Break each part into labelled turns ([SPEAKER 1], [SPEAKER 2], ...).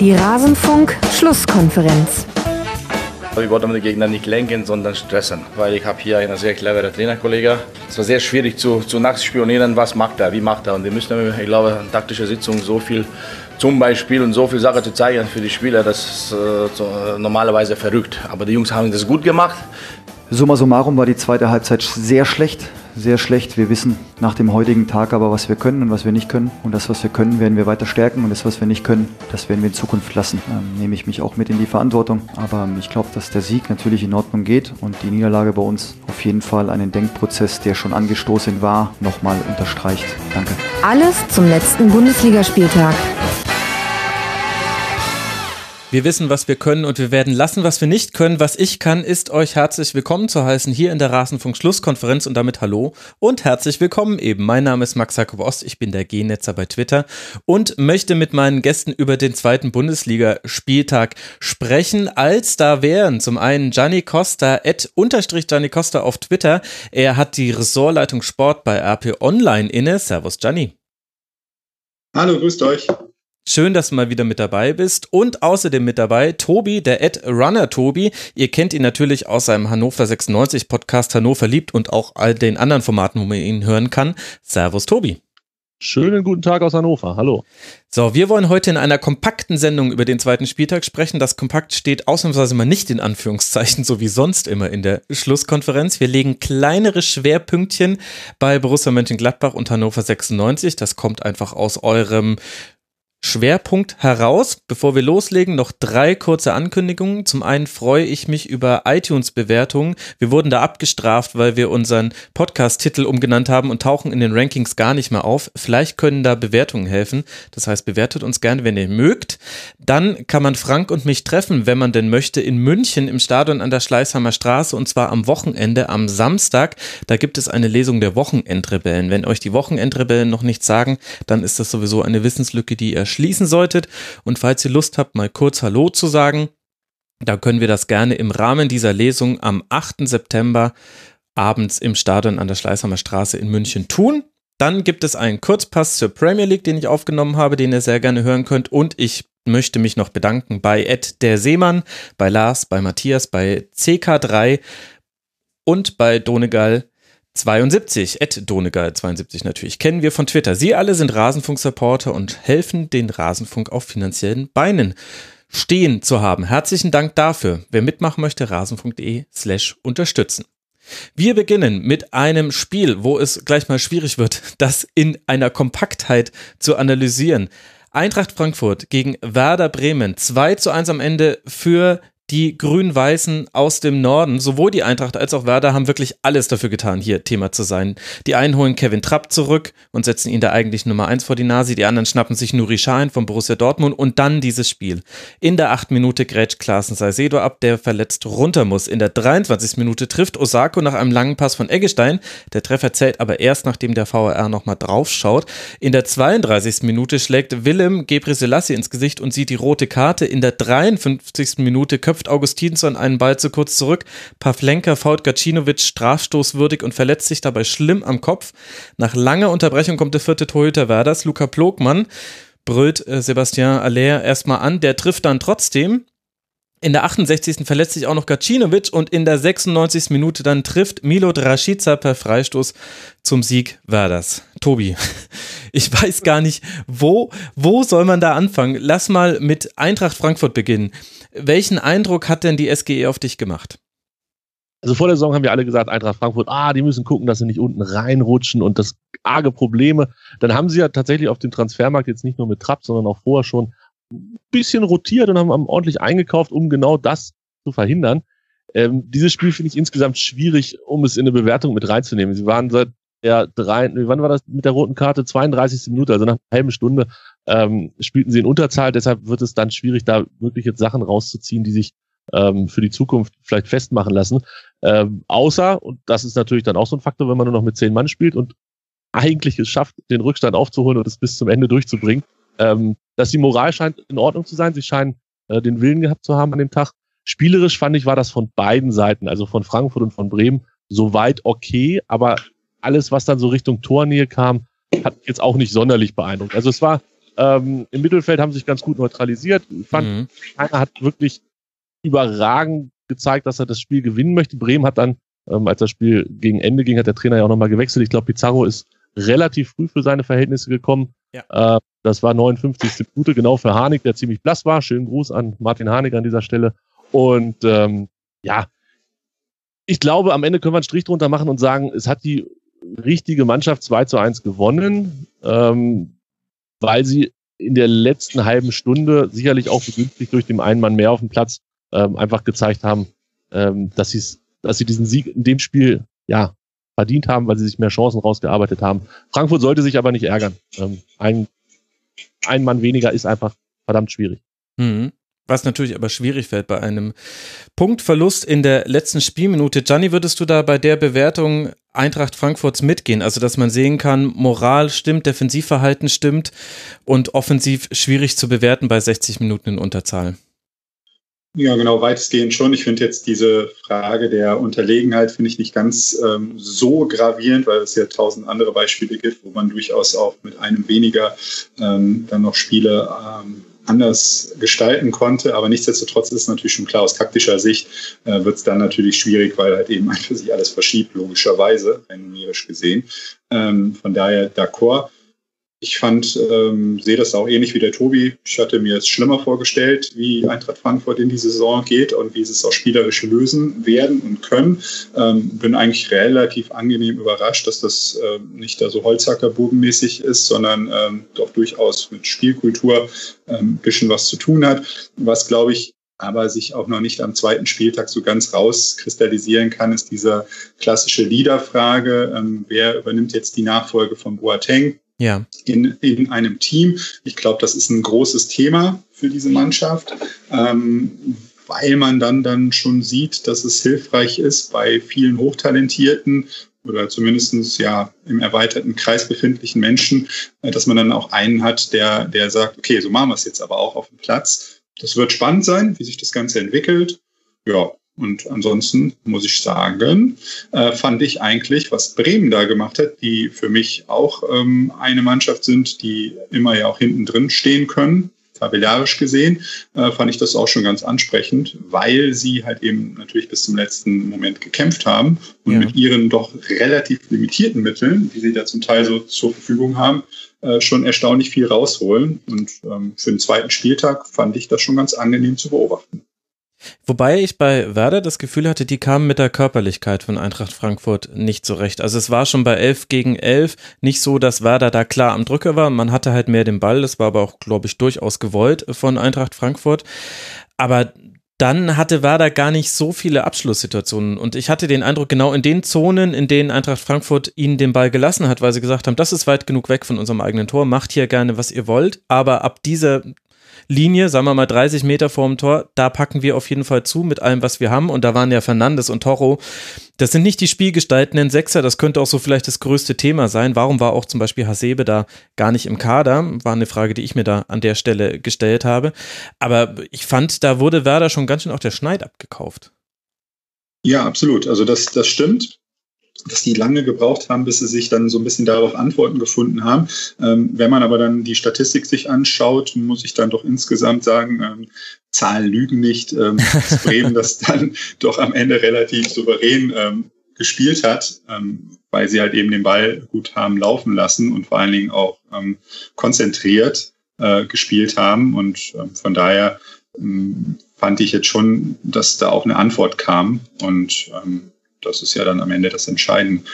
[SPEAKER 1] Die Rasenfunk-Schlusskonferenz.
[SPEAKER 2] Ich wollte den Gegner nicht lenken, sondern stressen, weil ich habe hier einen sehr cleveren Trainerkollege. Es war sehr schwierig zu, zu nachspionieren, was macht er, wie macht er. Und die müssen, ich glaube, in taktischer Sitzung so viel zum Beispiel und so viel Sachen zu zeigen für die Spieler, das ist äh, äh, normalerweise verrückt. Aber die Jungs haben das gut gemacht.
[SPEAKER 3] Summa summarum war die zweite Halbzeit sehr schlecht sehr schlecht. Wir wissen nach dem heutigen Tag aber, was wir können und was wir nicht können. Und das, was wir können, werden wir weiter stärken. Und das, was wir nicht können, das werden wir in Zukunft lassen. Ähm, nehme ich mich auch mit in die Verantwortung. Aber ich glaube, dass der Sieg natürlich in Ordnung geht und die Niederlage bei uns auf jeden Fall einen Denkprozess, der schon angestoßen war, nochmal unterstreicht. Danke.
[SPEAKER 1] Alles zum letzten Bundesligaspieltag.
[SPEAKER 4] Wir wissen, was wir können und wir werden lassen, was wir nicht können. Was ich kann, ist euch herzlich willkommen zu heißen hier in der Rasenfunk Schlusskonferenz und damit Hallo und herzlich willkommen eben. Mein Name ist Max Jakob Ost, ich bin der G-Netzer bei Twitter und möchte mit meinen Gästen über den zweiten Bundesligaspieltag sprechen. Als da wären zum einen Gianni Costa, at unterstrich Gianni Costa auf Twitter. Er hat die Ressortleitung Sport bei RP Online inne. Servus Gianni.
[SPEAKER 5] Hallo, grüßt euch.
[SPEAKER 4] Schön, dass du mal wieder mit dabei bist. Und außerdem mit dabei Tobi, der Ed Runner Tobi. Ihr kennt ihn natürlich aus seinem Hannover 96 Podcast Hannover liebt und auch all den anderen Formaten, wo man ihn hören kann. Servus Tobi.
[SPEAKER 6] Schönen guten Tag aus Hannover. Hallo.
[SPEAKER 4] So, wir wollen heute in einer kompakten Sendung über den zweiten Spieltag sprechen. Das kompakt steht ausnahmsweise mal nicht in Anführungszeichen, so wie sonst immer in der Schlusskonferenz. Wir legen kleinere Schwerpünktchen bei Borussia Mönchengladbach und Hannover 96. Das kommt einfach aus eurem Schwerpunkt heraus. Bevor wir loslegen, noch drei kurze Ankündigungen. Zum einen freue ich mich über iTunes-Bewertungen. Wir wurden da abgestraft, weil wir unseren Podcast-Titel umgenannt haben und tauchen in den Rankings gar nicht mehr auf. Vielleicht können da Bewertungen helfen. Das heißt, bewertet uns gerne, wenn ihr mögt. Dann kann man Frank und mich treffen, wenn man denn möchte, in München im Stadion an der Schleißheimer Straße und zwar am Wochenende, am Samstag. Da gibt es eine Lesung der Wochenendrebellen. Wenn euch die Wochenendrebellen noch nichts sagen, dann ist das sowieso eine Wissenslücke, die ihr schließen solltet. Und falls ihr Lust habt, mal kurz Hallo zu sagen, da können wir das gerne im Rahmen dieser Lesung am 8. September abends im Stadion an der Schleißheimer Straße in München tun. Dann gibt es einen Kurzpass zur Premier League, den ich aufgenommen habe, den ihr sehr gerne hören könnt. Und ich möchte mich noch bedanken bei Ed der Seemann, bei Lars, bei Matthias, bei CK3 und bei Donegal 72, Ed Donegal 72 natürlich, kennen wir von Twitter. Sie alle sind Rasenfunk-Supporter und helfen den Rasenfunk auf finanziellen Beinen stehen zu haben. Herzlichen Dank dafür. Wer mitmachen möchte, rasenfunk.de slash unterstützen. Wir beginnen mit einem Spiel, wo es gleich mal schwierig wird, das in einer Kompaktheit zu analysieren. Eintracht Frankfurt gegen Werder Bremen. 2 zu 1 am Ende für die Grün-Weißen aus dem Norden, sowohl die Eintracht als auch Werder, haben wirklich alles dafür getan, hier Thema zu sein. Die einen holen Kevin Trapp zurück und setzen ihn da eigentlich Nummer eins vor die Nase, die anderen schnappen sich Nuri Sahin von Borussia Dortmund und dann dieses Spiel. In der acht Minute grätscht Klaassen Saisedo ab, der verletzt runter muss. In der 23. Minute trifft Osako nach einem langen Pass von Eggestein. Der Treffer zählt aber erst, nachdem der VAR nochmal draufschaut. In der 32. Minute schlägt Willem Gebre Selassie ins Gesicht und sieht die rote Karte. In der 53. Minute köpft köpft Augustinsson einen Ball zu kurz zurück. Pavlenka faut Gacinovic strafstoßwürdig und verletzt sich dabei schlimm am Kopf. Nach langer Unterbrechung kommt der vierte Torhüter Werders, Luca Plogmann, brüllt äh, Sebastian Aller erstmal an. Der trifft dann trotzdem. In der 68. verletzt sich auch noch Gacinovic und in der 96. Minute dann trifft Milo Draschica per Freistoß zum Sieg Werders. Tobi, ich weiß gar nicht, wo, wo soll man da anfangen? Lass mal mit Eintracht Frankfurt beginnen. Welchen Eindruck hat denn die SGE auf dich gemacht?
[SPEAKER 6] Also vor der Saison haben wir alle gesagt, Eintracht Frankfurt, ah, die müssen gucken, dass sie nicht unten reinrutschen und das arge Probleme. Dann haben sie ja tatsächlich auf dem Transfermarkt jetzt nicht nur mit Trapp, sondern auch vorher schon ein bisschen rotiert und haben ordentlich eingekauft, um genau das zu verhindern. Ähm, dieses Spiel finde ich insgesamt schwierig, um es in eine Bewertung mit reinzunehmen. Sie waren seit der drei, wann war das mit der roten Karte? 32. Minute, also nach einer halben Stunde ähm, spielten sie in Unterzahl. Deshalb wird es dann schwierig, da wirklich jetzt Sachen rauszuziehen, die sich ähm, für die Zukunft vielleicht festmachen lassen. Ähm, außer, und das ist natürlich dann auch so ein Faktor, wenn man nur noch mit zehn Mann spielt und eigentlich es schafft, den Rückstand aufzuholen und es bis zum Ende durchzubringen, ähm, dass die Moral scheint in Ordnung zu sein. Sie scheinen äh, den Willen gehabt zu haben an dem Tag. Spielerisch fand ich, war das von beiden Seiten, also von Frankfurt und von Bremen, soweit okay, aber alles, was dann so Richtung Tornähe kam, hat jetzt auch nicht sonderlich beeindruckt. Also es war Ähm, Im Mittelfeld haben sie sich ganz gut neutralisiert. Ich fand, mhm. einer hat wirklich überragend gezeigt, dass er das Spiel gewinnen möchte. Bremen hat dann, ähm, als das Spiel gegen Ende ging, hat der Trainer ja auch nochmal gewechselt. Ich glaube, Pizarro ist relativ früh für seine Verhältnisse gekommen. Ja. Äh, das war 59. Minute, genau für Harnik, der ziemlich blass war. Schönen Gruß an Martin Harnik an dieser Stelle. Und ähm, ja, ich glaube, am Ende können wir einen Strich drunter machen und sagen, es hat die richtige Mannschaft 2 zu 1 gewonnen, ähm, weil sie in der letzten halben Stunde sicherlich auch begünstigt durch den einen Mann mehr auf dem Platz ähm, einfach gezeigt haben, ähm, dass, dass sie diesen Sieg in dem Spiel ja verdient haben, weil sie sich mehr Chancen rausgearbeitet haben. Frankfurt sollte sich aber nicht ärgern. Ähm, ein, ein Mann weniger ist einfach verdammt schwierig.
[SPEAKER 4] Mhm. Was natürlich aber schwierig fällt bei einem Punktverlust in der letzten Spielminute. Gianni, würdest du da bei der Bewertung Eintracht Frankfurts mitgehen? Also, dass man sehen kann, Moral stimmt, Defensivverhalten stimmt und offensiv schwierig zu bewerten bei 60 Minuten in Unterzahl.
[SPEAKER 5] Ja, genau, weitestgehend schon. Ich finde jetzt diese Frage der Unterlegenheit finde ich nicht ganz ähm, so gravierend, weil es ja tausend andere Beispiele gibt, wo man durchaus auch mit einem weniger ähm, dann noch Spiele ähm, anders gestalten konnte. Aber nichtsdestotrotz ist es natürlich schon klar, aus taktischer Sicht äh, wird es dann natürlich schwierig, weil halt eben einfach sich alles verschiebt, logischerweise, numerisch gesehen. Ähm, von daher d'accord. Ich fand, ähm, sehe das auch ähnlich wie der Tobi. Ich hatte mir es schlimmer vorgestellt, wie Eintracht Frankfurt in die Saison geht und wie sie es auch spielerisch lösen werden und können. Ähm, bin eigentlich relativ angenehm überrascht, dass das äh, nicht da so Holzhackerbubenmäßig ist, sondern ähm, doch durchaus mit Spielkultur ein ähm, bisschen was zu tun hat. Was, glaube ich, aber sich auch noch nicht am zweiten Spieltag so ganz rauskristallisieren kann, ist diese klassische Leaderfrage. Ähm, wer übernimmt jetzt die Nachfolge von Boateng? Ja. in, in einem Team. Ich glaube, das ist ein großes Thema für diese Mannschaft, ähm, weil man dann, dann schon sieht, dass es hilfreich ist bei vielen Hochtalentierten oder zumindestens ja im erweiterten Kreis befindlichen Menschen, äh, dass man dann auch einen hat, der, der sagt, okay, so machen wir es jetzt aber auch auf dem Platz. Das wird spannend sein, wie sich das Ganze entwickelt. Ja, und ansonsten muss ich sagen, äh, fand ich eigentlich, was Bremen da gemacht hat, die für mich auch ähm, eine Mannschaft sind, die immer ja auch hinten drin stehen können, tabellarisch gesehen, äh, fand ich das auch schon ganz ansprechend, weil sie halt eben natürlich bis zum letzten Moment gekämpft haben und ja. mit ihren doch relativ limitierten Mitteln, die sie da zum Teil so zur Verfügung haben, äh, schon erstaunlich viel rausholen. Und ähm, für den zweiten Spieltag fand ich das schon ganz angenehm zu beobachten.
[SPEAKER 4] Wobei ich bei Werder das Gefühl hatte, die kamen mit der Körperlichkeit von Eintracht Frankfurt nicht zurecht. Also es war schon bei 11 gegen 11 nicht so, dass Werder da klar am Drücker war. Man hatte halt mehr den Ball. Das war aber auch, glaube ich, durchaus gewollt von Eintracht Frankfurt. Aber dann hatte Werder gar nicht so viele Abschlusssituationen. Und ich hatte den Eindruck, genau in den Zonen, in denen Eintracht Frankfurt ihnen den Ball gelassen hat, weil sie gesagt haben, das ist weit genug weg von unserem eigenen Tor, macht hier gerne, was ihr wollt. Aber ab dieser Linie, sagen wir mal 30 Meter vorm Tor, da packen wir auf jeden Fall zu mit allem, was wir haben. Und da waren ja Fernandes und Toro. Das sind nicht die spielgestaltenden Sechser, das könnte auch so vielleicht das größte Thema sein. Warum war auch zum Beispiel Hasebe da gar nicht im Kader? War eine Frage, die ich mir da an der Stelle gestellt habe. Aber ich fand, da wurde Werder schon ganz schön auch der Schneid abgekauft.
[SPEAKER 5] Ja, absolut. Also das, das stimmt dass die lange gebraucht haben, bis sie sich dann so ein bisschen darauf Antworten gefunden haben. Ähm, wenn man aber dann die Statistik sich anschaut, muss ich dann doch insgesamt sagen, ähm, Zahlen lügen nicht. Ähm, dass Bremen das dann doch am Ende relativ souverän ähm, gespielt hat, ähm, weil sie halt eben den Ball gut haben laufen lassen und vor allen Dingen auch ähm, konzentriert äh, gespielt haben. Und ähm, von daher fand ich jetzt schon, dass da auch eine Antwort kam. Und ähm, das ist ja dann am Ende das Entscheidende.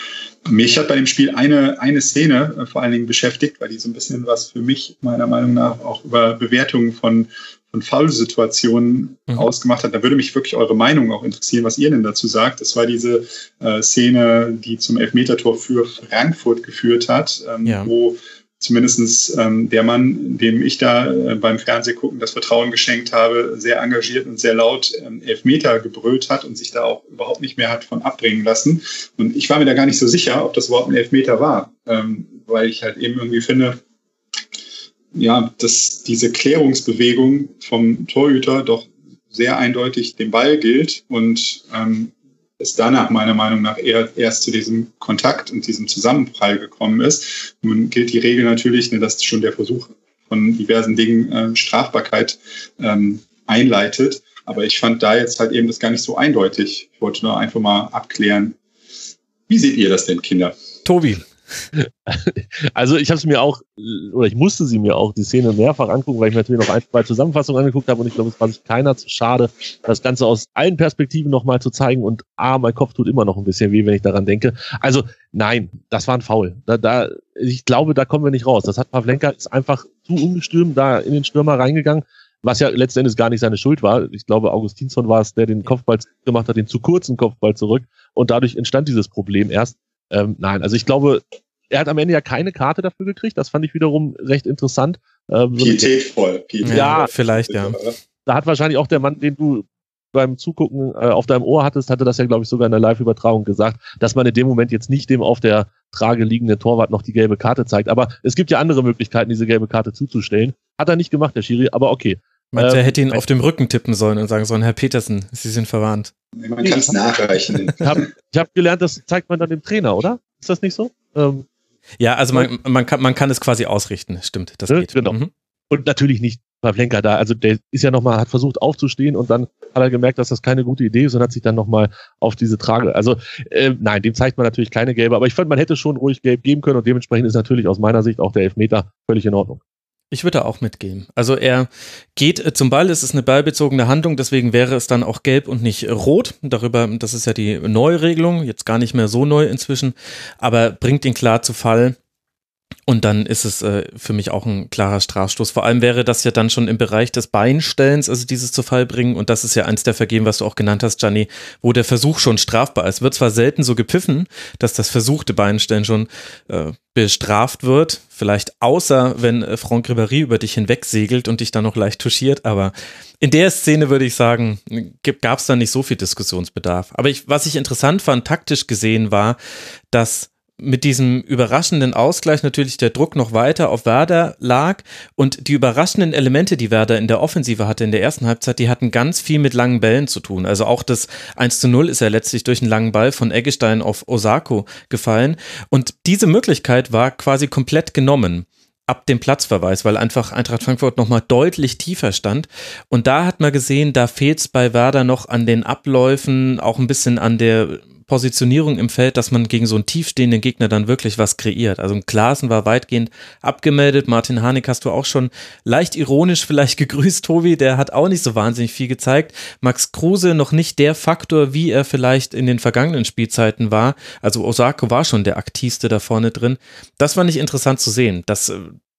[SPEAKER 5] Mich hat bei dem Spiel eine, eine Szene äh, vor allen Dingen beschäftigt, weil die so ein bisschen was für mich meiner Meinung nach auch über Bewertungen von, von Foul-Situationen mhm. ausgemacht hat. Da würde mich wirklich eure Meinung auch interessieren, was ihr denn dazu sagt. Das war diese äh, Szene, die zum Elfmetertor für Frankfurt geführt hat, ähm, ja. wo zumindestens ähm, der Mann, dem ich da äh, beim Fernsehgucken das Vertrauen geschenkt habe, sehr engagiert und sehr laut ähm, Elfmeter gebrüllt hat und sich da auch überhaupt nicht mehr hat von abbringen lassen. Und ich war mir da gar nicht so sicher, ob das überhaupt ein Elfmeter war, ähm, weil ich halt eben irgendwie finde, ja, dass diese Klärungsbewegung vom Torhüter doch sehr eindeutig dem Ball gilt und ähm, es danach meiner Meinung nach eher erst zu diesem Kontakt und diesem Zusammenprall gekommen ist. Nun gilt die Regel natürlich, ne, dass schon der Versuch von diversen Dingen äh, Strafbarkeit ähm, einleitet. Aber ich fand da jetzt halt eben das gar nicht so eindeutig. Ich wollte nur einfach mal abklären. Wie seht ihr das denn, Kinder?
[SPEAKER 4] Tobi.
[SPEAKER 6] Also ich habe es mir auch, oder ich musste sie mir auch die Szene mehrfach angucken, weil ich mir natürlich noch ein, zwei Zusammenfassungen angeguckt habe und ich glaube, es war sich keiner zu schade, das Ganze aus allen Perspektiven nochmal zu zeigen und ah, mein Kopf tut immer noch ein bisschen weh, wenn ich daran denke. Also nein, das war ein Foul. Da, da, ich glaube, da kommen wir nicht raus. Das hat Pavlenka ist einfach zu ungestüm da in den Stürmer reingegangen, was ja letztendlich gar nicht seine Schuld war. Ich glaube, Augustinsson war es, der den Kopfball gemacht hat, den zu kurzen Kopfball zurück und dadurch entstand dieses Problem erst. Ähm, nein, also ich glaube, er hat am Ende ja keine Karte dafür gekriegt. Das fand ich wiederum recht interessant.
[SPEAKER 5] Ähm, Pietätvoll.
[SPEAKER 4] Pietätvoll. Ja, vielleicht, ja.
[SPEAKER 6] Da hat wahrscheinlich auch der Mann, den du beim Zugucken äh, auf deinem Ohr hattest, hatte das ja, glaube ich, sogar in der Live-Übertragung gesagt, dass man in dem Moment jetzt nicht dem auf der Trage liegenden Torwart noch die gelbe Karte zeigt. Aber es gibt ja andere Möglichkeiten, diese gelbe Karte zuzustellen. Hat er nicht gemacht, der Schiri, aber okay.
[SPEAKER 4] Meinst, ähm, er hätte ihn auf dem Rücken tippen sollen und sagen sollen, Herr Petersen, Sie sind verwarnt.
[SPEAKER 5] Man kann es nachreichen.
[SPEAKER 6] Ich habe hab gelernt, das zeigt man dann dem Trainer, oder? Ist das nicht so? Ähm,
[SPEAKER 4] ja, also man, man, kann, man kann es quasi ausrichten, stimmt. Das geht.
[SPEAKER 6] Genau. Mhm. Und natürlich nicht Pavlenka da. Also der ist ja nochmal, hat versucht aufzustehen und dann hat er gemerkt, dass das keine gute Idee ist und hat sich dann nochmal auf diese Trage. Also äh, nein, dem zeigt man natürlich keine gelbe, aber ich fand, man hätte schon ruhig gelb geben können und dementsprechend ist natürlich aus meiner Sicht auch der Elfmeter völlig in Ordnung.
[SPEAKER 4] Ich würde auch mitgehen. Also er geht äh, zum Ball, es ist eine ballbezogene Handlung, deswegen wäre es dann auch gelb und nicht rot. Darüber, das ist ja die neue Regelung, jetzt gar nicht mehr so neu inzwischen, aber bringt ihn klar zu Fall. Und dann ist es äh, für mich auch ein klarer Strafstoß. Vor allem wäre das ja dann schon im Bereich des Beinstellens, also dieses zu Fall bringen. Und das ist ja eins der Vergehen, was du auch genannt hast, Gianni, wo der Versuch schon strafbar ist. Wird zwar selten so gepfiffen, dass das versuchte Beinstellen schon äh, bestraft wird. Vielleicht außer, wenn äh, Franck Ribéry über dich hinweg segelt und dich dann noch leicht touchiert. Aber in der Szene würde ich sagen, gab es da nicht so viel Diskussionsbedarf. Aber ich, was ich interessant fand, taktisch gesehen, war, dass mit diesem überraschenden Ausgleich natürlich der Druck noch weiter auf Werder lag und die überraschenden Elemente, die Werder in der Offensive hatte in der ersten Halbzeit, die hatten ganz viel mit langen Bällen zu tun. Also auch das 1 zu 0 ist ja letztlich durch einen langen Ball von Eggestein auf Osako gefallen und diese Möglichkeit war quasi komplett genommen ab dem Platzverweis, weil einfach Eintracht Frankfurt nochmal deutlich tiefer stand. Und da hat man gesehen, da fehlt es bei Werder noch an den Abläufen, auch ein bisschen an der Positionierung im Feld, dass man gegen so einen tiefstehenden Gegner dann wirklich was kreiert. Also Klaassen war weitgehend abgemeldet. Martin Harnik hast du auch schon leicht ironisch vielleicht gegrüßt, Tobi. Der hat auch nicht so wahnsinnig viel gezeigt. Max Kruse noch nicht der Faktor, wie er vielleicht in den vergangenen Spielzeiten war. Also Osako war schon der aktivste da vorne drin. Das war nicht interessant zu sehen. Das,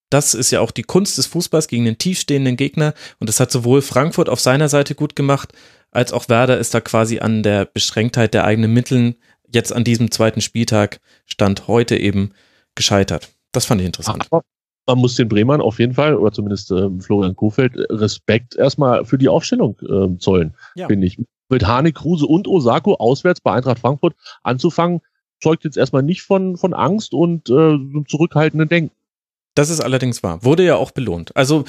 [SPEAKER 4] das ist ja auch die Kunst des Fußballs gegen den tiefstehenden Gegner. Und das hat sowohl Frankfurt auf seiner Seite gut gemacht, als auch Werder ist da quasi an der Beschränktheit der eigenen Mitteln jetzt an diesem zweiten Spieltag Stand heute eben gescheitert. Das fand ich interessant.
[SPEAKER 6] Aber man muss den Bremern auf jeden Fall, oder zumindest äh, Florian Kofeld, Respekt erstmal für die Aufstellung äh, zollen, ja. finde ich. Mit Hane, Kruse und Osako auswärts bei Eintracht Frankfurt anzufangen, zeugt jetzt erstmal nicht von, von Angst und äh, zurückhaltenden Denken.
[SPEAKER 4] Das ist allerdings wahr. Wurde ja auch belohnt. Also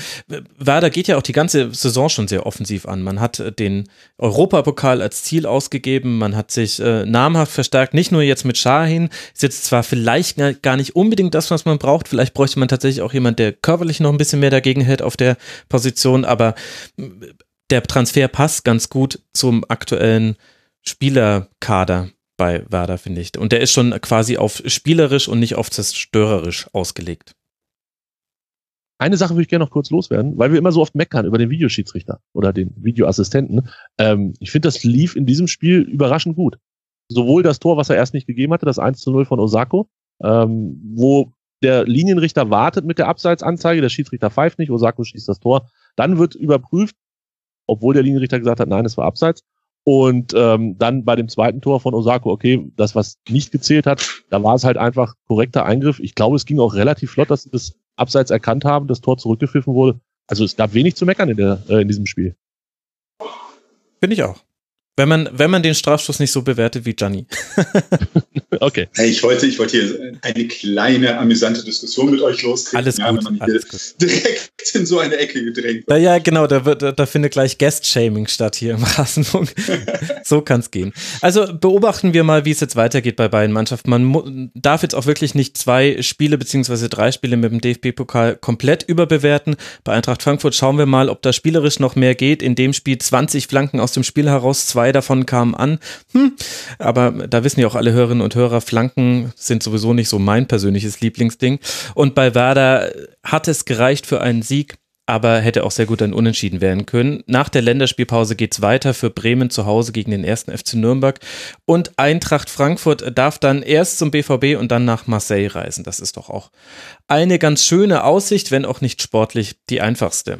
[SPEAKER 4] Werder geht ja auch die ganze Saison schon sehr offensiv an. Man hat äh, den Europapokal als Ziel ausgegeben, man hat sich äh, namhaft verstärkt, nicht nur jetzt mit Shahin, ist jetzt zwar vielleicht gar nicht unbedingt das, was man braucht, vielleicht bräuchte man tatsächlich auch jemand, der körperlich noch ein bisschen mehr dagegen hält auf der Position, aber äh, der Transfer passt ganz gut zum aktuellen Spielerkader bei Werder, finde ich. Und der ist schon quasi auf spielerisch und nicht auf zerstörerisch ausgelegt.
[SPEAKER 6] Eine Sache würde ich gerne noch kurz loswerden, weil wir immer so oft meckern über den Videoschiedsrichter oder den Videoassistenten. Ähm, ich finde, das lief in diesem Spiel überraschend gut. Sowohl das Tor, was er erst nicht gegeben hatte, das 1 zu 0 von Osako, ähm, wo der Linienrichter wartet mit der Abseitsanzeige, der Schiedsrichter pfeift nicht, Osako schießt das Tor. Dann wird überprüft, obwohl der Linienrichter gesagt hat, nein, es war Abseits. Und ähm, dann bei dem zweiten Tor von Osako, okay, das, was nicht gezählt hat, da war es halt einfach korrekter Eingriff. Ich glaube, es ging auch relativ flott, dass sie das Abseits erkannt haben, das Tor zurückgepfiffen wurde. Also es gab wenig zu meckern in, der, äh, in diesem Spiel.
[SPEAKER 4] Finde ich auch. Wenn man, wenn man den Strafstoß nicht so bewertet wie Gianni.
[SPEAKER 6] okay.
[SPEAKER 5] Hey, ich wollte, ich wollte hier eine kleine amüsante Diskussion mit euch loskriegen.
[SPEAKER 4] Alles gut.
[SPEAKER 5] Ja, wenn man
[SPEAKER 4] alles
[SPEAKER 5] gut. direkt in so eine Ecke gedrängt.
[SPEAKER 4] Da, ja, genau, da, wird, da, da findet gleich Guest-Shaming statt hier im Rasenfunk. so kann es gehen. Also beobachten wir mal, wie es jetzt weitergeht bei beiden Mannschaften. Man darf jetzt auch wirklich nicht zwei Spiele beziehungsweise drei Spiele mit dem DFB-Pokal komplett überbewerten. Bei Eintracht Frankfurt schauen wir mal, ob da spielerisch noch mehr geht. In dem Spiel 20 Flanken aus dem Spiel heraus, zwei davon kamen an. Hm. Aber da wissen ja auch alle Hörerinnen und Hörer, Flanken sind sowieso nicht so mein persönliches Lieblingsding. Und bei Werder hat es gereicht für einen Sieg aber hätte auch sehr gut ein Unentschieden werden können. Nach der Länderspielpause geht es weiter für Bremen zu Hause gegen den ersten FC Nürnberg und Eintracht Frankfurt darf dann erst zum BVB und dann nach Marseille reisen. Das ist doch auch eine ganz schöne Aussicht, wenn auch nicht sportlich die einfachste.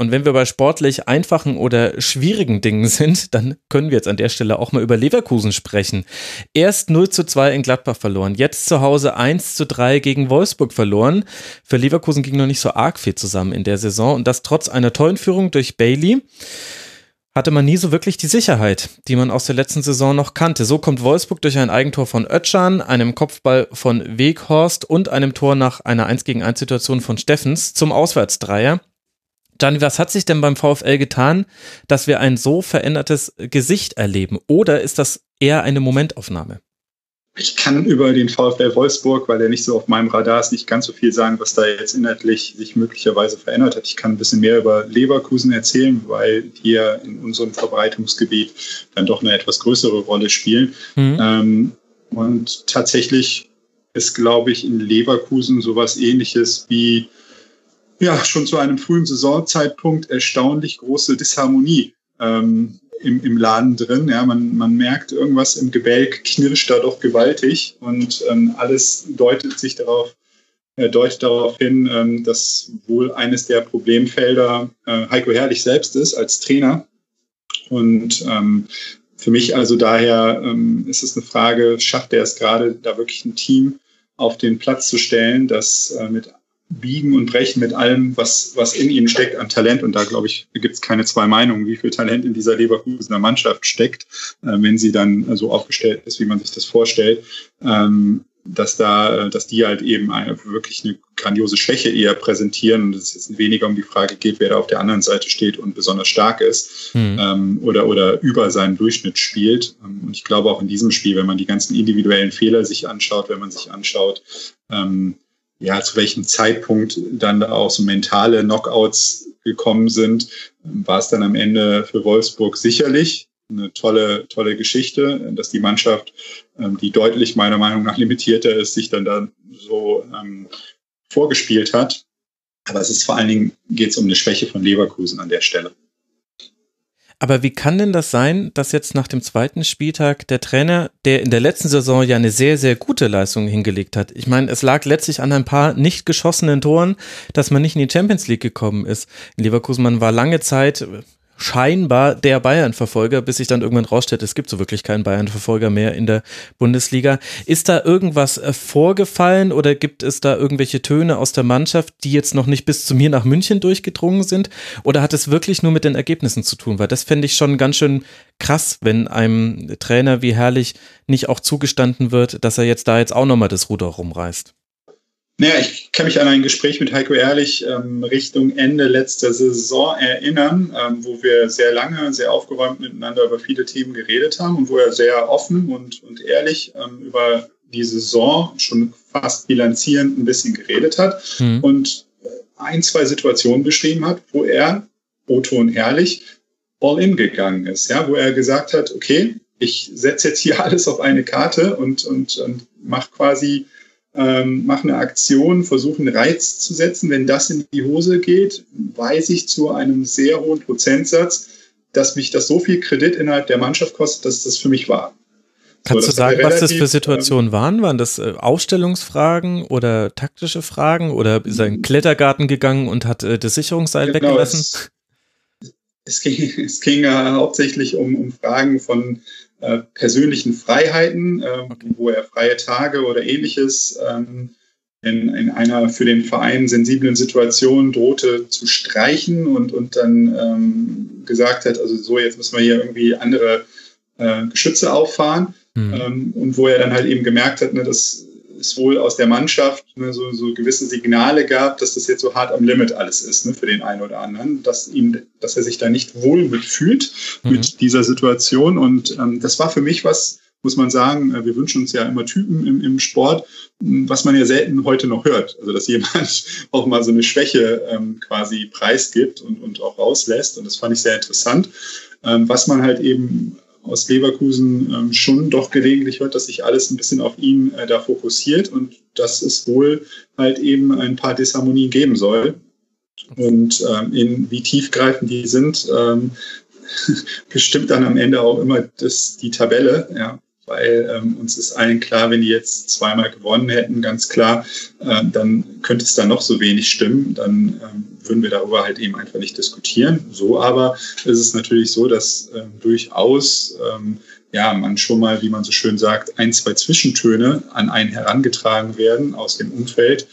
[SPEAKER 4] Und wenn wir bei sportlich einfachen oder schwierigen Dingen sind, dann können wir jetzt an der Stelle auch mal über Leverkusen sprechen. Erst 0 zu 2 in Gladbach verloren, jetzt zu Hause 1 zu 3 gegen Wolfsburg verloren. Für Leverkusen ging noch nicht so arg viel zusammen in der Saison und das trotz einer tollen Führung durch Bailey hatte man nie so wirklich die Sicherheit, die man aus der letzten Saison noch kannte. So kommt Wolfsburg durch ein Eigentor von Ötschan, einem Kopfball von Weghorst und einem Tor nach einer 1 gegen 1 Situation von Steffens zum Auswärtsdreier. Gianni, was hat sich denn beim VfL getan, dass wir ein so verändertes Gesicht erleben? Oder ist das eher eine Momentaufnahme?
[SPEAKER 5] Ich kann über den VfL Wolfsburg, weil er nicht so auf meinem Radar ist, nicht ganz so viel sagen, was da jetzt inhaltlich sich möglicherweise verändert hat. Ich kann ein bisschen mehr über Leverkusen erzählen, weil die ja in unserem Verbreitungsgebiet dann doch eine etwas größere Rolle spielen. Mhm. Ähm, und tatsächlich ist, glaube ich, in Leverkusen sowas ähnliches wie ja schon zu einem frühen Saisonzeitpunkt erstaunlich große Disharmonie ähm, im, im Laden drin. Ja, man, man merkt, irgendwas im Gebälk knirscht da doch gewaltig und ähm, alles deutet sich darauf, äh, deutet darauf hin, ähm, dass wohl eines der Problemfelder äh, Heiko Herrlich selbst ist als Trainer. Und ähm, für mich also daher ähm, ist es eine Frage, schafft er es gerade, da wirklich ein Team auf den Platz zu stellen, das äh, mit biegen und brechen mit allem, was, was in ihnen steckt an Talent. Und da, glaube ich, gibt es keine zwei Meinungen, wie viel Talent in dieser Leverkusener Mannschaft steckt, äh, wenn sie dann so aufgestellt ist, wie man sich das vorstellt. Ähm, dass da, dass die halt eben eine, wirklich eine grandiose Schwäche eher präsentieren und es jetzt weniger um die Frage geht, wer da auf der anderen Seite steht und besonders stark ist mhm. ähm, oder, oder über seinen Durchschnitt spielt. Ähm, und ich glaube auch in diesem Spiel, wenn man die ganzen individuellen Fehler sich anschaut, wenn man sich anschaut, ähm, ja, zu welchem Zeitpunkt dann da auch so mentale Knockouts gekommen sind, war es dann am Ende für Wolfsburg sicherlich eine tolle, tolle Geschichte, dass die Mannschaft, ähm, die deutlich meiner Meinung nach limitierter ist, sich dann da so ähm, vorgespielt hat. Aber es ist vor allen Dingen geht es um eine Schwäche von Leverkusen an der Stelle.
[SPEAKER 4] Aber wie kann denn das sein, dass jetzt nach dem zweiten Spieltag der Trainer, der in der letzten Saison ja eine sehr, sehr gute Leistung hingelegt hat, ich meine, es lag letztlich an ein paar nicht geschossenen Toren, dass man nicht in die Champions League gekommen ist. In Leverkusen, man war lange Zeit scheinbar der Bayern-Verfolger, bis sich dann irgendwann rausstellt, es gibt so wirklich keinen Bayern-Verfolger mehr in der Bundesliga. Ist da irgendwas äh, vorgefallen oder gibt es da irgendwelche Töne aus der Mannschaft, die jetzt noch nicht bis zu mir nach München durchgedrungen sind? Oder hat es wirklich nur mit den Ergebnissen zu tun? Weil das fände ich schon ganz schön krass, wenn einem Trainer wie Herrlich nicht auch zugestanden wird, dass er jetzt da jetzt auch nochmal das Ruder rumreißt.
[SPEAKER 5] Naja, ich kann mich an ein Gespräch mit Heiko Ehrlich ähm, Richtung Ende letzter Saison erinnern, ähm, wo wir sehr lange, sehr aufgeräumt miteinander über viele Themen geredet haben und wo er sehr offen und, und ehrlich ähm, über die Saison schon fast bilanzierend ein bisschen geredet hat mhm. und ein, zwei Situationen beschrieben hat, wo er, Otto und ehrlich, all in gegangen ist, ja, wo er gesagt hat, okay, ich setze jetzt hier alles auf eine Karte und, und, und mache quasi ähm, mache eine Aktion, versuche einen Reiz zu setzen. Wenn das in die Hose geht, weiß ich zu einem sehr hohen Prozentsatz, dass mich das so viel Kredit innerhalb der Mannschaft kostet, dass das für mich war.
[SPEAKER 4] Kannst so, du sagen, relativ, was das für Situationen ähm, waren? Waren das äh, Aufstellungsfragen oder taktische Fragen oder ist er in den Klettergarten gegangen und hat äh, das Sicherungsseil genau, weggelassen?
[SPEAKER 5] Es, es ging, es ging äh, hauptsächlich um, um Fragen von äh, persönlichen Freiheiten, äh, okay. wo er freie Tage oder ähnliches ähm, in, in einer für den Verein sensiblen Situation drohte zu streichen und, und dann ähm, gesagt hat, also so, jetzt müssen wir hier irgendwie andere äh, Geschütze auffahren. Mhm. Ähm, und wo er dann halt eben gemerkt hat, ne, das es wohl aus der Mannschaft ne, so, so gewisse Signale gab, dass das jetzt so hart am Limit alles ist ne, für den einen oder anderen, dass ihm, dass er sich da nicht wohl mitfühlt mhm. mit dieser Situation. Und ähm, das war für mich was, muss man sagen, äh, wir wünschen uns ja immer Typen im, im Sport, was man ja selten heute noch hört. Also dass jemand auch mal so eine Schwäche ähm, quasi preisgibt und, und auch rauslässt. Und das fand ich sehr interessant. Ähm, was man halt eben aus Leverkusen ähm, schon doch gelegentlich hört, dass sich alles ein bisschen auf ihn äh, da fokussiert und dass es wohl halt eben ein paar Disharmonien geben soll. Und ähm, in wie tiefgreifend die sind, ähm, bestimmt dann am Ende auch immer das, die Tabelle. Ja weil ähm, uns ist allen klar, wenn die jetzt zweimal gewonnen hätten, ganz klar, äh, dann könnte es da noch so wenig stimmen, dann ähm, würden wir darüber halt eben einfach nicht diskutieren. So aber ist es natürlich so, dass ähm, durchaus ähm, ja, man schon mal, wie man so schön sagt, ein, zwei Zwischentöne an einen herangetragen werden aus dem Umfeld,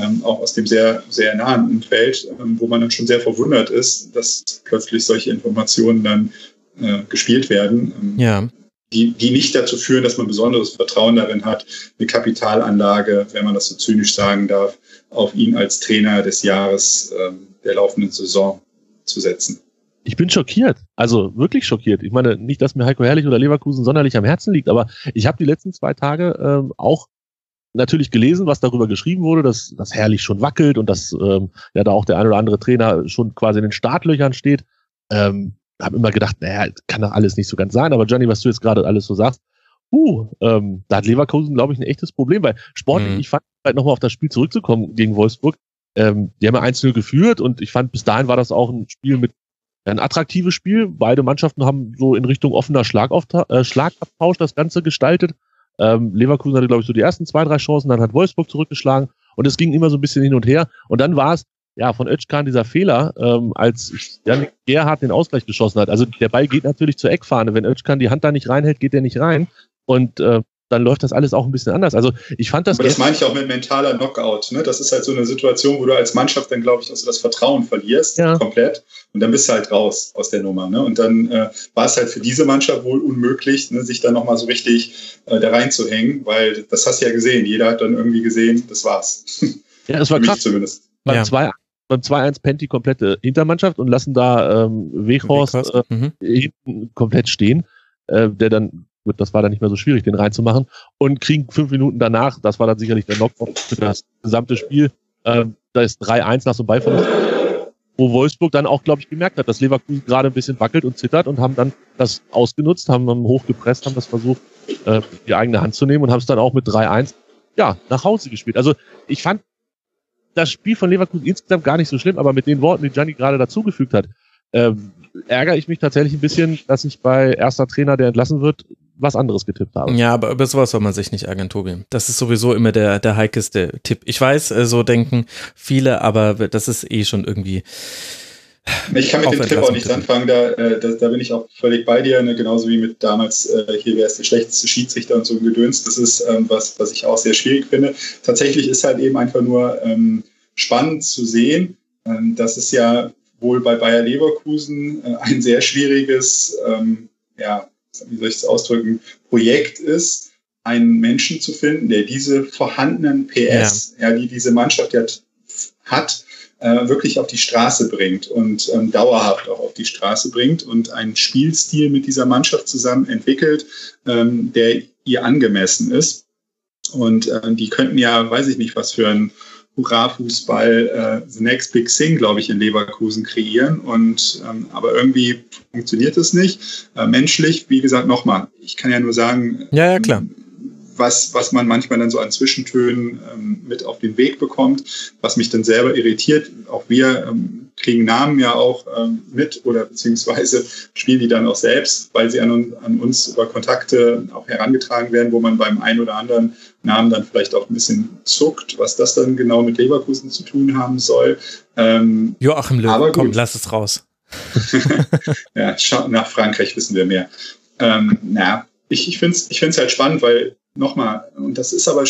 [SPEAKER 5] ähm, auch aus dem sehr, sehr nahen Umfeld, ähm, wo man dann schon sehr verwundert ist, dass plötzlich solche Informationen dann äh, gespielt werden.
[SPEAKER 4] Ähm, ja
[SPEAKER 5] die, die nicht dazu führen, dass man besonderes Vertrauen darin hat, eine Kapitalanlage, wenn man das so zynisch sagen darf, auf ihn als Trainer des Jahres ähm, der laufenden Saison zu setzen.
[SPEAKER 6] Ich bin schockiert, also wirklich schockiert. Ich meine, nicht, dass mir Heiko Herrlich oder Leverkusen sonderlich am Herzen liegt, aber ich habe die letzten zwei Tage ähm, auch natürlich gelesen, was darüber geschrieben wurde, dass das Herrlich schon wackelt und dass ähm, ja da auch der ein oder andere Trainer schon quasi in den Startlöchern steht. Ähm, habe immer gedacht, naja, kann doch alles nicht so ganz sein. Aber Johnny, was du jetzt gerade alles so sagst, uh, ähm, da hat Leverkusen, glaube ich, ein echtes Problem, weil sportlich, mhm. ich fand halt nochmal auf das Spiel zurückzukommen gegen Wolfsburg, ähm, die haben ja 1-0 geführt und ich fand, bis dahin war das auch ein Spiel mit ein attraktives Spiel. Beide Mannschaften haben so in Richtung offener Schlagabtausch äh, Schlagabtausch das Ganze gestaltet. Ähm, Leverkusen hatte, glaube ich, so die ersten zwei, drei Chancen, dann hat Wolfsburg zurückgeschlagen und es ging immer so ein bisschen hin und her. Und dann war es ja, von Özcan dieser Fehler, ähm, als Janik Gerhardt den Ausgleich geschossen hat. Also der Ball geht natürlich zur Eckfahne. Wenn Özcan die Hand da nicht reinhält, geht der nicht rein. Und äh, dann läuft das alles auch ein bisschen anders. Also ich fand das.
[SPEAKER 5] Aber das meine ich auch mit mentaler Knockout. Ne? Das ist halt so eine Situation, wo du als Mannschaft dann, glaube ich, also das Vertrauen verlierst, ja. komplett. Und dann bist du halt raus aus der Nummer. Ne? Und dann äh, war es halt für diese Mannschaft wohl unmöglich, ne, sich dann nochmal so richtig äh, da reinzuhängen, weil das hast du ja gesehen. Jeder hat dann irgendwie gesehen, das war's.
[SPEAKER 6] Ja, das war krass. Zumindest. Beim ja. 2 beim 2-1 pennt die komplette Hintermannschaft und lassen da ähm, Weghorst, Weghorst. Äh, mhm. komplett stehen, äh, der dann, gut, das war dann nicht mehr so schwierig, den reinzumachen und kriegen fünf Minuten danach, das war dann sicherlich der Knockout für das gesamte Spiel, äh, da ist 3-1 nach so einem Beiverlust, wo Wolfsburg dann auch, glaube ich, gemerkt hat, dass Leverkusen gerade ein bisschen wackelt und zittert und haben dann das ausgenutzt, haben hochgepresst, haben das versucht, äh, die eigene Hand zu nehmen und haben es dann auch mit 3-1 ja, nach Hause gespielt. Also ich fand das Spiel von Leverkusen insgesamt gar nicht so schlimm, aber mit den Worten, die Gianni gerade dazugefügt hat, äh, ärgere ich mich tatsächlich ein bisschen, dass ich bei erster Trainer, der entlassen wird, was anderes getippt habe.
[SPEAKER 4] Ja, aber über sowas soll man sich nicht ärgern, Tobi. Das ist sowieso immer der, der heikeste Tipp. Ich weiß, äh, so denken viele, aber das ist eh schon irgendwie.
[SPEAKER 5] Ich kann mit dem Tipp auch nichts anfangen, da, äh, da, da, bin ich auch völlig bei dir, ne? genauso wie mit damals, äh, hier wäre es der schlechteste Schiedsrichter und so ein Gedöns. Das ist ähm, was, was ich auch sehr schwierig finde. Tatsächlich ist halt eben einfach nur ähm, spannend zu sehen, ähm, dass es ja wohl bei Bayer Leverkusen äh, ein sehr schwieriges, ähm, ja, wie soll ich es ausdrücken, Projekt ist, einen Menschen zu finden, der diese vorhandenen PS, ja, ja die diese Mannschaft ja hat, äh, wirklich auf die Straße bringt und ähm, dauerhaft auch auf die Straße bringt und einen Spielstil mit dieser Mannschaft zusammen entwickelt, ähm, der ihr angemessen ist. Und äh, die könnten ja, weiß ich nicht, was für ein Hurra-Fußball äh, The Next Big Thing, glaube ich, in Leverkusen kreieren. Und ähm, aber irgendwie funktioniert es nicht. Äh, menschlich, wie gesagt, nochmal, ich kann ja nur sagen,
[SPEAKER 4] ja, ja, klar
[SPEAKER 5] was, was man manchmal dann so an Zwischentönen ähm, mit auf den Weg bekommt, was mich dann selber irritiert. Auch wir ähm, kriegen Namen ja auch ähm, mit oder beziehungsweise spielen die dann auch selbst, weil sie an, an uns über Kontakte auch herangetragen werden, wo man beim einen oder anderen Namen dann vielleicht auch ein bisschen zuckt, was das dann genau mit Leverkusen zu tun haben soll.
[SPEAKER 4] Ähm, Joachim Löw, komm, lass es raus.
[SPEAKER 5] ja, nach Frankreich wissen wir mehr. Ähm, na, ich, ich finde es ich find's halt spannend, weil nochmal, und das ist aber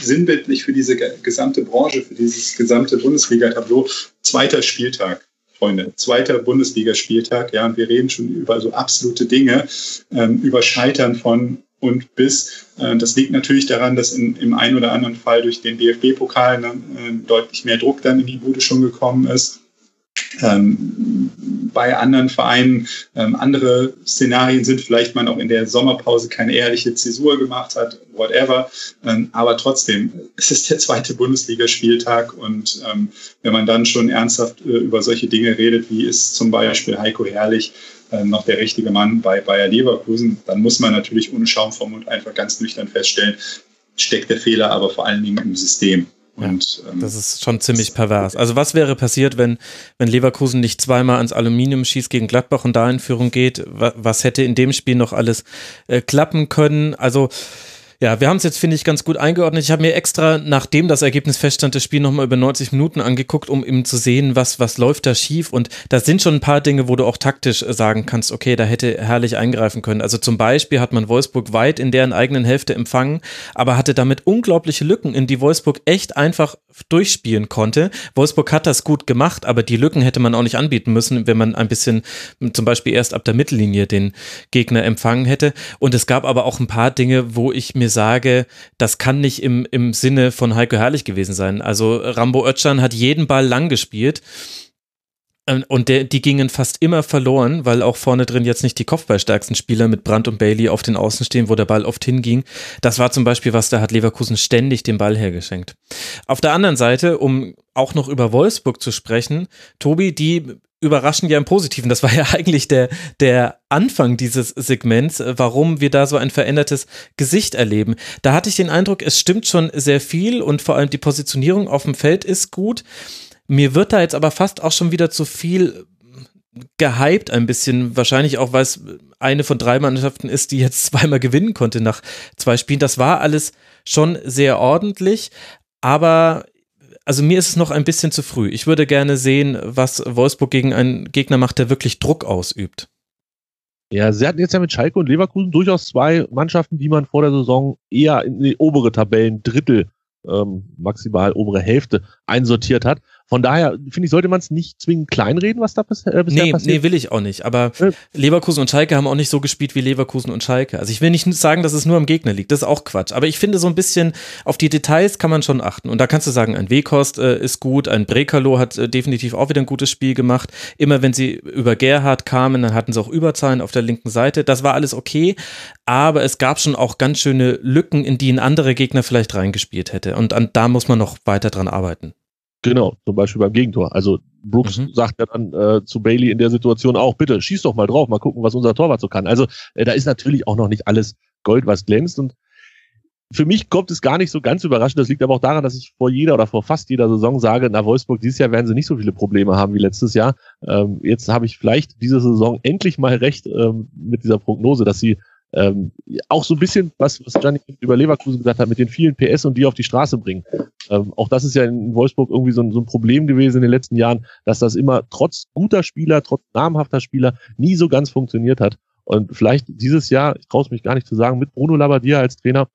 [SPEAKER 5] sinnbildlich für diese gesamte Branche, für dieses gesamte Bundesliga-Tableau, zweiter Spieltag. Freunde, zweiter Bundesligaspieltag, ja, und wir reden schon über so absolute Dinge, ähm, über Scheitern von und bis. Äh, das liegt natürlich daran, dass in, im einen oder anderen Fall durch den DFB-Pokal ne, äh, deutlich mehr Druck dann in die Bude schon gekommen ist. Ähm, bei anderen Vereinen ähm, andere Szenarien sind, vielleicht man auch in der Sommerpause keine ehrliche Zäsur gemacht hat, whatever. Ähm, aber trotzdem, es ist der zweite Bundesligaspieltag und ähm, wenn man dann schon ernsthaft äh, über solche Dinge redet, wie ist zum Beispiel Heiko Herrlich äh, noch der richtige Mann bei Bayer Leverkusen, dann muss man natürlich ohne Schaum vom Mund einfach ganz nüchtern feststellen, steckt der Fehler aber vor allen Dingen im System.
[SPEAKER 4] Und, ähm, das ist schon ziemlich pervers. Also was wäre passiert, wenn, wenn Leverkusen nicht zweimal ans Aluminium schießt gegen Gladbach und da in Führung geht? Was hätte in dem Spiel noch alles äh, klappen können? Also ja, wir haben es jetzt, finde ich, ganz gut eingeordnet. Ich habe mir extra, nachdem das Ergebnis feststand, das Spiel nochmal über 90 Minuten angeguckt, um eben zu sehen, was, was läuft da schief. Und da sind schon ein paar Dinge, wo du auch taktisch sagen kannst, okay, da hätte herrlich eingreifen können. Also zum Beispiel hat man Wolfsburg weit in deren eigenen Hälfte empfangen, aber hatte damit unglaubliche Lücken, in die Wolfsburg echt einfach durchspielen konnte. Wolfsburg hat das gut gemacht, aber die Lücken hätte man auch nicht anbieten müssen, wenn man ein bisschen zum Beispiel erst ab der Mittellinie den Gegner empfangen hätte. Und es gab aber auch ein paar Dinge, wo ich mir sage, das kann nicht im, im Sinne von Heiko Herrlich gewesen sein. Also Rambo Özcan hat jeden Ball lang gespielt. Ähm, und der, die gingen fast immer verloren, weil auch vorne drin jetzt nicht die kopfballstärksten Spieler mit Brandt und Bailey auf den Außen stehen, wo der Ball oft hinging. Das war zum Beispiel was, da hat Leverkusen ständig den Ball hergeschenkt. Auf der anderen Seite, um auch noch über Wolfsburg zu sprechen, Tobi, die überraschend ja im Positiven. Das war ja eigentlich der, der Anfang dieses Segments, warum wir da so ein verändertes Gesicht erleben. Da hatte ich den Eindruck, es stimmt schon sehr viel und vor allem die Positionierung auf dem Feld ist gut. Mir wird da jetzt aber fast auch schon wieder zu viel gehypt ein bisschen, wahrscheinlich auch, weil es eine von drei Mannschaften ist, die jetzt zweimal gewinnen konnte nach zwei Spielen. Das war alles schon sehr ordentlich, aber also mir ist es noch ein bisschen zu früh. Ich würde gerne sehen, was Wolfsburg gegen einen Gegner macht, der wirklich Druck ausübt.
[SPEAKER 6] Ja, sie hatten jetzt ja mit Schalke und Leverkusen durchaus zwei Mannschaften, die man vor der Saison eher in die obere Tabellen Drittel, ähm, maximal obere Hälfte einsortiert hat. Von daher, finde ich, sollte man es nicht zwingend kleinreden, was da bis, äh, bisher
[SPEAKER 4] nee,
[SPEAKER 6] passiert.
[SPEAKER 4] Nee, will ich auch nicht. Aber. Leverkusen und Schalke haben auch nicht so gespielt wie Leverkusen und Schalke. Also ich will nicht sagen, dass es nur am Gegner liegt. Das ist auch Quatsch. Aber ich finde, so ein bisschen auf die Details kann man schon achten. Und da kannst du sagen, ein Wekost äh, ist gut, ein Brekalo hat äh, definitiv auch wieder ein gutes Spiel gemacht. Immer wenn sie über Gerhard kamen, dann hatten sie auch Überzahlen auf der linken Seite. Das war alles okay. Aber es gab schon auch ganz schöne Lücken, in die ein anderer Gegner vielleicht reingespielt hätte. Und an, da muss man noch weiter dran arbeiten.
[SPEAKER 6] Genau, zum Beispiel beim Gegentor. Also Brooks mhm. sagt ja dann äh, zu Bailey in der Situation auch, bitte schieß doch mal drauf, mal gucken, was unser Torwart so kann. Also äh, da ist natürlich auch noch nicht alles Gold, was glänzt. Und für mich kommt es gar nicht so ganz überraschend. Das liegt aber auch daran, dass ich vor jeder oder vor fast jeder Saison sage, na Wolfsburg, dieses Jahr werden sie nicht so viele Probleme haben wie letztes Jahr. Ähm, jetzt habe ich vielleicht diese Saison endlich mal recht ähm, mit dieser Prognose, dass sie ähm, auch so ein bisschen, was, was Gianni über Leverkusen gesagt hat, mit den vielen PS und die auf die Straße bringen. Ähm, auch das ist ja in Wolfsburg irgendwie so ein, so ein Problem gewesen in den letzten Jahren, dass das immer trotz guter Spieler, trotz namhafter Spieler nie so ganz funktioniert hat. Und vielleicht dieses Jahr, ich traue es mich gar nicht zu sagen, mit Bruno Labbadia als Trainer,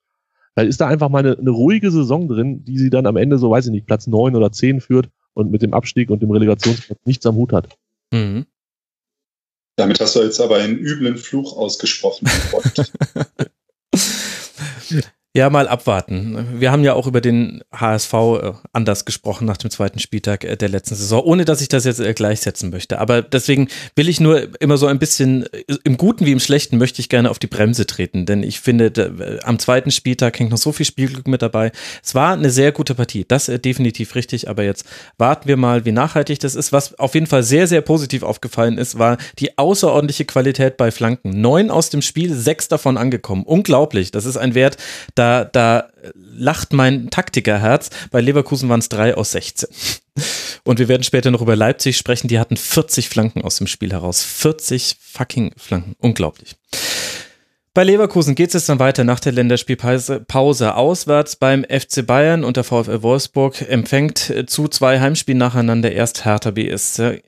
[SPEAKER 6] weil ist da einfach mal eine, eine ruhige Saison drin, die sie dann am Ende so, weiß ich nicht, Platz neun oder zehn führt und mit dem Abstieg und dem Relegationsplatz nichts am Hut hat. Mhm.
[SPEAKER 5] Damit hast du jetzt aber einen üblen Fluch ausgesprochen.
[SPEAKER 4] Ja, mal abwarten. Wir haben ja auch über den HSV äh, anders gesprochen nach dem zweiten Spieltag äh, der letzten Saison, ohne dass ich das jetzt äh, gleichsetzen möchte. Aber deswegen will ich nur immer so ein bisschen, im Guten wie im Schlechten, möchte ich gerne auf die Bremse treten. Denn ich finde, am zweiten Spieltag hängt noch so viel Spielglück mit dabei. Es war eine sehr gute Partie, das ist definitiv richtig. Aber jetzt warten wir mal, wie nachhaltig das ist. Was auf jeden Fall sehr, sehr positiv aufgefallen ist, war die außerordentliche Qualität bei Flanken. Neun aus dem Spiel, sechs davon angekommen. Unglaublich. Das ist ein Wert, da da, da lacht mein Taktikerherz. Bei Leverkusen waren es drei aus 16. Und wir werden später noch über Leipzig sprechen. Die hatten 40 Flanken aus dem Spiel heraus. 40 fucking Flanken. Unglaublich. Bei Leverkusen geht es jetzt dann weiter nach der Länderspielpause. Auswärts beim FC Bayern und der VfL Wolfsburg empfängt zu zwei Heimspielen nacheinander erst Hertha BSC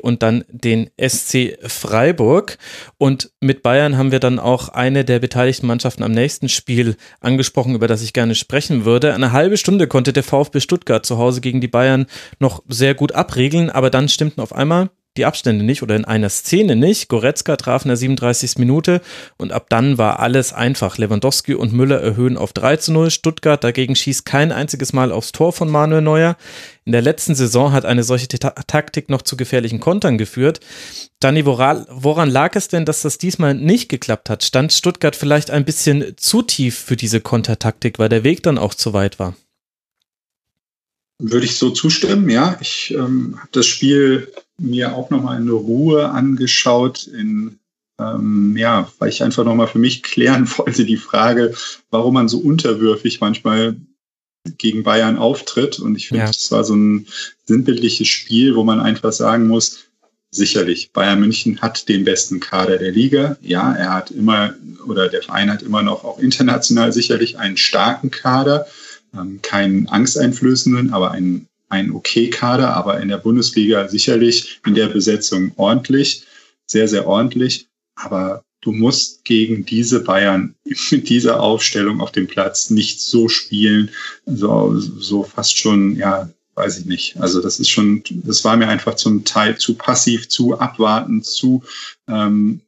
[SPEAKER 4] und dann den SC Freiburg. Und mit Bayern haben wir dann auch eine der beteiligten Mannschaften am nächsten Spiel angesprochen, über das ich gerne sprechen würde. Eine halbe Stunde konnte der VfB Stuttgart zu Hause gegen die Bayern noch sehr gut abregeln, aber dann stimmten auf einmal die Abstände nicht oder in einer Szene nicht. Goretzka traf in der 37. Minute und ab dann war alles einfach. Lewandowski und Müller erhöhen auf 3 zu 0. Stuttgart dagegen schießt kein einziges Mal aufs Tor von Manuel Neuer. In der letzten Saison hat eine solche Ta Taktik noch zu gefährlichen Kontern geführt. Dani, woran lag es denn, dass das diesmal nicht geklappt hat? Stand Stuttgart vielleicht ein bisschen zu tief für diese Kontertaktik, weil der Weg dann auch zu weit war?
[SPEAKER 5] Würde ich so zustimmen, ja. Ich ähm, habe das Spiel mir auch nochmal in Ruhe angeschaut, in, ähm, ja, weil ich einfach nochmal für mich klären wollte, die Frage, warum man so unterwürfig manchmal gegen Bayern auftritt. Und ich finde, ja. das war so ein sinnbildliches Spiel, wo man einfach sagen muss, sicherlich, Bayern München hat den besten Kader der Liga. Ja, er hat immer, oder der Verein hat immer noch auch international sicherlich einen starken Kader ähm, keinen angsteinflößenden, aber einen, einen okay Kader, aber in der Bundesliga sicherlich in der Besetzung ordentlich, sehr, sehr ordentlich. Aber du musst gegen diese Bayern mit dieser Aufstellung auf dem Platz nicht so spielen, so, so fast schon, ja, weiß ich nicht. Also das ist schon, das war mir einfach zum Teil zu passiv, zu abwartend, zu ähm,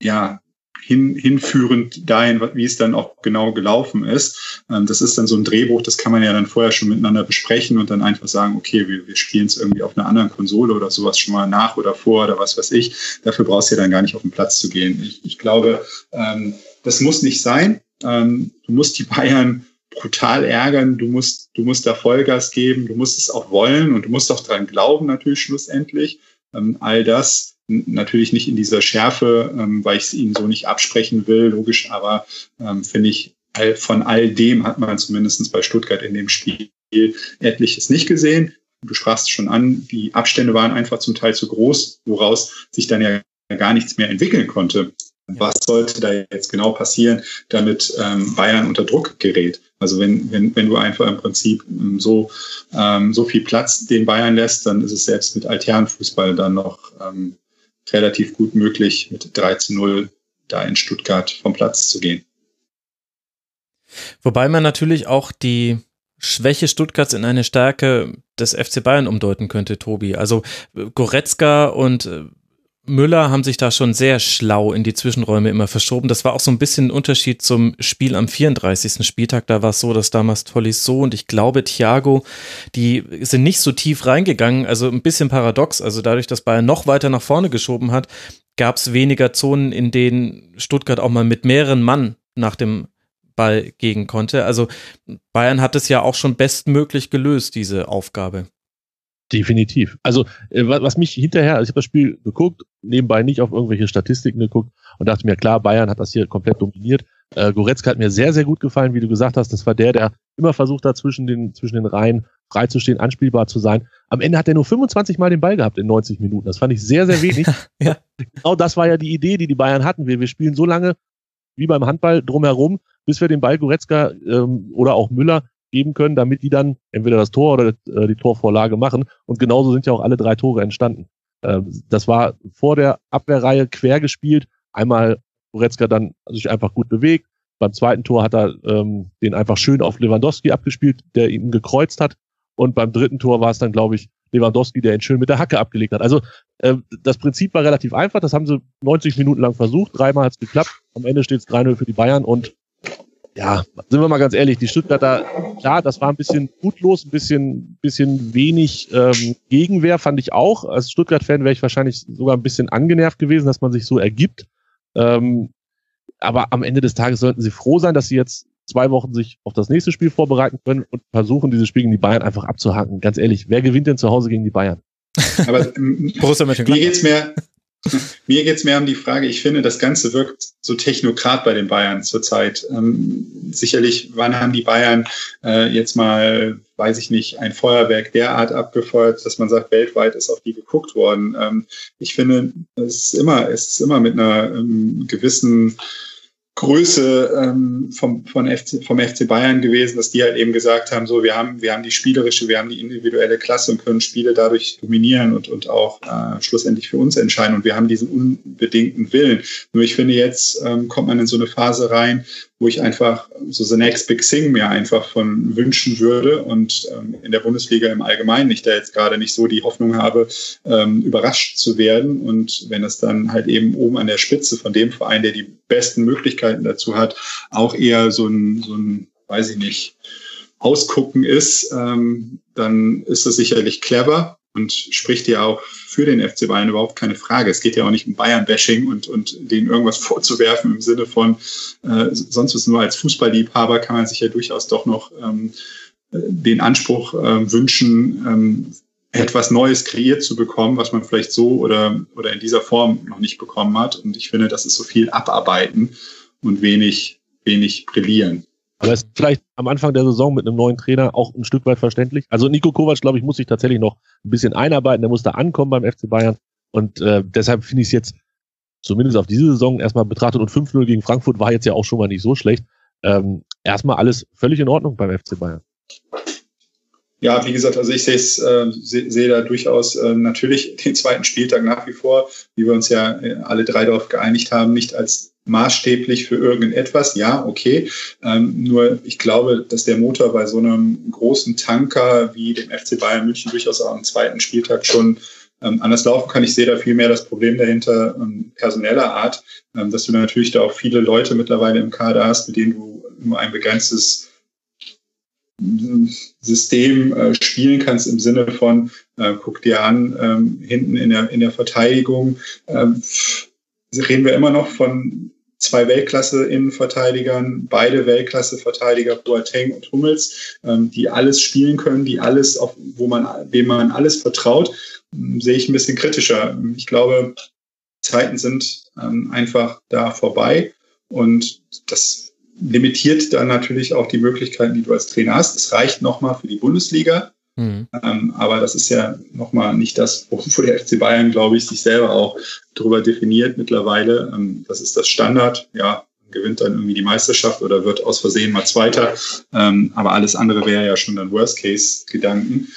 [SPEAKER 5] ja hin, hinführend dahin, wie es dann auch genau gelaufen ist. Ähm, das ist dann so ein Drehbuch, das kann man ja dann vorher schon miteinander besprechen und dann einfach sagen, okay, wir, wir spielen es irgendwie auf einer anderen Konsole oder sowas schon mal nach oder vor oder was weiß ich. Dafür brauchst du ja dann gar nicht auf den Platz zu gehen. Ich, ich glaube, ähm, das muss nicht sein. Ähm, du musst die Bayern brutal ärgern, du musst, du musst da Vollgas geben, du musst es auch wollen und du musst auch dran glauben, natürlich schlussendlich. Ähm, all das Natürlich nicht in dieser Schärfe, ähm, weil ich es ihnen so nicht absprechen will, logisch, aber ähm, finde ich, all, von all dem hat man zumindest bei Stuttgart in dem Spiel etliches nicht gesehen. Du sprachst schon an, die Abstände waren einfach zum Teil zu groß, woraus sich dann ja gar nichts mehr entwickeln konnte. Was sollte da jetzt genau passieren, damit ähm, Bayern unter Druck gerät? Also wenn, wenn, wenn du einfach im Prinzip ähm, so, ähm, so viel Platz den Bayern lässt, dann ist es selbst mit Alternfußball dann noch ähm, relativ gut möglich, mit 3 zu 0 da in Stuttgart vom Platz zu gehen.
[SPEAKER 4] Wobei man natürlich auch die Schwäche Stuttgarts in eine Stärke des FC Bayern umdeuten könnte, Tobi. Also Goretzka und äh, Müller haben sich da schon sehr schlau in die Zwischenräume immer verschoben. Das war auch so ein bisschen ein Unterschied zum Spiel am 34. Spieltag. Da war es so, dass damals Tolisso und ich glaube Thiago, die sind nicht so tief reingegangen. Also ein bisschen paradox. Also dadurch, dass Bayern noch weiter nach vorne geschoben hat, gab es weniger Zonen, in denen Stuttgart auch mal mit mehreren Mann nach dem Ball gegen konnte. Also Bayern hat es ja auch schon bestmöglich gelöst, diese Aufgabe.
[SPEAKER 6] Definitiv. Also, äh, was mich hinterher, also ich habe das Spiel geguckt, nebenbei nicht auf irgendwelche Statistiken geguckt und dachte mir, klar, Bayern hat das hier komplett dominiert. Äh, Goretzka hat mir sehr, sehr gut gefallen, wie du gesagt hast. Das war der, der immer versucht hat, zwischen den, zwischen den Reihen freizustehen, anspielbar zu sein. Am Ende hat er nur 25 Mal den Ball gehabt in 90 Minuten. Das fand ich sehr, sehr wenig. ja. Genau das war ja die Idee, die die Bayern hatten. Wir, wir spielen so lange wie beim Handball drumherum, bis wir den Ball Goretzka ähm, oder auch Müller geben können, damit die dann entweder das Tor oder äh, die Torvorlage machen. Und genauso sind ja auch alle drei Tore entstanden. Ähm, das war vor der Abwehrreihe quer gespielt. Einmal Goretzka dann sich einfach gut bewegt. Beim zweiten Tor hat er ähm, den einfach schön auf Lewandowski abgespielt, der ihn gekreuzt hat. Und beim dritten Tor war es dann, glaube ich, Lewandowski, der ihn schön mit der Hacke abgelegt hat. Also äh, das Prinzip war relativ einfach. Das haben sie 90 Minuten lang versucht. Dreimal hat es geklappt. Am Ende steht es 3-0 für die Bayern und ja, sind wir mal ganz ehrlich, die Stuttgarter, klar, das war ein bisschen mutlos, ein bisschen, bisschen wenig ähm, Gegenwehr, fand ich auch. Als Stuttgart-Fan wäre ich wahrscheinlich sogar ein bisschen angenervt gewesen, dass man sich so ergibt. Ähm, aber am Ende des Tages sollten sie froh sein, dass sie jetzt zwei Wochen sich auf das nächste Spiel vorbereiten können und versuchen, dieses Spiel gegen die Bayern einfach abzuhaken. Ganz ehrlich, wer gewinnt denn zu Hause gegen die Bayern?
[SPEAKER 5] Aber ähm, mir geht's mehr, mir geht es mehr um die Frage, ich finde, das Ganze wirkt so technokrat bei den Bayern zurzeit. Ähm, sicherlich, wann haben die Bayern äh, jetzt mal, weiß ich nicht, ein Feuerwerk derart abgefeuert, dass man sagt, weltweit ist auf die geguckt worden. Ähm, ich finde, es ist immer, es ist immer mit einer ähm, gewissen Größe ähm, vom, von FC, vom FC Bayern gewesen, dass die halt eben gesagt haben, so wir haben, wir haben die spielerische, wir haben die individuelle Klasse und können Spiele dadurch dominieren und, und auch äh, schlussendlich für uns entscheiden. Und wir haben diesen unbedingten Willen. Nur ich finde, jetzt ähm, kommt man in so eine Phase rein, wo ich einfach so the next big thing mir einfach von wünschen würde und ähm, in der Bundesliga im Allgemeinen ich da jetzt gerade nicht so die Hoffnung habe, ähm, überrascht zu werden und wenn es dann halt eben oben an der Spitze von dem Verein, der die besten Möglichkeiten dazu hat, auch eher so ein, so ein weiß ich nicht, Ausgucken ist, ähm, dann ist das sicherlich clever und spricht ja auch für den FC Bayern überhaupt keine Frage. Es geht ja auch nicht um Bayern-Bashing und, und denen irgendwas vorzuwerfen im Sinne von, äh, sonst was nur als Fußballliebhaber kann man sich ja durchaus doch noch ähm, den Anspruch äh, wünschen, ähm, etwas Neues kreiert zu bekommen, was man vielleicht so oder, oder in dieser Form noch nicht bekommen hat. Und ich finde, das ist so viel abarbeiten und wenig, wenig brillieren.
[SPEAKER 6] Aber es ist vielleicht am Anfang der Saison mit einem neuen Trainer auch ein Stück weit verständlich. Also Nico Kovac, glaube ich, muss sich tatsächlich noch ein bisschen einarbeiten. Der muss da ankommen beim FC Bayern. Und äh, deshalb finde ich es jetzt zumindest auf diese Saison erstmal betrachtet. Und 5-0 gegen Frankfurt war jetzt ja auch schon mal nicht so schlecht. Ähm, erstmal alles völlig in Ordnung beim FC Bayern.
[SPEAKER 5] Ja, wie gesagt, also ich sehe es, äh, sehe seh da durchaus äh, natürlich den zweiten Spieltag nach wie vor, wie wir uns ja äh, alle drei darauf geeinigt haben, nicht als maßstäblich für irgendetwas. Ja, okay. Ähm, nur ich glaube, dass der Motor bei so einem großen Tanker wie dem FC Bayern München durchaus auch am zweiten Spieltag schon ähm, anders laufen kann. Ich sehe da vielmehr das Problem dahinter ähm, personeller Art, ähm, dass du natürlich da auch viele Leute mittlerweile im Kader hast, mit denen du nur ein begrenztes ähm, System äh, spielen kannst im Sinne von, äh, guck dir an, ähm, hinten in der, in der Verteidigung, ähm, reden wir immer noch von zwei Weltklasse-Innenverteidigern, beide Weltklasse-Verteidiger, Boateng und Hummels, ähm, die alles spielen können, die alles, auf, wo man, dem man alles vertraut, ähm, sehe ich ein bisschen kritischer. Ich glaube, Zeiten sind ähm, einfach da vorbei und das limitiert dann natürlich auch die Möglichkeiten, die du als Trainer hast. Es reicht nochmal für die Bundesliga, Mhm. Ähm, aber das ist ja nochmal nicht das, wo der FC Bayern, glaube ich, sich selber auch darüber definiert mittlerweile. Ähm, das ist das Standard. Ja, gewinnt dann irgendwie die Meisterschaft oder wird aus Versehen mal Zweiter. Ähm, aber alles andere wäre ja schon ein Worst-Case-Gedanken.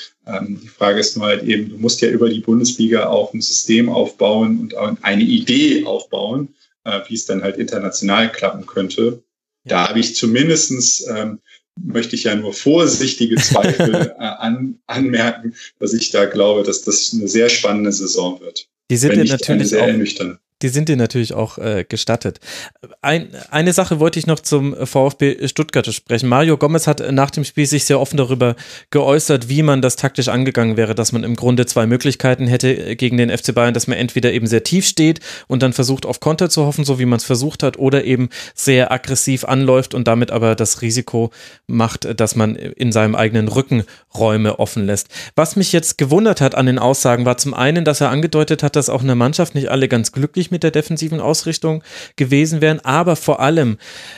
[SPEAKER 5] Die Frage ist nur halt eben, du musst ja über die Bundesliga auch ein System aufbauen und eine Idee aufbauen, äh, wie es dann halt international klappen könnte. Da habe ich zumindestens ähm, möchte ich ja nur vorsichtige Zweifel äh, an, anmerken, dass ich da glaube, dass das eine sehr spannende Saison wird.
[SPEAKER 4] Die sind ja natürlich auch, ernüchtern die sind dir natürlich auch äh, gestattet. Ein, eine Sache wollte ich noch zum VfB Stuttgart sprechen. Mario Gomez hat nach dem Spiel sich sehr offen darüber geäußert, wie man das taktisch angegangen wäre, dass man im Grunde zwei Möglichkeiten hätte gegen den FC Bayern, dass man entweder eben sehr tief steht und dann versucht auf Konter zu hoffen, so wie man es versucht hat, oder eben sehr aggressiv anläuft und damit aber das Risiko macht, dass man in seinem eigenen Rücken Räume offen lässt. Was mich jetzt gewundert hat an den Aussagen war zum einen, dass er angedeutet hat, dass auch eine Mannschaft nicht alle ganz glücklich mit der defensiven Ausrichtung gewesen wären. Aber vor allem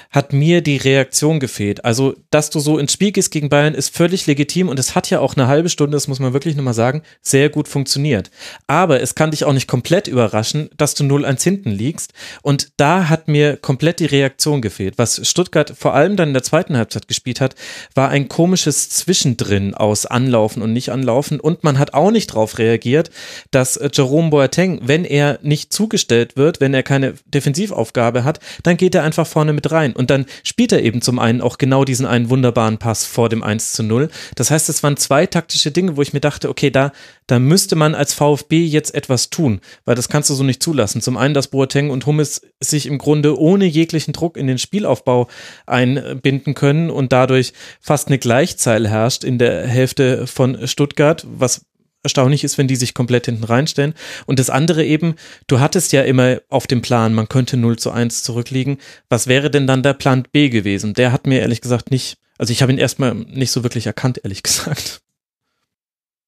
[SPEAKER 4] hat mir die Reaktion gefehlt. Also, dass du so ins Spiel gehst gegen Bayern, ist völlig legitim und es hat ja auch eine halbe Stunde, das muss man wirklich nochmal sagen, sehr gut funktioniert. Aber es kann dich auch nicht komplett überraschen, dass du 0-1 hinten liegst. Und da hat mir komplett die Reaktion gefehlt. Was Stuttgart vor allem dann in der zweiten Halbzeit gespielt hat, war ein komisches Zwischendrin aus Anlaufen und nicht Anlaufen. Und man hat auch nicht darauf reagiert, dass Jerome Boateng, wenn er nicht zugestellt gestellt wird, wenn er keine Defensivaufgabe hat, dann geht er einfach vorne mit rein. Und dann spielt er eben zum einen auch genau diesen einen wunderbaren Pass vor dem 1 zu 0. Das heißt, es waren zwei taktische Dinge, wo ich mir dachte, okay, da, da müsste man als VfB jetzt etwas tun, weil das kannst du so nicht zulassen. Zum einen, dass Boateng und Hummes sich im Grunde ohne jeglichen Druck in den Spielaufbau einbinden können und dadurch fast eine Gleichzahl herrscht in der Hälfte von Stuttgart, was erstaunlich ist, wenn die sich komplett hinten reinstellen. Und das andere eben, du hattest ja immer auf dem Plan, man könnte 0 zu 1 zurückliegen. Was wäre denn dann der Plan B gewesen? Der hat mir ehrlich gesagt nicht, also ich habe ihn erstmal nicht so wirklich erkannt, ehrlich gesagt.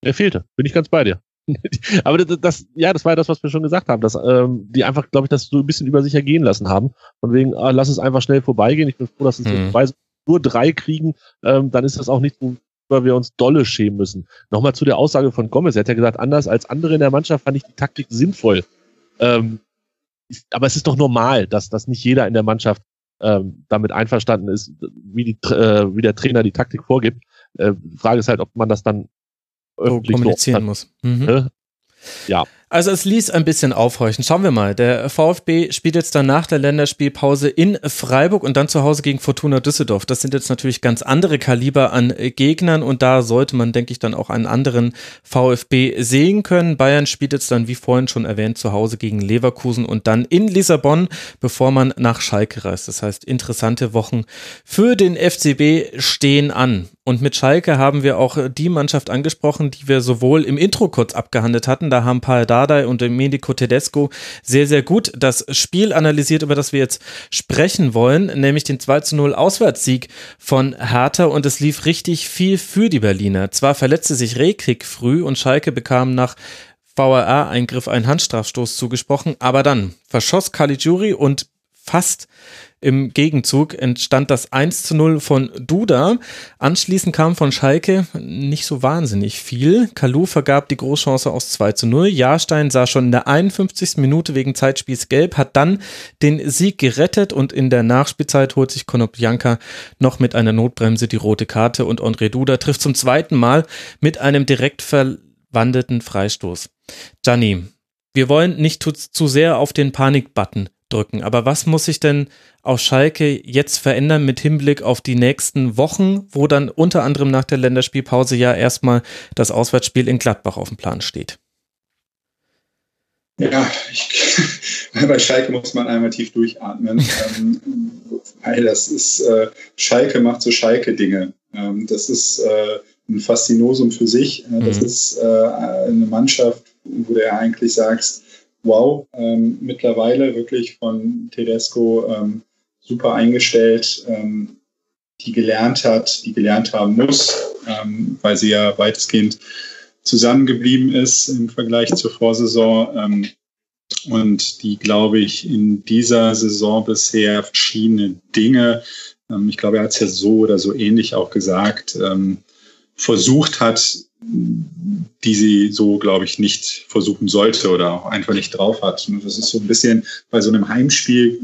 [SPEAKER 6] Er fehlte, bin ich ganz bei dir. Aber das, das, ja, das war ja das, was wir schon gesagt haben, dass ähm, die einfach, glaube ich, das so ein bisschen über sich ergehen lassen haben. Von wegen, ah, lass es einfach schnell vorbeigehen. Ich bin froh, dass es hm. vorbei nur drei kriegen, ähm, dann ist das auch nicht so worüber wir uns dolle schämen müssen. Nochmal zu der Aussage von Gomez. Er hat ja gesagt, anders als andere in der Mannschaft fand ich die Taktik sinnvoll. Ähm, aber es ist doch normal, dass, dass nicht jeder in der Mannschaft ähm, damit einverstanden ist, wie, die, äh, wie der Trainer die Taktik vorgibt. Äh, die Frage ist halt, ob man das dann
[SPEAKER 4] öffentlich kommunizieren muss. Mhm.
[SPEAKER 6] Äh, ja.
[SPEAKER 4] Also es ließ ein bisschen aufhorchen. Schauen wir mal. Der VfB spielt jetzt dann nach der Länderspielpause in Freiburg und dann zu Hause gegen Fortuna Düsseldorf. Das sind jetzt natürlich ganz andere Kaliber an Gegnern und da sollte man, denke ich, dann auch einen anderen VfB sehen können. Bayern spielt jetzt dann, wie vorhin schon erwähnt, zu Hause gegen Leverkusen und dann in Lissabon, bevor man nach Schalke reist. Das heißt, interessante Wochen für den FCB stehen an. Und mit Schalke haben wir auch die Mannschaft angesprochen, die wir sowohl im Intro kurz abgehandelt hatten. Da haben Paul Dardai und Medico Tedesco sehr, sehr gut das Spiel analysiert, über das wir jetzt sprechen wollen, nämlich den 2 zu 0 Auswärtssieg von Hertha. Und es lief richtig viel für die Berliner. Zwar verletzte sich Rekrik früh und Schalke bekam nach VRA-Eingriff einen Handstrafstoß zugesprochen, aber dann verschoss Caligiuri und fast im Gegenzug entstand das 1 zu 0 von Duda. Anschließend kam von Schalke nicht so wahnsinnig viel. Kalu vergab die Großchance aus 2 zu 0. Jahrstein sah schon in der 51. Minute wegen Zeitspiels gelb, hat dann den Sieg gerettet und in der Nachspielzeit holt sich Konoplyanka noch mit einer Notbremse die rote Karte und André Duda trifft zum zweiten Mal mit einem direkt verwandelten Freistoß. Gianni, wir wollen nicht zu, zu sehr auf den Panik-Button drücken. Aber was muss sich denn auf Schalke jetzt verändern mit Hinblick auf die nächsten Wochen, wo dann unter anderem nach der Länderspielpause ja erstmal das Auswärtsspiel in Gladbach auf dem Plan steht?
[SPEAKER 5] Ja, ich, bei Schalke muss man einmal tief durchatmen, ähm, weil das ist, äh, Schalke macht so Schalke-Dinge. Ähm, das ist äh, ein Faszinosum für sich. Das mhm. ist äh, eine Mannschaft, wo du ja eigentlich sagst, wow, ähm, mittlerweile wirklich von Tedesco ähm, super eingestellt, ähm, die gelernt hat, die gelernt haben muss, ähm, weil sie ja weitestgehend zusammengeblieben ist im Vergleich zur Vorsaison. Ähm, und die, glaube ich, in dieser Saison bisher verschiedene Dinge, ähm, ich glaube, er hat es ja so oder so ähnlich auch gesagt, ähm, versucht hat, die sie so, glaube ich, nicht versuchen sollte oder auch einfach nicht drauf hat. Und das ist so ein bisschen bei so einem Heimspiel,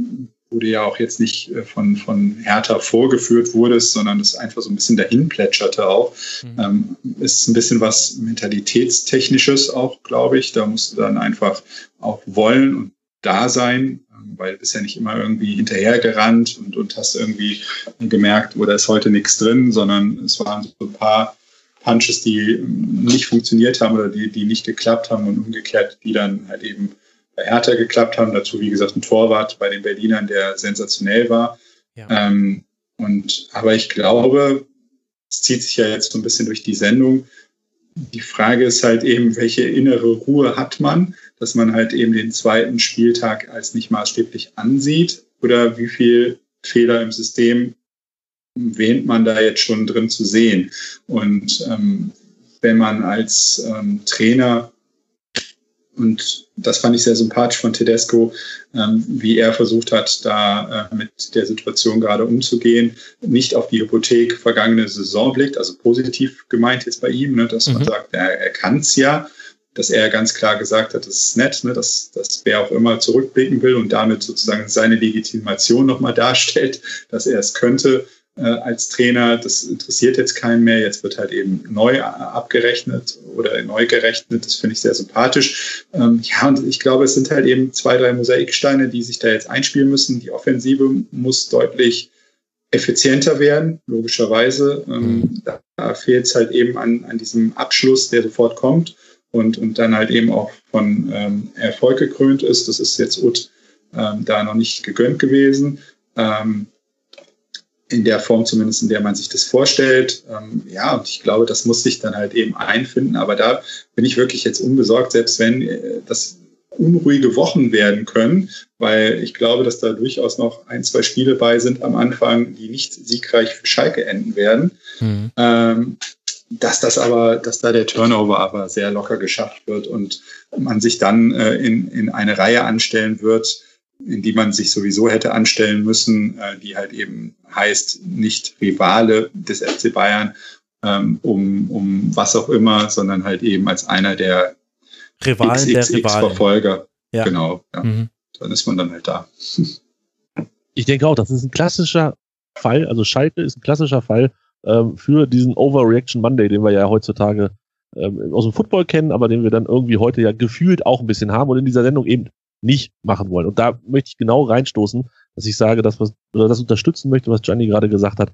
[SPEAKER 5] wo du ja auch jetzt nicht äh, von, von Hertha vorgeführt wurdest, sondern es einfach so ein bisschen dahin plätscherte auch. Mhm. Ähm, ist ein bisschen was Mentalitätstechnisches auch, glaube ich. Da musst du dann einfach auch wollen und da sein, ähm, weil du bist ja nicht immer irgendwie hinterhergerannt und, und hast irgendwie gemerkt, oder ist heute nichts drin, sondern es waren so ein paar Punches, die nicht funktioniert haben oder die, die nicht geklappt haben und umgekehrt, die dann halt eben bei Hertha geklappt haben. Dazu, wie gesagt, ein Torwart bei den Berlinern, der sensationell war. Ja. Ähm, und, aber ich glaube, es zieht sich ja jetzt so ein bisschen durch die Sendung. Die Frage ist halt eben, welche innere Ruhe hat man, dass man halt eben den zweiten Spieltag als nicht maßstäblich ansieht oder wie viel Fehler im System wähnt man da jetzt schon drin zu sehen. Und ähm, wenn man als ähm, Trainer und das fand ich sehr sympathisch von Tedesco, ähm, wie er versucht hat, da äh, mit der Situation gerade umzugehen, nicht auf die Hypothek vergangene Saison blickt, also positiv gemeint jetzt bei ihm, ne, dass mhm. man sagt, er, er kann es ja, dass er ganz klar gesagt hat, das ist nett, ne, dass, dass wer auch immer zurückblicken will und damit sozusagen seine Legitimation nochmal darstellt, dass er es könnte, als Trainer, das interessiert jetzt keinen mehr. Jetzt wird halt eben neu abgerechnet oder neu gerechnet. Das finde ich sehr sympathisch. Ähm, ja, und ich glaube, es sind halt eben zwei, drei Mosaiksteine, die sich da jetzt einspielen müssen. Die Offensive muss deutlich effizienter werden, logischerweise. Ähm, mhm. da, da fehlt es halt eben an, an diesem Abschluss, der sofort kommt und, und dann halt eben auch von ähm, Erfolg gekrönt ist. Das ist jetzt Ut ähm, da noch nicht gegönnt gewesen. Ähm, in der Form zumindest, in der man sich das vorstellt. Ähm, ja, und ich glaube, das muss sich dann halt eben einfinden. Aber da bin ich wirklich jetzt unbesorgt, selbst wenn äh, das unruhige Wochen werden können, weil ich glaube, dass da durchaus noch ein, zwei Spiele bei sind am Anfang, die nicht siegreich für Schalke enden werden. Mhm. Ähm, dass das aber, dass da der Turnover aber sehr locker geschafft wird und man sich dann äh, in, in eine Reihe anstellen wird, in die man sich sowieso hätte anstellen müssen, äh, die halt eben heißt, nicht Rivale des FC Bayern, ähm, um, um was auch immer, sondern halt eben als einer der
[SPEAKER 4] Rivalen der Rivalen.
[SPEAKER 5] Verfolger. Ja. Genau, ja. Mhm. Dann ist man dann halt da.
[SPEAKER 6] Ich denke auch, das ist ein klassischer Fall, also Schalke ist ein klassischer Fall ähm, für diesen Overreaction Monday, den wir ja heutzutage ähm, aus dem Football kennen, aber den wir dann irgendwie heute ja gefühlt auch ein bisschen haben und in dieser Sendung eben nicht machen wollen. Und da möchte ich genau reinstoßen, dass ich sage, dass was, oder das unterstützen möchte, was Gianni gerade gesagt hat.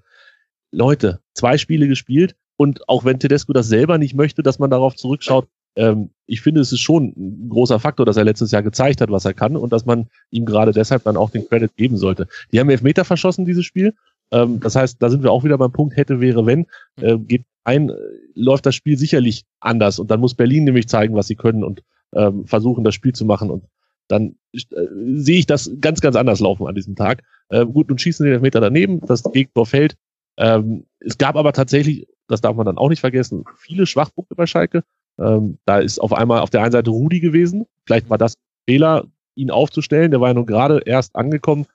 [SPEAKER 6] Leute, zwei Spiele gespielt und auch wenn Tedesco das selber nicht möchte, dass man darauf zurückschaut, ähm, ich finde, es ist schon ein großer Faktor, dass er letztes Jahr gezeigt hat, was er kann und dass man ihm gerade deshalb dann auch den Credit geben sollte. Die haben Elfmeter verschossen, dieses Spiel. Ähm, das heißt, da sind wir auch wieder beim Punkt hätte, wäre, wenn. Äh, geht ein, äh, läuft das Spiel sicherlich anders und dann muss Berlin nämlich zeigen, was sie können und ähm, versuchen, das Spiel zu machen und dann äh, sehe ich das ganz, ganz anders laufen an diesem Tag. Äh, gut, nun schießen den Elfmeter daneben, das Gegentor fällt. Ähm, es gab aber tatsächlich, das darf man dann auch nicht vergessen, viele Schwachpunkte bei Schalke. Ähm, da ist auf einmal auf der einen Seite Rudi gewesen. Vielleicht war das Fehler, ihn aufzustellen. Der war ja nun gerade erst angekommen.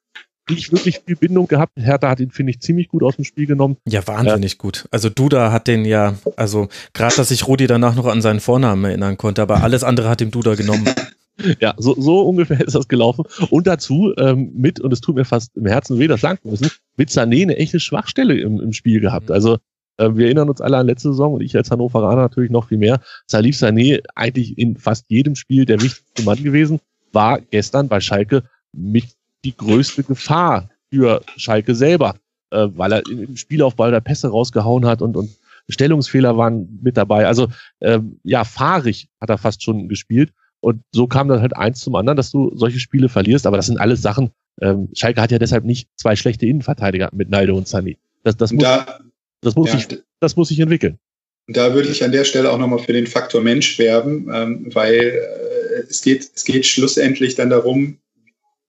[SPEAKER 6] Nicht wirklich viel Bindung gehabt. Hertha hat ihn, finde ich, ziemlich gut aus dem Spiel genommen.
[SPEAKER 4] Ja, wahnsinnig äh, gut. Also Duda hat den ja, also gerade, dass sich Rudi danach noch an seinen Vornamen erinnern konnte, aber alles andere hat ihm Duda genommen.
[SPEAKER 6] Ja, so, so ungefähr ist das gelaufen. Und dazu ähm, mit, und es tut mir fast im Herzen weh, das sagen zu müssen, mit Sané eine echte Schwachstelle im, im Spiel gehabt. Also äh, wir erinnern uns alle an letzte Saison und ich als Hannoveraner natürlich noch viel mehr. Salif Sané eigentlich in fast jedem Spiel der wichtigste Mann gewesen, war gestern bei Schalke mit die größte Gefahr für Schalke selber, äh, weil er im Spielaufbau der Pässe rausgehauen hat und, und Stellungsfehler waren mit dabei. Also ähm, ja, fahrig hat er fast schon gespielt. Und so kam dann halt eins zum anderen, dass du solche Spiele verlierst. Aber das sind alles Sachen. Ähm, Schalke hat ja deshalb nicht zwei schlechte Innenverteidiger mit Naldo und Sané. Das, das muss, da, das muss, ja, sich, das muss sich entwickeln.
[SPEAKER 5] Da würde ich an der Stelle auch nochmal für den Faktor Mensch werben, ähm, weil äh, es, geht, es geht schlussendlich dann darum,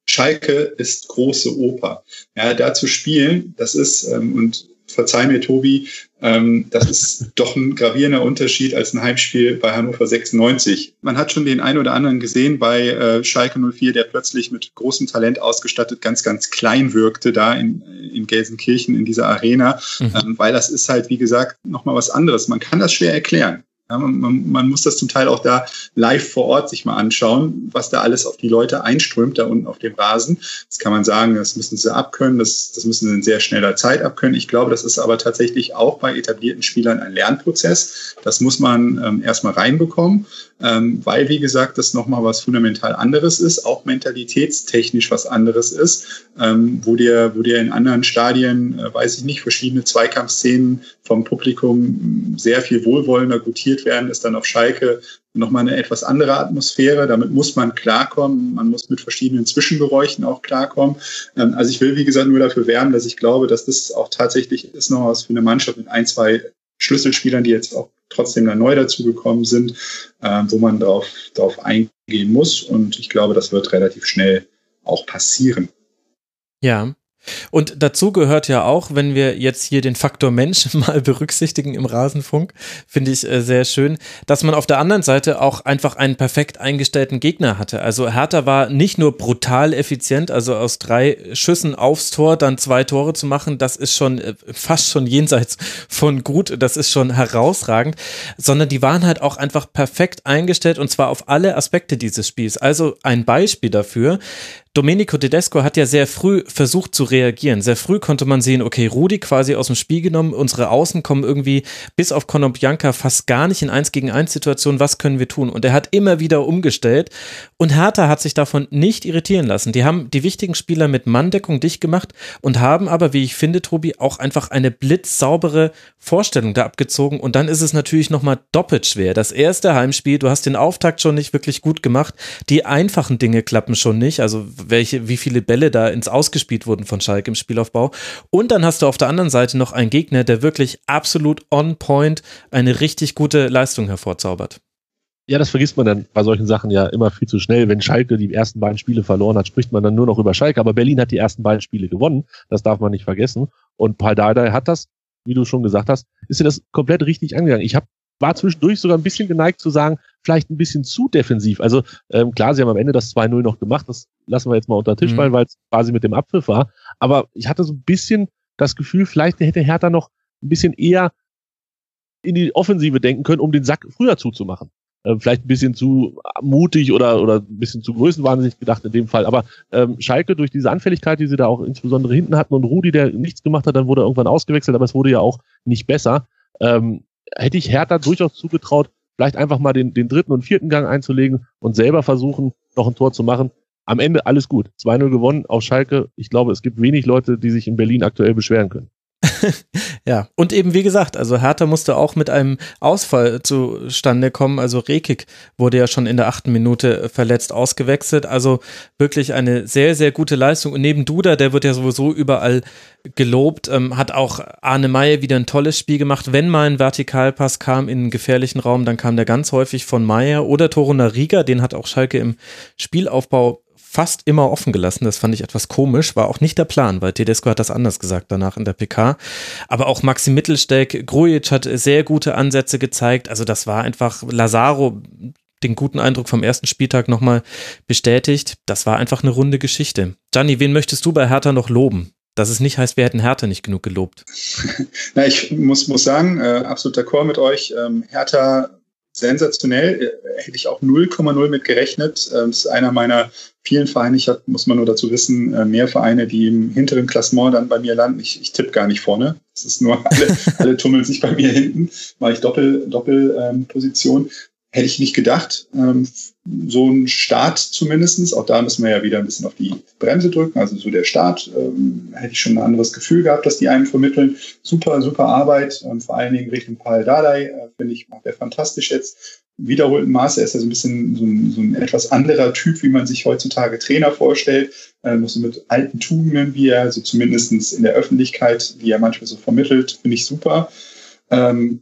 [SPEAKER 5] Schalke ist große Oper. Ja, da zu spielen, das ist, ähm, und verzeih mir, Tobi, das ist doch ein gravierender Unterschied als ein Heimspiel bei Hannover 96. Man hat schon den einen oder anderen gesehen bei äh, Schalke 04, der plötzlich mit großem Talent ausgestattet ganz, ganz klein wirkte da in, in Gelsenkirchen in dieser Arena, mhm. ähm, weil das ist halt, wie gesagt, nochmal was anderes. Man kann das schwer erklären. Ja, man, man, muss das zum Teil auch da live vor Ort sich mal anschauen, was da alles auf die Leute einströmt, da unten auf dem Rasen. Das kann man sagen, das müssen sie abkönnen, das, das müssen sie in sehr schneller Zeit abkönnen. Ich glaube, das ist aber tatsächlich auch bei etablierten Spielern ein Lernprozess. Das muss man ähm, erstmal reinbekommen, ähm, weil, wie gesagt, das nochmal was fundamental anderes ist, auch mentalitätstechnisch was anderes ist, ähm, wo dir, wo dir in anderen Stadien, äh, weiß ich nicht, verschiedene Zweikampfszenen vom Publikum sehr viel wohlwollender gutiert werden, ist dann auf Schalke nochmal eine etwas andere Atmosphäre. Damit muss man klarkommen. Man muss mit verschiedenen Zwischengeräuschen auch klarkommen. Ähm, also ich will, wie gesagt, nur dafür werben, dass ich glaube, dass das auch tatsächlich ist noch was für eine Mannschaft mit ein, zwei Schlüsselspielern, die jetzt auch trotzdem dann neu dazugekommen sind, ähm, wo man darauf, darauf eingehen muss. Und ich glaube, das wird relativ schnell auch passieren.
[SPEAKER 4] Ja, und dazu gehört ja auch, wenn wir jetzt hier den Faktor Mensch mal berücksichtigen im Rasenfunk, finde ich äh, sehr schön, dass man auf der anderen Seite auch einfach einen perfekt eingestellten Gegner hatte. Also Hertha war nicht nur brutal effizient, also aus drei Schüssen aufs Tor dann zwei Tore zu machen, das ist schon äh, fast schon jenseits von gut, das ist schon herausragend, sondern die waren halt auch einfach perfekt eingestellt und zwar auf alle Aspekte dieses Spiels. Also ein Beispiel dafür, Domenico Tedesco hat ja sehr früh versucht zu reagieren. Sehr früh konnte man sehen, okay, Rudi quasi aus dem Spiel genommen, unsere Außen kommen irgendwie bis auf Conor Bianca fast gar nicht in 1 gegen 1 Situationen, was können wir tun? Und er hat immer wieder umgestellt und Hertha hat sich davon nicht irritieren lassen. Die haben die wichtigen Spieler mit Manndeckung dicht gemacht und haben aber, wie ich finde, Tobi, auch einfach eine blitzsaubere Vorstellung da abgezogen und dann ist es natürlich nochmal doppelt schwer. Das erste Heimspiel, du hast den Auftakt schon nicht wirklich gut gemacht, die einfachen Dinge klappen schon nicht, also welche, wie viele Bälle da ins Ausgespielt wurden von Schalke im Spielaufbau. Und dann hast du auf der anderen Seite noch einen Gegner, der wirklich absolut on point eine richtig gute Leistung hervorzaubert.
[SPEAKER 6] Ja, das vergisst man dann bei solchen Sachen ja immer viel zu schnell. Wenn Schalke die ersten beiden Spiele verloren hat, spricht man dann nur noch über Schalke. Aber Berlin hat die ersten beiden Spiele gewonnen. Das darf man nicht vergessen. Und Paul Dardai hat das, wie du schon gesagt hast, ist dir das komplett richtig angegangen. Ich habe war zwischendurch sogar ein bisschen geneigt zu sagen, vielleicht ein bisschen zu defensiv. Also ähm, klar, sie haben am Ende das 2-0 noch gemacht, das lassen wir jetzt mal unter den Tisch mhm. fallen, weil es quasi mit dem Abpfiff war. Aber ich hatte so ein bisschen das Gefühl, vielleicht hätte Hertha noch ein bisschen eher in die Offensive denken können, um den Sack früher zuzumachen. Ähm, vielleicht ein bisschen zu mutig oder, oder ein bisschen zu größenwahnsinnig gedacht in dem Fall. Aber ähm, Schalke durch diese Anfälligkeit, die sie da auch insbesondere hinten hatten und Rudi, der nichts gemacht hat, dann wurde er irgendwann ausgewechselt, aber es wurde ja auch nicht besser. Ähm, hätte ich Hertha durchaus zugetraut, vielleicht einfach mal den, den dritten und vierten Gang einzulegen und selber versuchen, noch ein Tor zu machen. Am Ende alles gut. 2-0 gewonnen auf Schalke. Ich glaube, es gibt wenig Leute, die sich in Berlin aktuell beschweren können.
[SPEAKER 4] ja, und eben wie gesagt, also Hertha musste auch mit einem Ausfall zustande kommen. Also Rekik wurde ja schon in der achten Minute verletzt ausgewechselt. Also wirklich eine sehr, sehr gute Leistung. Und neben Duda, der wird ja sowieso überall gelobt, ähm, hat auch Arne Meyer wieder ein tolles Spiel gemacht. Wenn mal ein Vertikalpass kam in einen gefährlichen Raum, dann kam der ganz häufig von Meyer oder Toruna Riga, den hat auch Schalke im Spielaufbau fast immer offen gelassen. Das fand ich etwas komisch, war auch nicht der Plan, weil Tedesco hat das anders gesagt danach in der PK. Aber auch Maxi Mittelsteck, Grujic hat sehr gute Ansätze gezeigt. Also das war einfach Lazaro, den guten Eindruck vom ersten Spieltag nochmal bestätigt. Das war einfach eine runde Geschichte. Gianni, wen möchtest du bei Hertha noch loben? Dass es nicht heißt, wir hätten Hertha nicht genug gelobt.
[SPEAKER 5] Na, ich muss, muss sagen, äh, absolut d'accord mit euch. Ähm, Hertha sensationell. Äh, hätte ich auch 0,0 mit gerechnet. Ähm, das ist einer meiner vielen Vereine. Ich habe, muss man nur dazu wissen, äh, mehr Vereine, die im hinteren Klassement dann bei mir landen. Ich, ich tippe gar nicht vorne. Das ist nur, alle, alle tummeln sich bei mir hinten. Mache ich Doppel, Doppelposition. Ähm, Hätte ich nicht gedacht. Ähm, so ein Start zumindestens. Auch da müssen wir ja wieder ein bisschen auf die Bremse drücken. Also so der Start ähm, hätte ich schon ein anderes Gefühl gehabt, dass die einem vermitteln. Super, super Arbeit. Ähm, vor allen Dingen Richtung Paul Dardai, äh, finde ich, macht er fantastisch jetzt. Wiederholten Maße. Er ist ja so ein bisschen so ein, so ein etwas anderer Typ, wie man sich heutzutage Trainer vorstellt. Äh, so mit alten Tugenden, wie er, so zumindestens in der Öffentlichkeit, wie er manchmal so vermittelt, finde ich super. Ähm,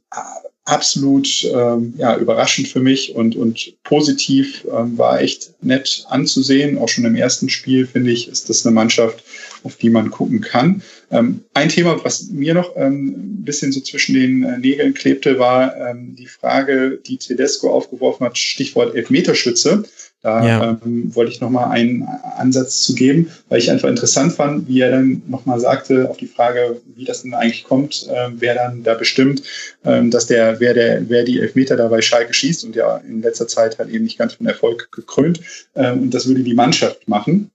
[SPEAKER 5] absolut ähm, ja, überraschend für mich und, und positiv ähm, war echt nett anzusehen. Auch schon im ersten Spiel, finde ich, ist das eine Mannschaft, auf die man gucken kann. Ähm, ein Thema, was mir noch ähm, ein bisschen so zwischen den äh, Nägeln klebte, war ähm, die Frage, die Tedesco aufgeworfen hat, Stichwort Elfmeterschütze. Da ja. ähm, wollte ich nochmal einen Ansatz zu geben, weil ich einfach interessant fand, wie er dann nochmal sagte auf die Frage, wie das denn eigentlich kommt, äh, wer dann da bestimmt, ähm, dass der, wer der, wer die Elfmeter da bei Schalke schießt und ja in letzter Zeit halt eben nicht ganz von Erfolg gekrönt. Ähm, und das würde die Mannschaft machen.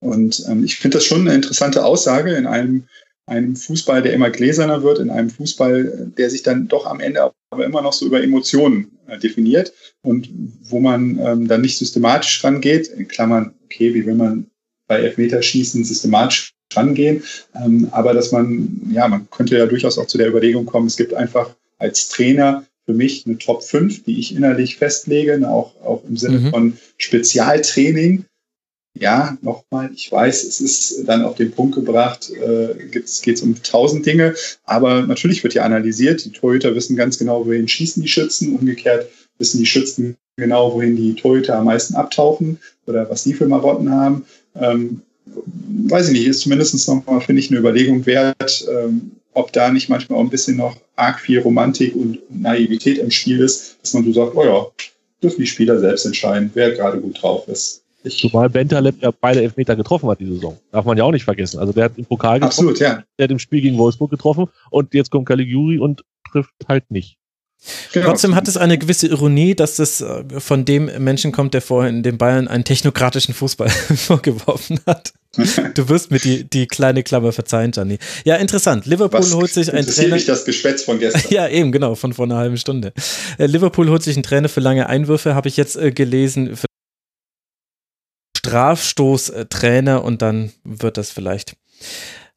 [SPEAKER 5] Und ähm, ich finde das schon eine interessante Aussage in einem einem Fußball, der immer gläserner wird, in einem Fußball, der sich dann doch am Ende aber immer noch so über Emotionen definiert und wo man ähm, dann nicht systematisch rangeht, in Klammern, okay, wie will man bei Elfmeterschießen systematisch rangehen, ähm, aber dass man, ja, man könnte ja durchaus auch zu der Überlegung kommen, es gibt einfach als Trainer für mich eine Top 5, die ich innerlich festlege, auch, auch im Sinne mhm. von Spezialtraining, ja, nochmal, ich weiß, es ist dann auf den Punkt gebracht, äh, geht es um tausend Dinge, aber natürlich wird ja analysiert. Die Torhüter wissen ganz genau, wohin schießen die Schützen. Umgekehrt wissen die Schützen genau, wohin die Torhüter am meisten abtauchen oder was die für Marotten haben. Ähm, weiß ich nicht, ist zumindest nochmal, finde ich, eine Überlegung wert, ähm, ob da nicht manchmal auch ein bisschen noch arg viel Romantik und Naivität im Spiel ist, dass man so sagt, oh ja, dürfen die Spieler selbst entscheiden, wer gerade gut drauf ist.
[SPEAKER 6] Ich Zumal Bentaleb ja beide Elfmeter getroffen hat diese Saison. Darf man ja auch nicht vergessen. Also der hat im Pokal getroffen. Absolut, ja. Der hat im Spiel gegen Wolfsburg getroffen und jetzt kommt Caligiuri und trifft halt nicht.
[SPEAKER 4] Genau. Trotzdem hat es eine gewisse Ironie, dass das äh, von dem Menschen kommt, der vorhin in den Bayern einen technokratischen Fußball vorgeworfen hat. Du wirst mir die, die kleine Klammer verzeihen, Gianni. Ja, interessant. Liverpool
[SPEAKER 5] Was
[SPEAKER 4] holt sich einen
[SPEAKER 5] Trainer. Mich das Geschwätz von gestern.
[SPEAKER 4] ja, eben, genau, von vor einer halben Stunde. Äh, Liverpool holt sich einen Trainer für lange Einwürfe, habe ich jetzt äh, gelesen. Strafstoßtrainer und dann wird das vielleicht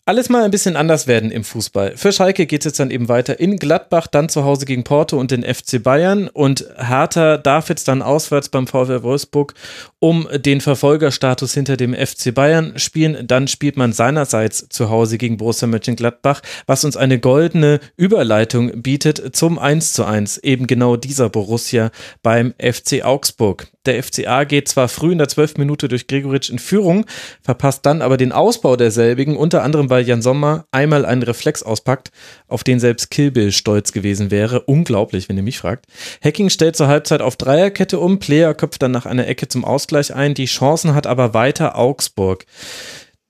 [SPEAKER 4] alles mal ein bisschen anders werden im Fußball. Für Schalke geht es jetzt dann eben weiter in Gladbach, dann zu Hause gegen Porto und den FC Bayern und Hertha darf jetzt dann auswärts beim VfL Wolfsburg um den Verfolgerstatus hinter dem FC Bayern spielen. Dann spielt man seinerseits zu Hause gegen Borussia Mönchengladbach, was uns eine goldene Überleitung bietet zum 1 zu 1 eben genau dieser Borussia beim FC Augsburg. Der FCA geht zwar früh in der 12. Minute durch Gregoritsch in Führung, verpasst dann aber den Ausbau derselbigen, unter anderem weil Jan Sommer einmal einen Reflex auspackt, auf den selbst Kilbill stolz gewesen wäre. Unglaublich, wenn ihr mich fragt. Hacking stellt zur Halbzeit auf Dreierkette um, Player köpft dann nach einer Ecke zum Ausgleich ein, die Chancen hat aber weiter Augsburg.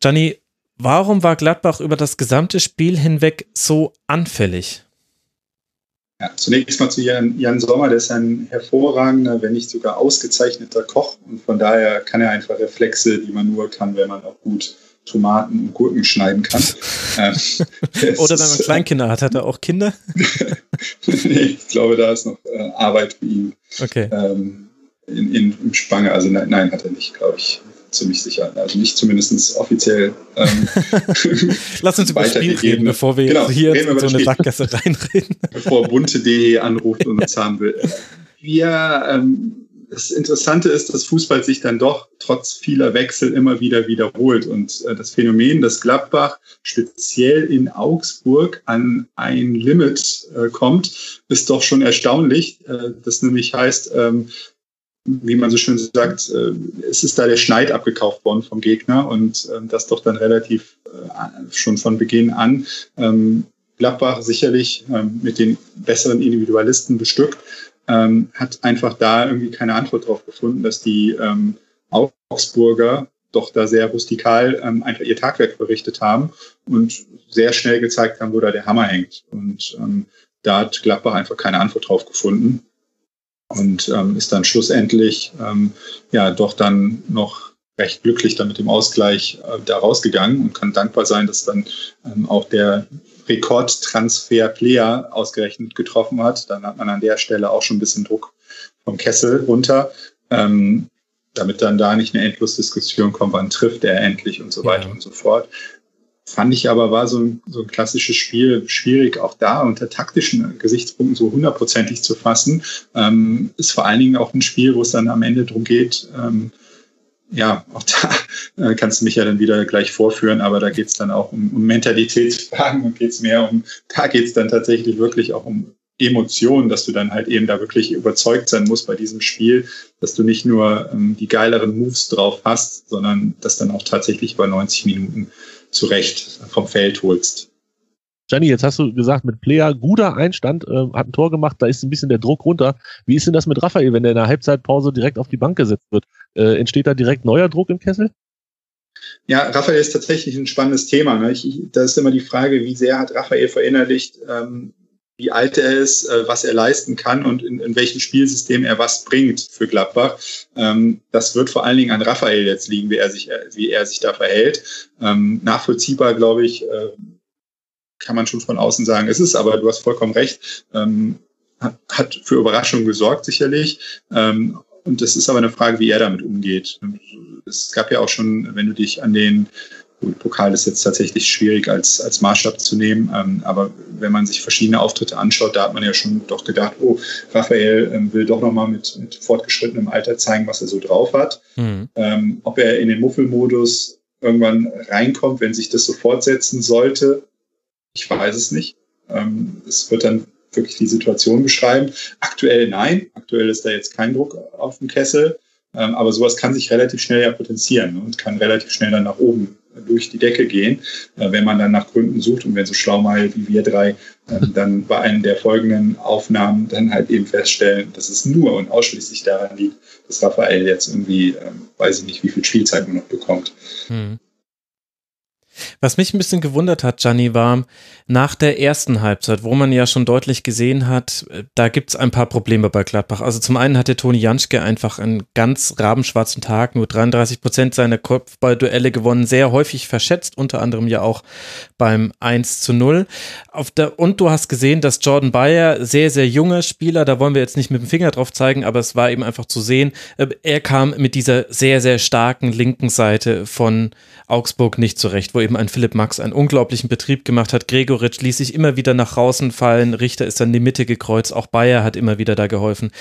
[SPEAKER 4] Gianni, warum war Gladbach über das gesamte Spiel hinweg so anfällig?
[SPEAKER 5] Ja, zunächst mal zu Jan, Jan Sommer, der ist ein hervorragender, wenn nicht sogar ausgezeichneter Koch und von daher kann er einfach Reflexe, die man nur kann, wenn man auch gut Tomaten und Gurken schneiden kann.
[SPEAKER 4] Ähm, Oder wenn man Kleinkinder hat, hat er auch Kinder?
[SPEAKER 5] nee, ich glaube, da ist noch äh, Arbeit für ihn.
[SPEAKER 4] Okay.
[SPEAKER 5] Ähm, in, in, Im Spange, also nein, nein, hat er nicht, glaube ich ziemlich sicher. Also nicht zumindest offiziell. Ähm,
[SPEAKER 4] Lass uns über Spiel reden, bevor wir genau, hier in so eine Sackgasse reinreden.
[SPEAKER 5] Bevor bunte.de anruft und uns haben will. Wir, ähm, das Interessante ist, dass Fußball sich dann doch trotz vieler Wechsel immer wieder wiederholt. Und äh, das Phänomen, dass Gladbach speziell in Augsburg an ein Limit äh, kommt, ist doch schon erstaunlich. Äh, das nämlich heißt, ähm, wie man so schön sagt, äh, es ist da der Schneid abgekauft worden vom Gegner und äh, das doch dann relativ äh, schon von Beginn an. Ähm, Gladbach sicherlich ähm, mit den besseren Individualisten bestückt, ähm, hat einfach da irgendwie keine Antwort drauf gefunden, dass die ähm, Augsburger doch da sehr rustikal ähm, einfach ihr Tagwerk berichtet haben und sehr schnell gezeigt haben, wo da der Hammer hängt. Und ähm, da hat Gladbach einfach keine Antwort drauf gefunden und ähm, ist dann schlussendlich ähm, ja doch dann noch recht glücklich dann mit dem Ausgleich äh, da rausgegangen und kann dankbar sein, dass dann ähm, auch der Rekordtransfer-Player ausgerechnet getroffen hat. Dann hat man an der Stelle auch schon ein bisschen Druck vom Kessel runter, ähm, damit dann da nicht eine Endlosdiskussion kommt, wann trifft er endlich und so weiter ja. und so fort. Fand ich aber, war so ein, so ein klassisches Spiel schwierig, auch da unter taktischen Gesichtspunkten so hundertprozentig zu fassen. Ähm, ist vor allen Dingen auch ein Spiel, wo es dann am Ende darum geht, ähm, ja, auch da äh, kannst du mich ja dann wieder gleich vorführen, aber da geht es dann auch um, um Mentalitätsfragen und geht es mehr um, da geht es dann tatsächlich wirklich auch um Emotionen, dass du dann halt eben da wirklich überzeugt sein musst bei diesem Spiel, dass du nicht nur ähm, die geileren Moves drauf hast, sondern dass dann auch tatsächlich über 90 Minuten zu Recht vom Feld holst.
[SPEAKER 6] Gianni, jetzt hast du gesagt, mit Player guter Einstand, äh, hat ein Tor gemacht, da ist ein bisschen der Druck runter. Wie ist denn das mit Raphael, wenn der in der Halbzeitpause direkt auf die Bank gesetzt wird? Äh, entsteht da direkt neuer Druck im Kessel?
[SPEAKER 5] Ja, Raphael ist tatsächlich ein spannendes Thema. Ne? Ich, da ist immer die Frage, wie sehr hat Raphael verinnerlicht, ähm, wie alt er ist, äh, was er leisten kann und in, in welchem Spielsystem er was bringt für Gladbach. Ähm, das wird vor allen Dingen an Raphael jetzt liegen, wie er sich, äh, wie er sich da verhält. Ähm, nachvollziehbar, glaube ich, äh, kann man schon von außen sagen, es ist, aber du hast vollkommen recht, ähm, hat, für Überraschungen gesorgt, sicherlich. Ähm, und das ist aber eine Frage, wie er damit umgeht. Es gab ja auch schon, wenn du dich an den Gut, Pokal ist jetzt tatsächlich schwierig als, als Maßstab zu nehmen, ähm, aber wenn man sich verschiedene Auftritte anschaut, da hat man ja schon doch gedacht, oh, Raphael ähm, will doch nochmal mit, mit fortgeschrittenem Alter zeigen, was er so drauf hat. Mhm. Ähm, ob er in den Muffelmodus irgendwann reinkommt, wenn sich das so fortsetzen sollte, ich weiß es nicht. Ähm, es wird dann wirklich die Situation beschreiben. Aktuell nein, aktuell ist da jetzt kein Druck auf dem Kessel. Ähm, aber sowas kann sich relativ schnell ja potenzieren und kann relativ schnell dann nach oben durch die Decke gehen, äh, wenn man dann nach Gründen sucht und wenn so schlau mal wie wir drei ähm, dann bei einem der folgenden Aufnahmen dann halt eben feststellen, dass es nur und ausschließlich daran liegt, dass Raphael jetzt irgendwie, ähm, weiß ich nicht, wie viel Spielzeit man noch bekommt. Hm.
[SPEAKER 4] Was mich ein bisschen gewundert hat, Gianni, war nach der ersten Halbzeit, wo man ja schon deutlich gesehen hat, äh, da gibt es ein paar Probleme bei Gladbach. Also zum einen hatte Toni Janschke einfach einen ganz rabenschwarzen Tag, nur 33 Prozent seiner Kopfballduelle gewonnen, sehr häufig verschätzt, unter anderem ja auch beim 1 zu 0. Auf der, und du hast gesehen, dass Jordan Bayer, sehr, sehr junger Spieler, da wollen wir jetzt nicht mit dem Finger drauf zeigen, aber es war eben einfach zu sehen, äh, er kam mit dieser sehr, sehr starken linken Seite von Augsburg nicht zurecht, wo eben ein Philipp Max einen unglaublichen Betrieb gemacht hat. Gregoritsch ließ sich immer wieder nach draußen fallen, Richter ist dann in die Mitte gekreuzt, auch Bayer hat immer wieder da geholfen.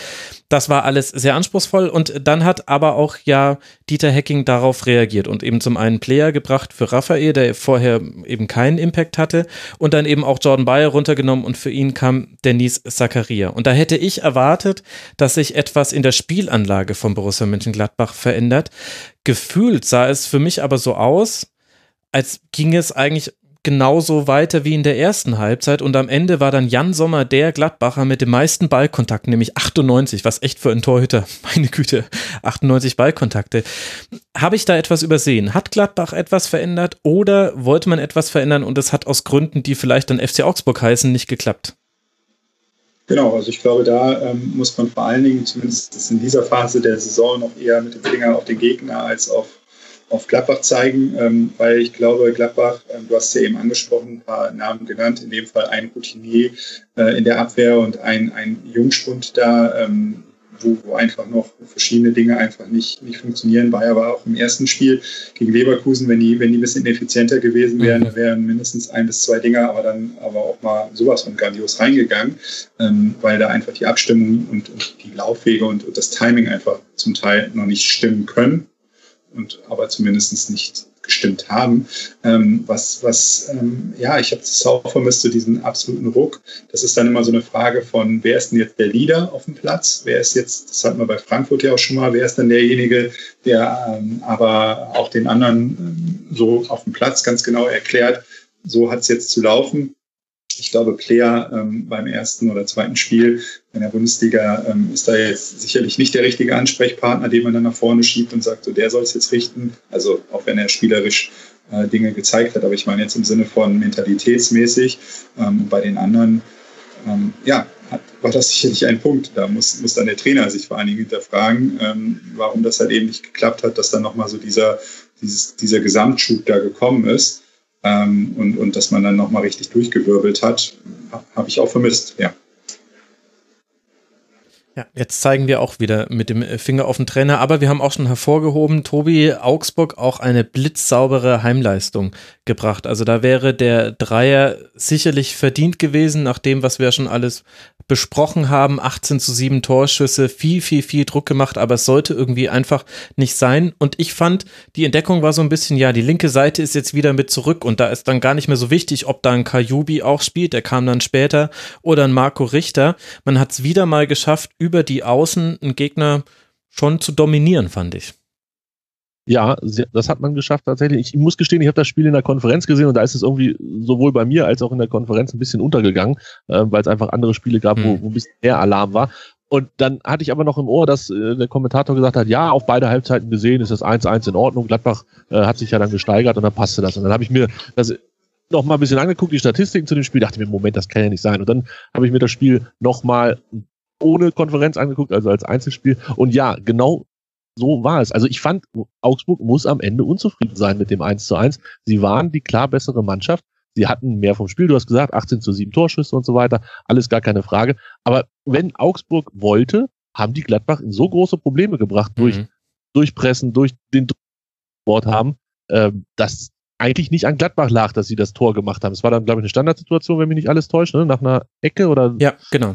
[SPEAKER 4] Das war alles sehr anspruchsvoll und dann hat aber auch ja Dieter Hecking darauf reagiert und eben zum einen Player gebracht für Raphael, der vorher eben keinen Impact hatte und dann eben auch Jordan Bayer runtergenommen und für ihn kam Denise Zakaria. Und da hätte ich erwartet, dass sich etwas in der Spielanlage von Borussia Mönchengladbach verändert. Gefühlt sah es für mich aber so aus, als ging es eigentlich genauso weiter wie in der ersten Halbzeit und am Ende war dann Jan Sommer der Gladbacher mit dem meisten Ballkontakten, nämlich 98, was echt für einen Torhüter, meine Güte, 98 Ballkontakte. Habe ich da etwas übersehen? Hat Gladbach etwas verändert oder wollte man etwas verändern und es hat aus Gründen, die vielleicht dann FC Augsburg heißen, nicht geklappt?
[SPEAKER 5] Genau, also ich glaube, da ähm, muss man vor allen Dingen, zumindest in dieser Phase der Saison, noch eher mit dem Finger auf den Gegner als auf auf Gladbach zeigen, ähm, weil ich glaube, Gladbach, ähm, du hast ja eben angesprochen, ein paar Namen genannt, in dem Fall ein Routinier äh, in der Abwehr und ein, ein Jungspund da, ähm, wo, wo einfach noch verschiedene Dinge einfach nicht, nicht funktionieren. War aber auch im ersten Spiel gegen Leverkusen, wenn die, wenn die ein bisschen effizienter gewesen wären, mhm. wären mindestens ein bis zwei Dinger, aber dann aber auch mal sowas von grandios reingegangen, ähm, weil da einfach die Abstimmung und, und die Laufwege und, und das Timing einfach zum Teil noch nicht stimmen können und aber zumindest nicht gestimmt haben. Ähm, was, was, ähm, ja, ich habe das auch vermisst, so diesen absoluten Ruck. Das ist dann immer so eine Frage von, wer ist denn jetzt der Leader auf dem Platz? Wer ist jetzt, das hatten wir bei Frankfurt ja auch schon mal, wer ist dann derjenige, der ähm, aber auch den anderen ähm, so auf dem Platz ganz genau erklärt, so hat es jetzt zu laufen. Ich glaube, Player ähm, beim ersten oder zweiten Spiel in der Bundesliga ähm, ist da jetzt sicherlich nicht der richtige Ansprechpartner, den man dann nach vorne schiebt und sagt, so der soll es jetzt richten. Also auch wenn er spielerisch äh, Dinge gezeigt hat, aber ich meine jetzt im Sinne von mentalitätsmäßig. Ähm, bei den anderen, ähm, ja, hat, war das sicherlich ein Punkt. Da muss, muss dann der Trainer sich vor allen Dingen hinterfragen, ähm, warum das halt eben nicht geklappt hat, dass dann nochmal so dieser, dieses, dieser Gesamtschub da gekommen ist ähm, und, und dass man dann nochmal richtig durchgewirbelt hat, habe ich auch vermisst, ja.
[SPEAKER 4] Ja, jetzt zeigen wir auch wieder mit dem Finger auf den Trainer, aber wir haben auch schon hervorgehoben, Tobi Augsburg auch eine blitzsaubere Heimleistung gebracht. Also da wäre der Dreier sicherlich verdient gewesen, nach dem, was wir schon alles besprochen haben. 18 zu 7 Torschüsse, viel, viel, viel Druck gemacht, aber es sollte irgendwie einfach nicht sein. Und ich fand, die Entdeckung war so ein bisschen, ja, die linke Seite ist jetzt wieder mit zurück und da ist dann gar nicht mehr so wichtig, ob da ein Kajubi auch spielt, der kam dann später, oder ein Marco Richter. Man hat es wieder mal geschafft, über die Außen einen Gegner schon zu dominieren, fand ich.
[SPEAKER 6] Ja, das hat man geschafft tatsächlich. Ich muss gestehen, ich habe das Spiel in der Konferenz gesehen und da ist es irgendwie sowohl bei mir als auch in der Konferenz ein bisschen untergegangen, äh, weil es einfach andere Spiele gab, mhm. wo, wo ein bisschen mehr Alarm war. Und dann hatte ich aber noch im Ohr, dass äh, der Kommentator gesagt hat, ja, auf beide Halbzeiten gesehen ist das 1-1 in Ordnung. Gladbach äh, hat sich ja dann gesteigert und dann passte das. Und dann habe ich mir das noch mal ein bisschen angeguckt, die Statistiken zu dem Spiel, dachte mir, Moment, das kann ja nicht sein. Und dann habe ich mir das Spiel noch mal ohne Konferenz angeguckt, also als Einzelspiel. Und ja, genau so war es. Also ich fand, Augsburg muss am Ende unzufrieden sein mit dem 1 zu 1. Sie waren die klar bessere Mannschaft. Sie hatten mehr vom Spiel. Du hast gesagt, 18 zu 7 Torschüsse und so weiter. Alles gar keine Frage. Aber wenn Augsburg wollte, haben die Gladbach in so große Probleme gebracht durch, mhm. durch Pressen, durch den Sport haben, äh, dass eigentlich nicht an Gladbach lag, dass sie das Tor gemacht haben. Es war dann, glaube ich, eine Standardsituation, wenn mich nicht alles täuscht, ne? nach einer Ecke oder.
[SPEAKER 4] Ja, genau.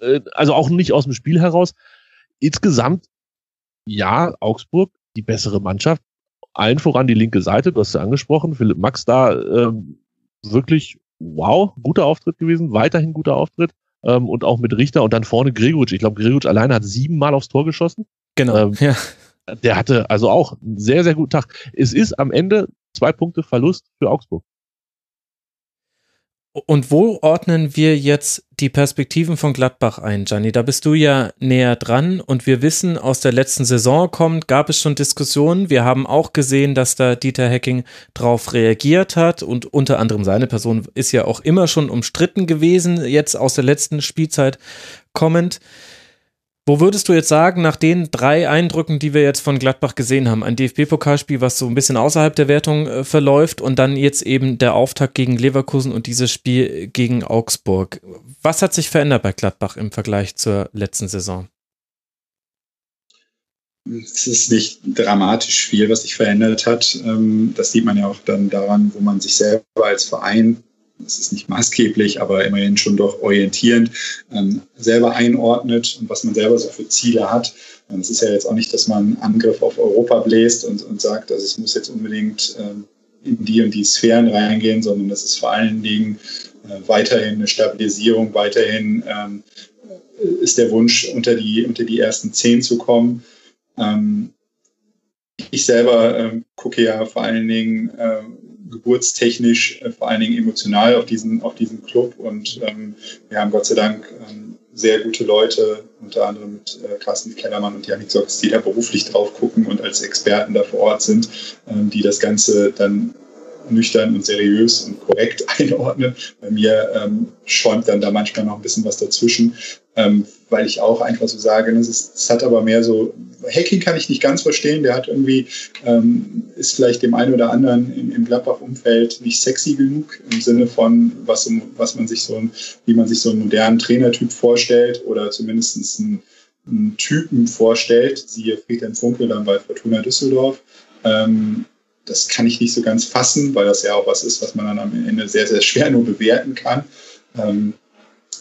[SPEAKER 6] Äh, also auch nicht aus dem Spiel heraus. Insgesamt ja, Augsburg, die bessere Mannschaft. Allen voran die linke Seite, du hast ja angesprochen, Philipp Max da ähm, wirklich, wow, guter Auftritt gewesen, weiterhin guter Auftritt. Ähm, und auch mit Richter und dann vorne Gregoritsch. Ich glaube, Gregoritsch alleine hat siebenmal aufs Tor geschossen.
[SPEAKER 4] Genau. Ähm, ja.
[SPEAKER 6] Der hatte also auch einen sehr, sehr guten Tag. Es ist am Ende zwei Punkte Verlust für Augsburg.
[SPEAKER 4] Und wo ordnen wir jetzt die Perspektiven von Gladbach ein, Gianni? Da bist du ja näher dran und wir wissen, aus der letzten Saison kommt, gab es schon Diskussionen. Wir haben auch gesehen, dass da Dieter Hecking drauf reagiert hat und unter anderem seine Person ist ja auch immer schon umstritten gewesen, jetzt aus der letzten Spielzeit kommend. Wo würdest du jetzt sagen, nach den drei Eindrücken, die wir jetzt von Gladbach gesehen haben, ein DFB-Pokalspiel, was so ein bisschen außerhalb der Wertung äh, verläuft und dann jetzt eben der Auftakt gegen Leverkusen und dieses Spiel gegen Augsburg. Was hat sich verändert bei Gladbach im Vergleich zur letzten Saison?
[SPEAKER 5] Es ist nicht dramatisch viel, was sich verändert hat. Ähm, das sieht man ja auch dann daran, wo man sich selber als Verein das ist nicht maßgeblich, aber immerhin schon doch orientierend, ähm, selber einordnet und was man selber so für Ziele hat. Und es ist ja jetzt auch nicht, dass man Angriff auf Europa bläst und, und sagt, also es muss jetzt unbedingt ähm, in die und die Sphären reingehen, sondern das ist vor allen Dingen äh, weiterhin eine Stabilisierung, weiterhin ähm, ist der Wunsch, unter die, unter die ersten zehn zu kommen. Ähm, ich selber ähm, gucke ja vor allen Dingen ähm, geburtstechnisch, äh, vor allen Dingen emotional auf diesen, auf diesen Club. Und ähm, wir haben Gott sei Dank ähm, sehr gute Leute, unter anderem mit äh, Carsten Kellermann und Janik Socks, die da beruflich drauf gucken und als Experten da vor Ort sind, ähm, die das Ganze dann nüchtern und seriös und korrekt einordnen. Bei mir ähm, schäumt dann da manchmal noch ein bisschen was dazwischen. Ähm, weil ich auch einfach so sage, es, ist, es hat aber mehr so, Hacking kann ich nicht ganz verstehen, der hat irgendwie, ähm, ist vielleicht dem einen oder anderen im, im Gladbach-Umfeld nicht sexy genug im Sinne von, was, was man sich so, wie man sich so einen modernen Trainertyp vorstellt oder zumindest einen, einen Typen vorstellt, siehe Friedhelm Funkel dann bei Fortuna Düsseldorf. Ähm, das kann ich nicht so ganz fassen, weil das ja auch was ist, was man dann am Ende sehr, sehr schwer nur bewerten kann. Ähm,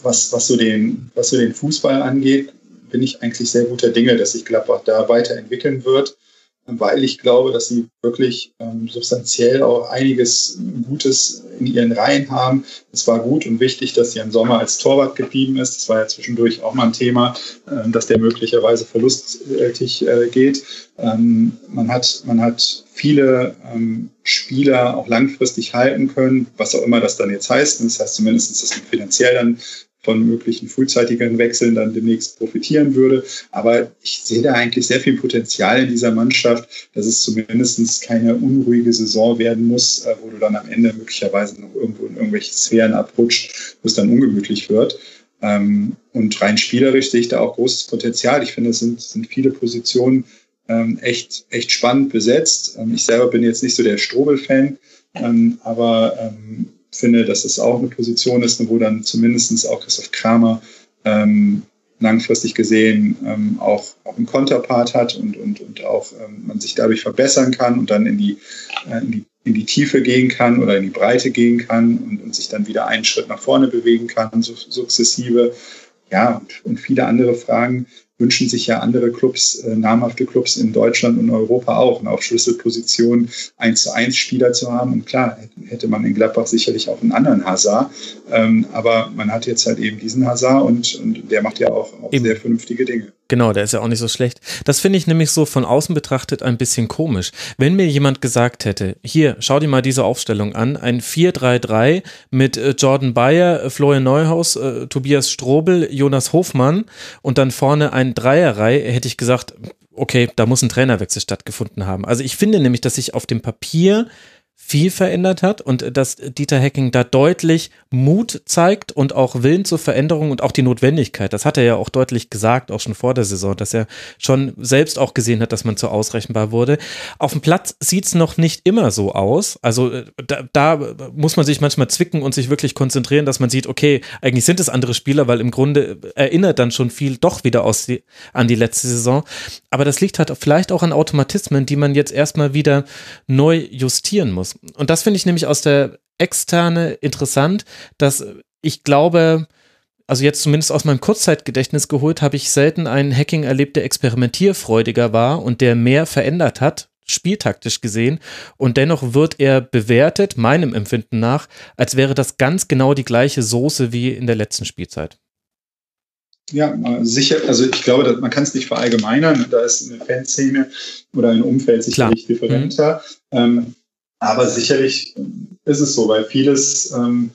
[SPEAKER 5] was, was, so den, was so den Fußball angeht, bin ich eigentlich sehr guter Dinge, dass sich Gladbach da weiterentwickeln wird, weil ich glaube, dass sie wirklich ähm, substanziell auch einiges Gutes in ihren Reihen haben. Es war gut und wichtig, dass Jan Sommer als Torwart geblieben ist. Das war ja zwischendurch auch mal ein Thema, äh, dass der möglicherweise verlustig äh, geht. Ähm, man, hat, man hat viele ähm, Spieler auch langfristig halten können, was auch immer das dann jetzt heißt. Das heißt zumindest, dass man finanziell dann von möglichen frühzeitigen Wechseln dann demnächst profitieren würde. Aber ich sehe da eigentlich sehr viel Potenzial in dieser Mannschaft, dass es zumindest keine unruhige Saison werden muss, äh, wo du dann am Ende möglicherweise noch irgendwo in irgendwelche Sphären abrutscht, wo es dann ungemütlich wird. Ähm, und rein spielerisch sehe ich da auch großes Potenzial. Ich finde, es sind, sind viele Positionen ähm, echt, echt spannend besetzt. Ähm, ich selber bin jetzt nicht so der Strobel-Fan, aber finde, dass es auch eine Position ist, wo dann zumindest auch Christoph Kramer ähm, langfristig gesehen ähm, auch, auch einen Konterpart hat und, und, und auch ähm, man sich dadurch verbessern kann und dann in die, äh, in die, in die Tiefe gehen kann oder in die Breite gehen kann und, und sich dann wieder einen Schritt nach vorne bewegen kann, so, sukzessive. Ja, und viele andere Fragen, wünschen sich ja andere Clubs, äh, namhafte Clubs in Deutschland und Europa auch, auf Schlüsselpositionen 1 zu 1 Spieler zu haben. Und klar, hätte man in Gladbach sicherlich auch einen anderen Hazard. Ähm, aber man hat jetzt halt eben diesen Hazard und, und der macht ja auch, auch sehr vernünftige Dinge.
[SPEAKER 4] Genau, der ist ja auch nicht so schlecht. Das finde ich nämlich so von außen betrachtet ein bisschen komisch. Wenn mir jemand gesagt hätte, hier, schau dir mal diese Aufstellung an, ein 4-3-3 mit äh, Jordan Bayer, äh, Florian Neuhaus, äh, Tobias Strobel, Jonas Hofmann und dann vorne ein Dreierreihe, hätte ich gesagt, okay, da muss ein Trainerwechsel stattgefunden haben. Also ich finde nämlich, dass sich auf dem Papier viel verändert hat und dass Dieter Hecking da deutlich Mut zeigt und auch Willen zur Veränderung und auch die Notwendigkeit. Das hat er ja auch deutlich gesagt, auch schon vor der Saison, dass er schon selbst auch gesehen hat, dass man zu ausrechenbar wurde. Auf dem Platz sieht es noch nicht immer so aus. Also äh, da, da, muss man sich manchmal zwicken und sich wirklich konzentrieren, dass man sieht, okay, eigentlich sind es andere Spieler, weil im Grunde erinnert dann schon viel doch wieder aus die, an die letzte Saison. Aber das liegt halt vielleicht auch an Automatismen, die man jetzt erstmal wieder neu justieren muss. Und das finde ich nämlich aus der Externe interessant, dass ich glaube, also jetzt zumindest aus meinem Kurzzeitgedächtnis geholt, habe ich selten einen Hacking erlebt, der experimentierfreudiger war und der mehr verändert hat, spieltaktisch gesehen. Und dennoch wird er bewertet, meinem Empfinden nach, als wäre das ganz genau die gleiche Soße wie in der letzten Spielzeit.
[SPEAKER 5] Ja, sicher. Also ich glaube, man kann es nicht verallgemeinern. Da ist eine Fanszene oder ein Umfeld sicherlich Klar. differenter. Mhm. Ähm, aber sicherlich ist es so, weil vieles ähm,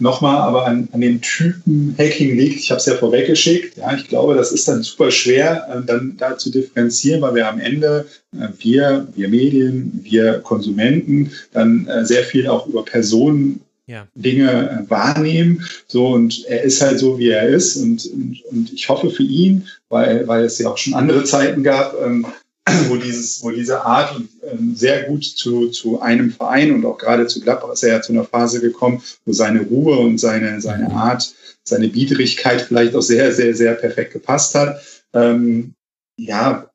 [SPEAKER 5] nochmal aber an, an den Typen Hacking liegt. Ich habe es ja vorweggeschickt. Ja, ich glaube, das ist dann super schwer, äh, dann da zu differenzieren, weil wir am Ende, äh, wir, wir Medien, wir Konsumenten, dann äh, sehr viel auch über Personen ja. Dinge äh, wahrnehmen. So, und er ist halt so, wie er ist. Und, und, und ich hoffe für ihn, weil, weil es ja auch schon andere Zeiten gab, ähm, wo, dieses, wo diese Art ähm, sehr gut zu, zu einem Verein und auch gerade zu Gladbach ist er ja zu einer Phase gekommen, wo seine Ruhe und seine, seine mhm. Art, seine Biederigkeit vielleicht auch sehr, sehr, sehr perfekt gepasst hat. Ähm, ja,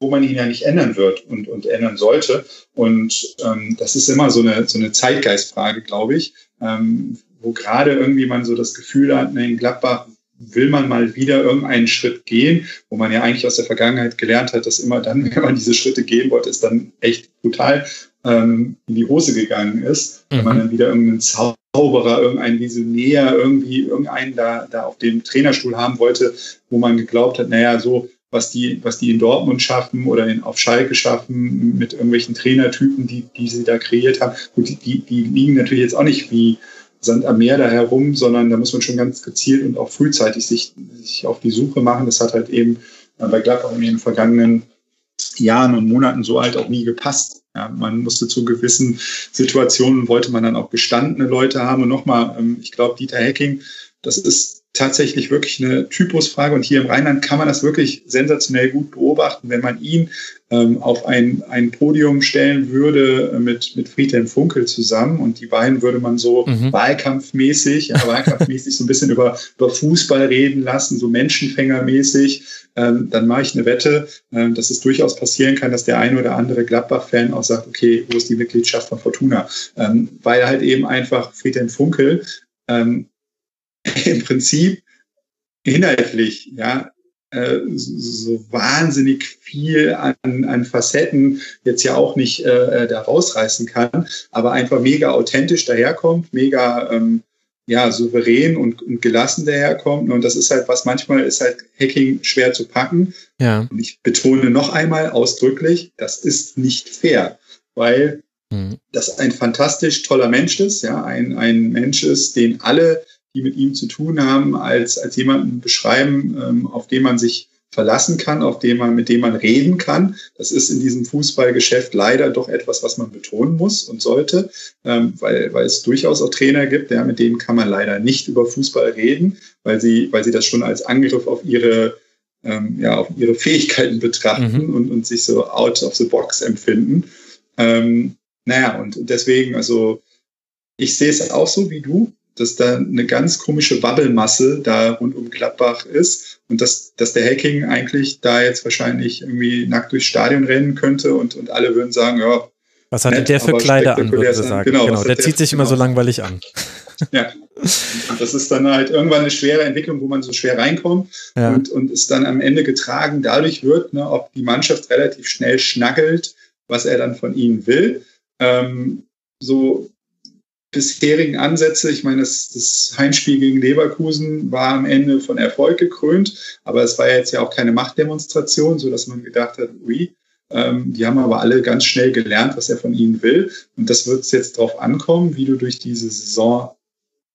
[SPEAKER 5] wo man ihn ja nicht ändern wird und, und ändern sollte. Und ähm, das ist immer so eine, so eine Zeitgeistfrage, glaube ich, ähm, wo gerade irgendwie man so das Gefühl hat, in Gladbach will man mal wieder irgendeinen Schritt gehen, wo man ja eigentlich aus der Vergangenheit gelernt hat, dass immer dann, wenn man diese Schritte gehen wollte, es dann echt brutal ähm, in die Hose gegangen ist, mhm. wenn man mhm. dann wieder irgendeinen Zauberer, irgendeinen Visionär, irgendwie irgendeinen da, da auf dem Trainerstuhl haben wollte, wo man geglaubt hat, naja, so was die, was die in Dortmund schaffen oder in, auf Schalke schaffen mit irgendwelchen Trainertypen, die, die sie da kreiert haben. Und die, die liegen natürlich jetzt auch nicht wie Sand am Meer da herum, sondern da muss man schon ganz gezielt und auch frühzeitig sich, sich auf die Suche machen. Das hat halt eben äh, bei Gladbach in den vergangenen Jahren und Monaten so halt auch nie gepasst. Ja, man musste zu gewissen Situationen, wollte man dann auch gestandene Leute haben. Und nochmal, ähm, ich glaube, Dieter Hecking, das ist tatsächlich wirklich eine Typusfrage und hier im Rheinland kann man das wirklich sensationell gut beobachten, wenn man ihn ähm, auf ein, ein Podium stellen würde äh, mit, mit Friedhelm Funkel zusammen und die beiden würde man so mhm. wahlkampfmäßig, ja, wahlkampfmäßig so ein bisschen über, über Fußball reden lassen, so menschenfängermäßig, ähm, dann mache ich eine Wette, ähm, dass es durchaus passieren kann, dass der eine oder andere Gladbach-Fan auch sagt, okay, wo ist die Mitgliedschaft von Fortuna? Ähm, weil halt eben einfach Friedhelm Funkel ähm, im Prinzip inhaltlich, ja, äh, so wahnsinnig viel an, an Facetten jetzt ja auch nicht äh, da rausreißen kann, aber einfach mega authentisch daherkommt, mega ähm, ja, souverän und, und gelassen daherkommt. Und das ist halt, was manchmal ist halt Hacking schwer zu packen. Ja. Und ich betone noch einmal ausdrücklich, das ist nicht fair, weil mhm. das ein fantastisch toller Mensch ist, ja, ein, ein Mensch ist, den alle die mit ihm zu tun haben, als, als jemanden beschreiben, ähm, auf den man sich verlassen kann, auf den man, mit dem man reden kann. Das ist in diesem Fußballgeschäft leider doch etwas, was man betonen muss und sollte, ähm, weil, weil es durchaus auch Trainer gibt, ja, mit denen kann man leider nicht über Fußball reden, weil sie, weil sie das schon als Angriff auf ihre, ähm, ja, auf ihre Fähigkeiten betrachten mhm. und, und sich so out of the box empfinden. Ähm, naja, und deswegen, also ich sehe es auch so wie du dass da eine ganz komische Wabbelmasse da rund um Gladbach ist und dass, dass der Hacking eigentlich da jetzt wahrscheinlich irgendwie nackt durchs Stadion rennen könnte und, und alle würden sagen, ja.
[SPEAKER 4] Was hat nett, der für Kleider an, würde sagen. Genau, genau der, der zieht sich immer so langweilig an.
[SPEAKER 5] Ja, das ist dann halt irgendwann eine schwere Entwicklung, wo man so schwer reinkommt ja. und, und es dann am Ende getragen dadurch wird, ne, ob die Mannschaft relativ schnell schnackelt, was er dann von ihnen will. Ähm, so bisherigen Ansätze. Ich meine, das, das Heimspiel gegen Leverkusen war am Ende von Erfolg gekrönt, aber es war jetzt ja auch keine Machtdemonstration, so dass man gedacht hat, ui, ähm, die haben aber alle ganz schnell gelernt, was er von ihnen will. Und das wird es jetzt darauf ankommen, wie du durch diese Saison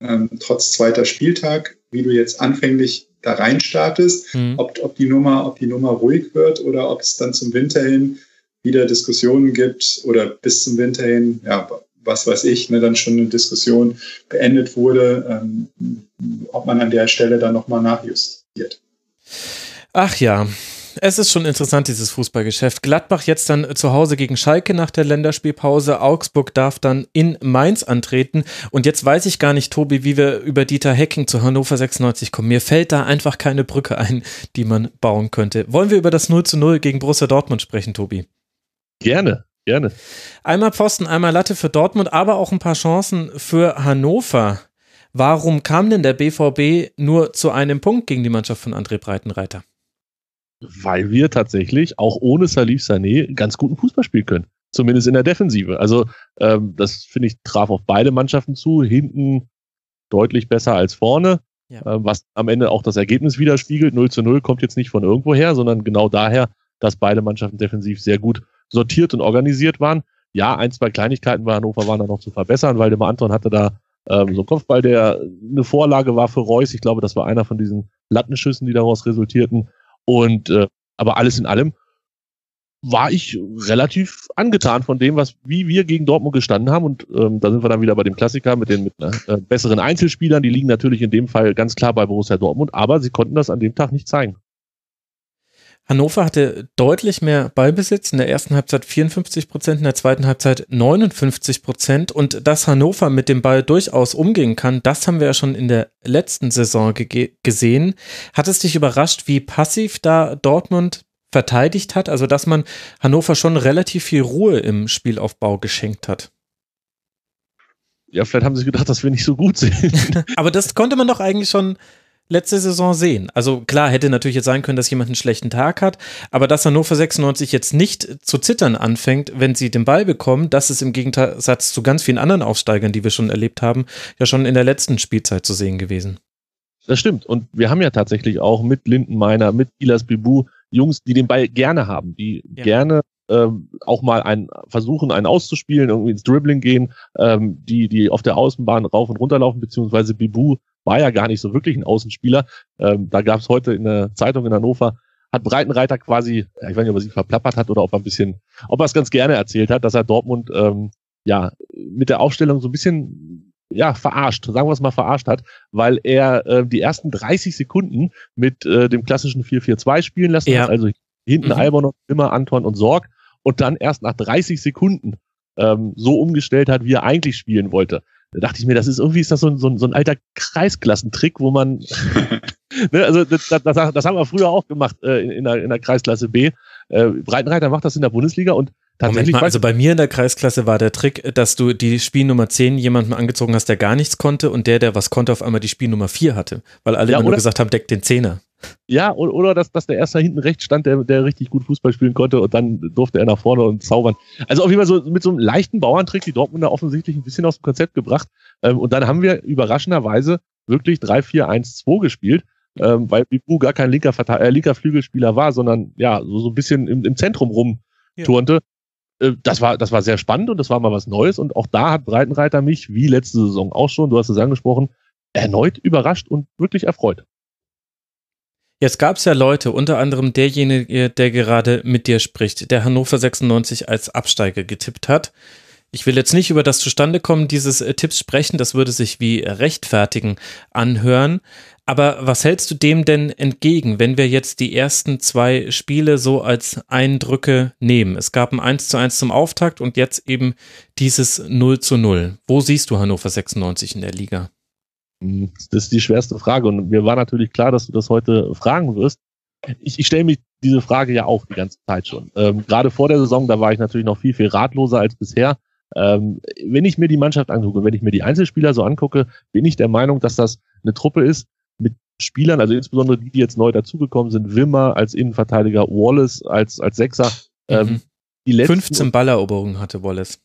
[SPEAKER 5] ähm, trotz zweiter Spieltag, wie du jetzt anfänglich da rein startest, mhm. ob, ob, die Nummer, ob die Nummer ruhig wird oder ob es dann zum Winter hin wieder Diskussionen gibt oder bis zum Winter hin, ja, was weiß ich, ne, dann schon eine Diskussion beendet wurde, ähm, ob man an der Stelle dann nochmal nachjustiert.
[SPEAKER 4] Ach ja, es ist schon interessant, dieses Fußballgeschäft. Gladbach jetzt dann zu Hause gegen Schalke nach der Länderspielpause. Augsburg darf dann in Mainz antreten. Und jetzt weiß ich gar nicht, Tobi, wie wir über Dieter Hecking zu Hannover 96 kommen. Mir fällt da einfach keine Brücke ein, die man bauen könnte. Wollen wir über das 0 zu 0 gegen Borussia Dortmund sprechen, Tobi?
[SPEAKER 6] Gerne. Gerne.
[SPEAKER 4] Einmal Pfosten, einmal Latte für Dortmund, aber auch ein paar Chancen für Hannover. Warum kam denn der BVB nur zu einem Punkt gegen die Mannschaft von André Breitenreiter?
[SPEAKER 6] Weil wir tatsächlich auch ohne Salif Sané ganz guten Fußball spielen können. Zumindest in der Defensive. Also ähm, das finde ich traf auf beide Mannschaften zu. Hinten deutlich besser als vorne. Ja. Äh, was am Ende auch das Ergebnis widerspiegelt. 0 zu 0 kommt jetzt nicht von irgendwoher, sondern genau daher, dass beide Mannschaften defensiv sehr gut sortiert und organisiert waren. Ja, ein, zwei Kleinigkeiten bei Hannover waren da noch zu verbessern, weil der Anton hatte da ähm, so einen Kopfball, der eine Vorlage war für Reus. Ich glaube, das war einer von diesen Lattenschüssen, die daraus resultierten. Und äh, aber alles in allem war ich relativ angetan von dem, was wie wir gegen Dortmund gestanden haben. Und ähm, da sind wir dann wieder bei dem Klassiker mit den mit, äh, besseren Einzelspielern. Die liegen natürlich in dem Fall ganz klar bei Borussia Dortmund, aber sie konnten das an dem Tag nicht zeigen.
[SPEAKER 4] Hannover hatte deutlich mehr Ballbesitz, in der ersten Halbzeit 54 Prozent, in der zweiten Halbzeit 59 Prozent und dass Hannover mit dem Ball durchaus umgehen kann, das haben wir ja schon in der letzten Saison gesehen. Hat es dich überrascht, wie passiv da Dortmund verteidigt hat, also dass man Hannover schon relativ viel Ruhe im Spielaufbau geschenkt hat?
[SPEAKER 6] Ja, vielleicht haben sie gedacht, dass wir nicht so gut sind.
[SPEAKER 4] Aber das konnte man doch eigentlich schon letzte Saison sehen. Also klar, hätte natürlich jetzt sein können, dass jemand einen schlechten Tag hat, aber dass Hannover 96 jetzt nicht zu zittern anfängt, wenn sie den Ball bekommen, das ist im Gegensatz zu ganz vielen anderen Aufsteigern, die wir schon erlebt haben, ja schon in der letzten Spielzeit zu sehen gewesen.
[SPEAKER 6] Das stimmt. Und wir haben ja tatsächlich auch mit Lindenmeiner, mit Ilas Bibu Jungs, die den Ball gerne haben, die ja. gerne ähm, auch mal einen versuchen, einen auszuspielen, irgendwie ins Dribbling gehen, ähm, die, die auf der Außenbahn rauf und runter laufen, beziehungsweise Bibu war ja gar nicht so wirklich ein Außenspieler. Ähm, da gab es heute in der Zeitung in Hannover, hat Breitenreiter quasi, ich weiß nicht, ob er sich verplappert hat oder ob er ein bisschen, ob er es ganz gerne erzählt hat, dass er Dortmund ähm, ja mit der Aufstellung so ein bisschen ja, verarscht, sagen wir es mal verarscht hat, weil er äh, die ersten 30 Sekunden mit äh, dem klassischen 4-4-2 spielen lassen ja. hat, also hinten mhm. Albon und immer Anton und Sorg und dann erst nach 30 Sekunden ähm, so umgestellt hat, wie er eigentlich spielen wollte. Da dachte ich mir, das ist irgendwie ist das so ein, so ein, so ein alter Kreisklassentrick, wo man, ne, also das, das, das, haben wir früher auch gemacht äh, in, in, der, in der Kreisklasse B. Äh, Breitenreiter macht das in der Bundesliga und tatsächlich.
[SPEAKER 4] Mal, also bei mir in der Kreisklasse war der Trick, dass du die Spielnummer 10 jemandem angezogen hast, der gar nichts konnte und der, der was konnte, auf einmal die Spielnummer 4 hatte, weil alle ja, immer nur gesagt haben, deck den Zehner.
[SPEAKER 6] Ja, oder, dass, dass der erste hinten rechts stand, der, der richtig gut Fußball spielen konnte und dann durfte er nach vorne und zaubern. Also auf jeden Fall so mit so einem leichten Bauerntrick die Dortmunder offensichtlich ein bisschen aus dem Konzept gebracht. Ähm, und dann haben wir überraschenderweise wirklich 3-4-1-2 gespielt, ähm, weil Bibu gar kein linker, äh, linker Flügelspieler war, sondern ja, so, so ein bisschen im, im Zentrum rumturnte. Ja. Äh, das war, das war sehr spannend und das war mal was Neues. Und auch da hat Breitenreiter mich, wie letzte Saison auch schon, du hast es angesprochen, erneut überrascht und wirklich erfreut.
[SPEAKER 4] Jetzt gab es ja Leute, unter anderem derjenige, der gerade mit dir spricht, der Hannover 96 als Absteiger getippt hat. Ich will jetzt nicht über das Zustandekommen dieses äh, Tipps sprechen, das würde sich wie rechtfertigen anhören. Aber was hältst du dem denn entgegen, wenn wir jetzt die ersten zwei Spiele so als Eindrücke nehmen? Es gab ein 1 zu 1 zum Auftakt und jetzt eben dieses 0 zu 0. Wo siehst du Hannover 96 in der Liga?
[SPEAKER 6] Das ist die schwerste Frage und mir war natürlich klar, dass du das heute fragen wirst. Ich, ich stelle mich diese Frage ja auch die ganze Zeit schon. Ähm, Gerade vor der Saison, da war ich natürlich noch viel, viel ratloser als bisher. Ähm, wenn ich mir die Mannschaft angucke, wenn ich mir die Einzelspieler so angucke, bin ich der Meinung, dass das eine Truppe ist mit Spielern, also insbesondere die, die jetzt neu dazugekommen sind, Wimmer als Innenverteidiger, Wallace als, als Sechser. Ähm,
[SPEAKER 4] mhm. die letzten 15 Balleroberungen hatte Wallace.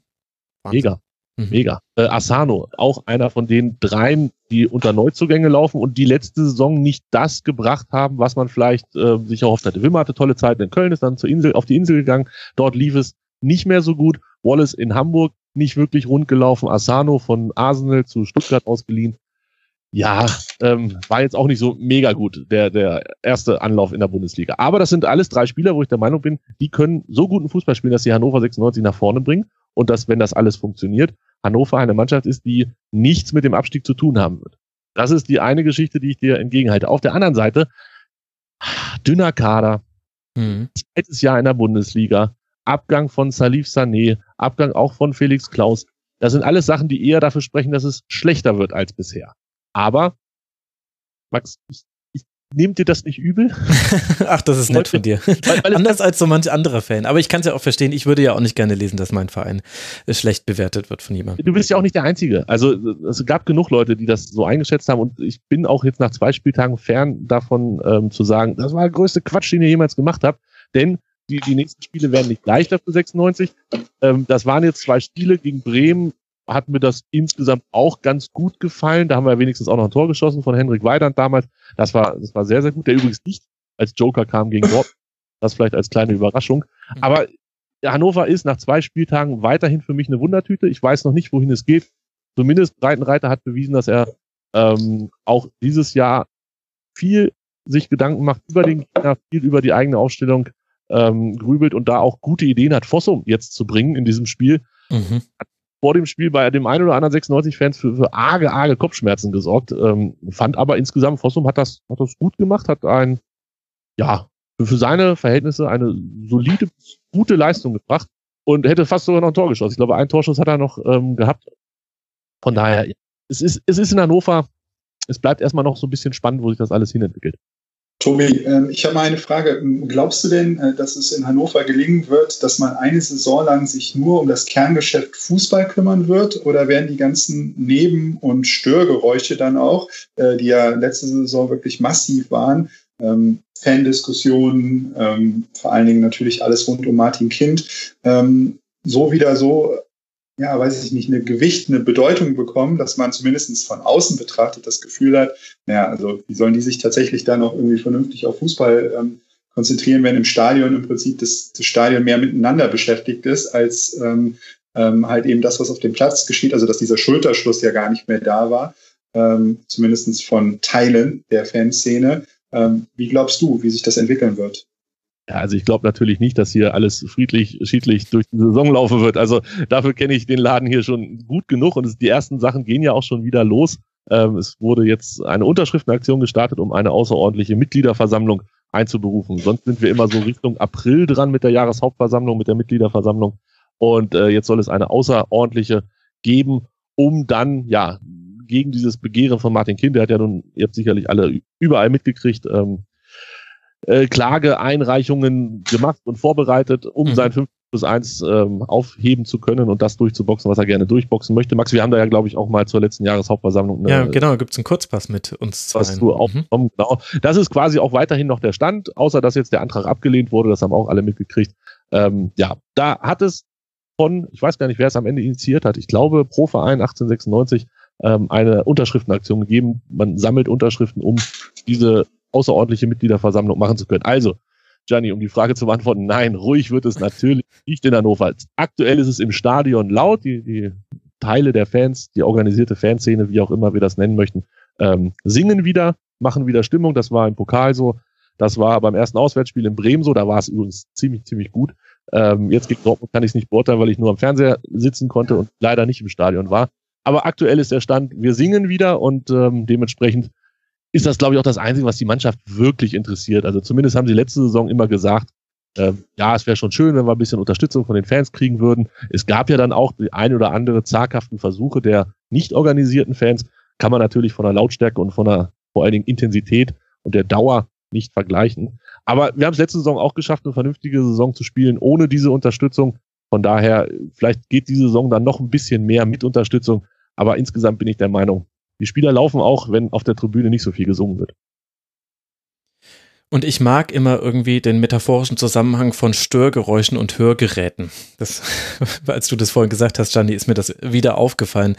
[SPEAKER 6] Wahnsinn. Mega. Mhm. Mega. Äh, Asano, auch einer von den dreien, die unter Neuzugänge laufen und die letzte Saison nicht das gebracht haben, was man vielleicht äh, sich erhofft hatte. Wimmer hatte tolle Zeiten in Köln, ist dann zur Insel, auf die Insel gegangen. Dort lief es nicht mehr so gut. Wallace in Hamburg nicht wirklich rund gelaufen. Asano von Arsenal zu Stuttgart ausgeliehen. Ja, ähm, war jetzt auch nicht so mega gut, der, der erste Anlauf in der Bundesliga. Aber das sind alles drei Spieler, wo ich der Meinung bin, die können so guten Fußball spielen, dass sie Hannover 96 nach vorne bringen und dass, wenn das alles funktioniert, Hannover eine Mannschaft ist, die nichts mit dem Abstieg zu tun haben wird. Das ist die eine Geschichte, die ich dir entgegenhalte. Auf der anderen Seite, dünner Kader, mhm. zweites Jahr in der Bundesliga, Abgang von Salif Sané, Abgang auch von Felix Klaus. Das sind alles Sachen, die eher dafür sprechen, dass es schlechter wird als bisher. Aber, Max, ich Nehmt ihr das nicht übel?
[SPEAKER 4] Ach, das ist nett von dir. Weil, weil Anders als so manch anderer Fan. Aber ich kann es ja auch verstehen. Ich würde ja auch nicht gerne lesen, dass mein Verein schlecht bewertet wird von jemandem.
[SPEAKER 6] Du bist ja auch nicht der Einzige. Also es gab genug Leute, die das so eingeschätzt haben. Und ich bin auch jetzt nach zwei Spieltagen fern davon ähm, zu sagen, das war der größte Quatsch, den ihr jemals gemacht habt. Denn die, die nächsten Spiele werden nicht leichter für 96. Ähm, das waren jetzt zwei Spiele gegen Bremen, hat mir das insgesamt auch ganz gut gefallen. Da haben wir wenigstens auch noch ein Tor geschossen von Henrik Weidand damals. Das war, das war sehr, sehr gut. Der übrigens nicht als Joker kam gegen Dortmund. Das vielleicht als kleine Überraschung. Aber Hannover ist nach zwei Spieltagen weiterhin für mich eine Wundertüte. Ich weiß noch nicht, wohin es geht. Zumindest Breitenreiter hat bewiesen, dass er ähm, auch dieses Jahr viel sich Gedanken macht über den Gegner, viel über die eigene Aufstellung ähm, grübelt und da auch gute Ideen hat, Fossum jetzt zu bringen in diesem Spiel. Mhm. Hat vor dem Spiel bei dem einen oder anderen 96-Fans für, für arge, arge Kopfschmerzen gesorgt. Ähm, fand aber insgesamt, Fossum hat das, hat das gut gemacht, hat ein, ja, für seine Verhältnisse eine solide, gute Leistung gebracht und hätte fast sogar noch ein Tor geschossen. Ich glaube, ein Torschuss hat er noch ähm, gehabt. Von daher, es ist, es ist in Hannover, es bleibt erstmal noch so ein bisschen spannend, wo sich das alles hinentwickelt.
[SPEAKER 5] Tobi, ähm, ich habe mal eine Frage. Glaubst du denn, äh, dass es in Hannover gelingen wird, dass man eine Saison lang sich nur um das Kerngeschäft Fußball kümmern wird? Oder werden die ganzen Neben- und Störgeräusche dann auch, äh, die ja letzte Saison wirklich massiv waren, ähm, Fandiskussionen, ähm, vor allen Dingen natürlich alles rund um Martin Kind, so wieder so ja, weiß ich nicht, eine Gewicht, eine Bedeutung bekommen, dass man zumindest von außen betrachtet das Gefühl hat, naja, also wie sollen die sich tatsächlich da noch irgendwie vernünftig auf Fußball ähm, konzentrieren, wenn im Stadion im Prinzip das, das Stadion mehr miteinander beschäftigt ist, als ähm, ähm, halt eben das, was auf dem Platz geschieht, also dass dieser Schulterschluss ja gar nicht mehr da war, ähm, zumindest von Teilen der Fanszene. Ähm, wie glaubst du, wie sich das entwickeln wird?
[SPEAKER 6] Ja, also ich glaube natürlich nicht, dass hier alles friedlich, schiedlich durch die Saison laufen wird. Also dafür kenne ich den Laden hier schon gut genug und es, die ersten Sachen gehen ja auch schon wieder los. Ähm, es wurde jetzt eine Unterschriftenaktion gestartet, um eine außerordentliche Mitgliederversammlung einzuberufen. Sonst sind wir immer so Richtung April dran mit der Jahreshauptversammlung, mit der Mitgliederversammlung. Und äh, jetzt soll es eine außerordentliche geben, um dann, ja, gegen dieses Begehren von Martin Kind, der hat ja nun, ihr habt sicherlich alle überall mitgekriegt, ähm, äh, Klageeinreichungen gemacht und vorbereitet, um mhm. sein 5 plus 1 ähm, aufheben zu können und das durchzuboxen, was er gerne durchboxen möchte. Max, wir haben da ja, glaube ich, auch mal zur letzten Jahreshauptversammlung.
[SPEAKER 4] Eine, ja, genau, gibt es einen Kurzpass mit uns.
[SPEAKER 6] Du auch mhm. genau. Das ist quasi auch weiterhin noch der Stand, außer dass jetzt der Antrag abgelehnt wurde, das haben auch alle mitgekriegt. Ähm, ja, da hat es von, ich weiß gar nicht, wer es am Ende initiiert hat, ich glaube Pro Verein 1896 ähm, eine Unterschriftenaktion gegeben. Man sammelt Unterschriften, um diese außerordentliche Mitgliederversammlung machen zu können. Also, Gianni, um die Frage zu beantworten, nein, ruhig wird es natürlich nicht in Hannover. Aktuell ist es im Stadion laut, die, die Teile der Fans, die organisierte Fanszene, wie auch immer wir das nennen möchten, ähm, singen wieder, machen wieder Stimmung. Das war im Pokal so. Das war beim ersten Auswärtsspiel in Bremen so. Da war es übrigens ziemlich, ziemlich gut. Ähm, jetzt gegen Dortmund kann ich es nicht beurteilen, weil ich nur am Fernseher sitzen konnte und leider nicht im Stadion war. Aber aktuell ist der Stand, wir singen wieder und ähm, dementsprechend ist das, glaube ich, auch das Einzige, was die Mannschaft wirklich interessiert. Also zumindest haben sie letzte Saison immer gesagt, äh, ja, es wäre schon schön, wenn wir ein bisschen Unterstützung von den Fans kriegen würden. Es gab ja dann auch die ein oder andere zaghaften Versuche der nicht organisierten Fans. Kann man natürlich von der Lautstärke und von der vor allen Dingen Intensität und der Dauer nicht vergleichen. Aber wir haben es letzte Saison auch geschafft, eine vernünftige Saison zu spielen, ohne diese Unterstützung. Von daher, vielleicht geht diese Saison dann noch ein bisschen mehr mit Unterstützung. Aber insgesamt bin ich der Meinung, die Spieler laufen auch, wenn auf der Tribüne nicht so viel gesungen wird.
[SPEAKER 4] Und ich mag immer irgendwie den metaphorischen Zusammenhang von Störgeräuschen und Hörgeräten. Das, als du das vorhin gesagt hast, Gianni, ist mir das wieder aufgefallen.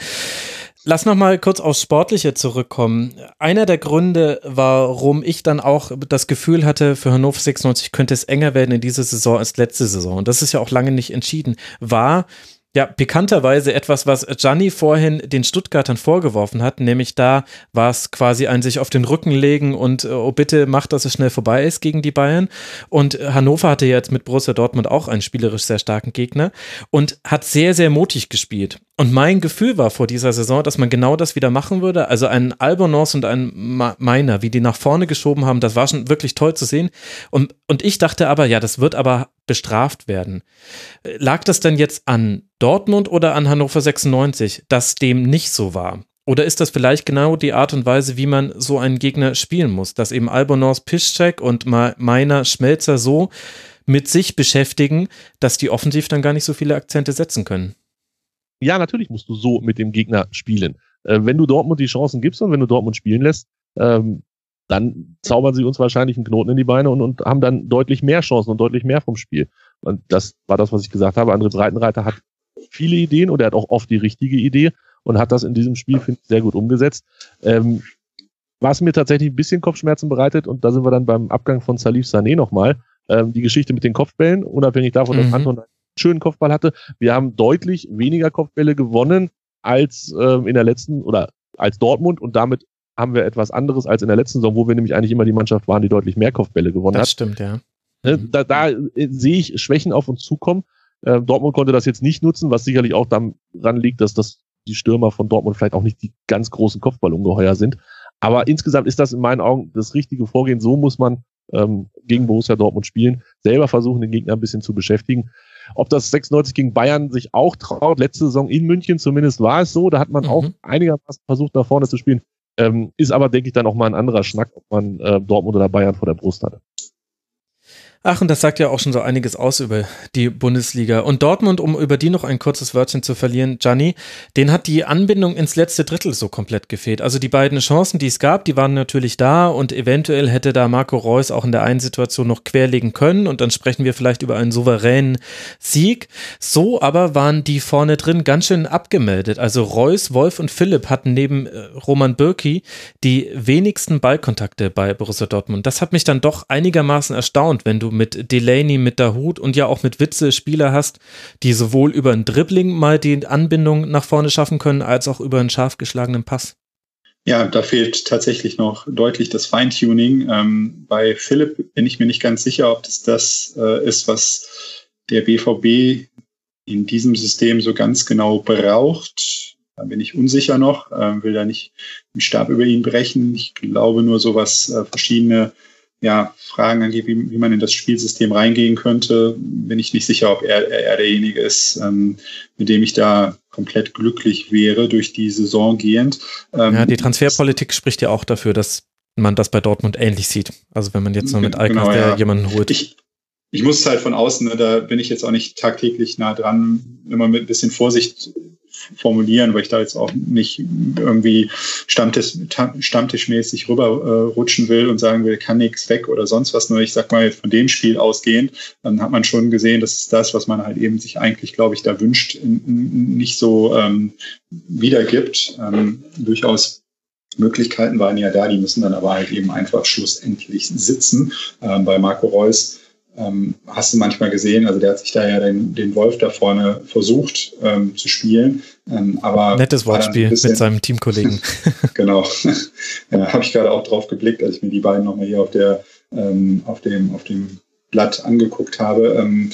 [SPEAKER 4] Lass noch mal kurz aufs Sportliche zurückkommen. Einer der Gründe, warum ich dann auch das Gefühl hatte, für Hannover 96 könnte es enger werden in dieser Saison als letzte Saison, und das ist ja auch lange nicht entschieden, war, ja, pikanterweise etwas, was Gianni vorhin den Stuttgartern vorgeworfen hat, nämlich da war es quasi ein sich auf den Rücken legen und äh, oh bitte macht, dass es schnell vorbei ist gegen die Bayern. Und Hannover hatte jetzt mit Borussia Dortmund auch einen spielerisch sehr starken Gegner und hat sehr, sehr mutig gespielt. Und mein Gefühl war vor dieser Saison, dass man genau das wieder machen würde. Also ein Albonos und ein Meiner, wie die nach vorne geschoben haben, das war schon wirklich toll zu sehen. Und, und ich dachte aber, ja, das wird aber bestraft werden. Lag das denn jetzt an Dortmund oder an Hannover 96, dass dem nicht so war? Oder ist das vielleicht genau die Art und Weise, wie man so einen Gegner spielen muss, dass eben Albonos, Piszczek und Meiner, Schmelzer so mit sich beschäftigen, dass die offensiv dann gar nicht so viele Akzente setzen können?
[SPEAKER 6] ja, natürlich musst du so mit dem Gegner spielen. Äh, wenn du Dortmund die Chancen gibst und wenn du Dortmund spielen lässt, ähm, dann zaubern sie uns wahrscheinlich einen Knoten in die Beine und, und haben dann deutlich mehr Chancen und deutlich mehr vom Spiel. Und das war das, was ich gesagt habe. André Breitenreiter hat viele Ideen und er hat auch oft die richtige Idee und hat das in diesem Spiel, finde ich, sehr gut umgesetzt. Ähm, was mir tatsächlich ein bisschen Kopfschmerzen bereitet, und da sind wir dann beim Abgang von Salif Sané nochmal, ähm, die Geschichte mit den Kopfbällen, unabhängig davon, mhm. dass Anton schönen Kopfball hatte. Wir haben deutlich weniger Kopfbälle gewonnen als ähm, in der letzten oder als Dortmund und damit haben wir etwas anderes als in der letzten Saison, wo wir nämlich eigentlich immer die Mannschaft waren, die deutlich mehr Kopfbälle gewonnen das
[SPEAKER 4] hat. Das stimmt, ja.
[SPEAKER 6] Ne, da, da äh, sehe ich Schwächen auf uns zukommen. Äh, Dortmund konnte das jetzt nicht nutzen, was sicherlich auch daran liegt, dass das die Stürmer von Dortmund vielleicht auch nicht die ganz großen Kopfballungeheuer sind. Aber insgesamt ist das in meinen Augen das richtige Vorgehen. So muss man ähm, gegen Borussia Dortmund spielen, selber versuchen, den Gegner ein bisschen zu beschäftigen. Ob das 96 gegen Bayern sich auch traut, letzte Saison in München zumindest war es so, da hat man mhm. auch einigermaßen versucht, nach vorne zu spielen. Ähm, ist aber, denke ich, dann auch mal ein anderer Schnack, ob man äh, Dortmund oder Bayern vor der Brust hatte.
[SPEAKER 4] Ach, und das sagt ja auch schon so einiges aus über die Bundesliga. Und Dortmund, um über die noch ein kurzes Wörtchen zu verlieren, Gianni, den hat die Anbindung ins letzte Drittel so komplett gefehlt. Also die beiden Chancen, die es gab, die waren natürlich da und eventuell hätte da Marco Reus auch in der einen Situation noch querlegen können und dann sprechen wir vielleicht über einen souveränen Sieg. So aber waren die vorne drin ganz schön abgemeldet. Also Reus, Wolf und Philipp hatten neben äh, Roman Bürki die wenigsten Ballkontakte bei Borussia Dortmund. Das hat mich dann doch einigermaßen erstaunt, wenn du mit Delaney, mit Dahut und ja auch mit Witze Spieler hast, die sowohl über ein Dribbling mal die Anbindung nach vorne schaffen können, als auch über einen scharf geschlagenen Pass.
[SPEAKER 5] Ja, da fehlt tatsächlich noch deutlich das Feintuning. Ähm, bei Philipp bin ich mir nicht ganz sicher, ob das das äh, ist, was der BVB in diesem System so ganz genau braucht. Da bin ich unsicher noch, äh, will da nicht den Stab über ihn brechen. Ich glaube nur so was äh, verschiedene ja, Fragen angeht, wie, wie man in das Spielsystem reingehen könnte, bin ich nicht sicher, ob er, er derjenige ist, ähm, mit dem ich da komplett glücklich wäre durch die Saison gehend.
[SPEAKER 4] Ähm, ja, die Transferpolitik spricht ja auch dafür, dass man das bei Dortmund ähnlich sieht. Also wenn man jetzt nur mit Alkmaar genau, ja. jemanden holt.
[SPEAKER 5] Ich, ich muss halt von außen, ne, da bin ich jetzt auch nicht tagtäglich nah dran, immer mit ein bisschen Vorsicht formulieren, weil ich da jetzt auch nicht irgendwie Stammtisch, stammtischmäßig rüberrutschen äh, will und sagen will, kann nichts weg oder sonst was. Nur ich sag mal, von dem Spiel ausgehend, dann hat man schon gesehen, dass das, was man halt eben sich eigentlich, glaube ich, da wünscht, nicht so ähm, wiedergibt. Ähm, durchaus Möglichkeiten waren ja da, die müssen dann aber halt eben einfach schlussendlich sitzen. Ähm, bei Marco Reus ähm, hast du manchmal gesehen, also der hat sich da ja den, den Wolf da vorne versucht ähm, zu spielen. Ähm, aber
[SPEAKER 4] Nettes Wortspiel bisschen, mit seinem Teamkollegen.
[SPEAKER 5] genau. ja, Habe ich gerade auch drauf geblickt, als ich mir die beiden nochmal hier auf, der, ähm, auf, dem, auf dem Blatt angeguckt habe. Ähm,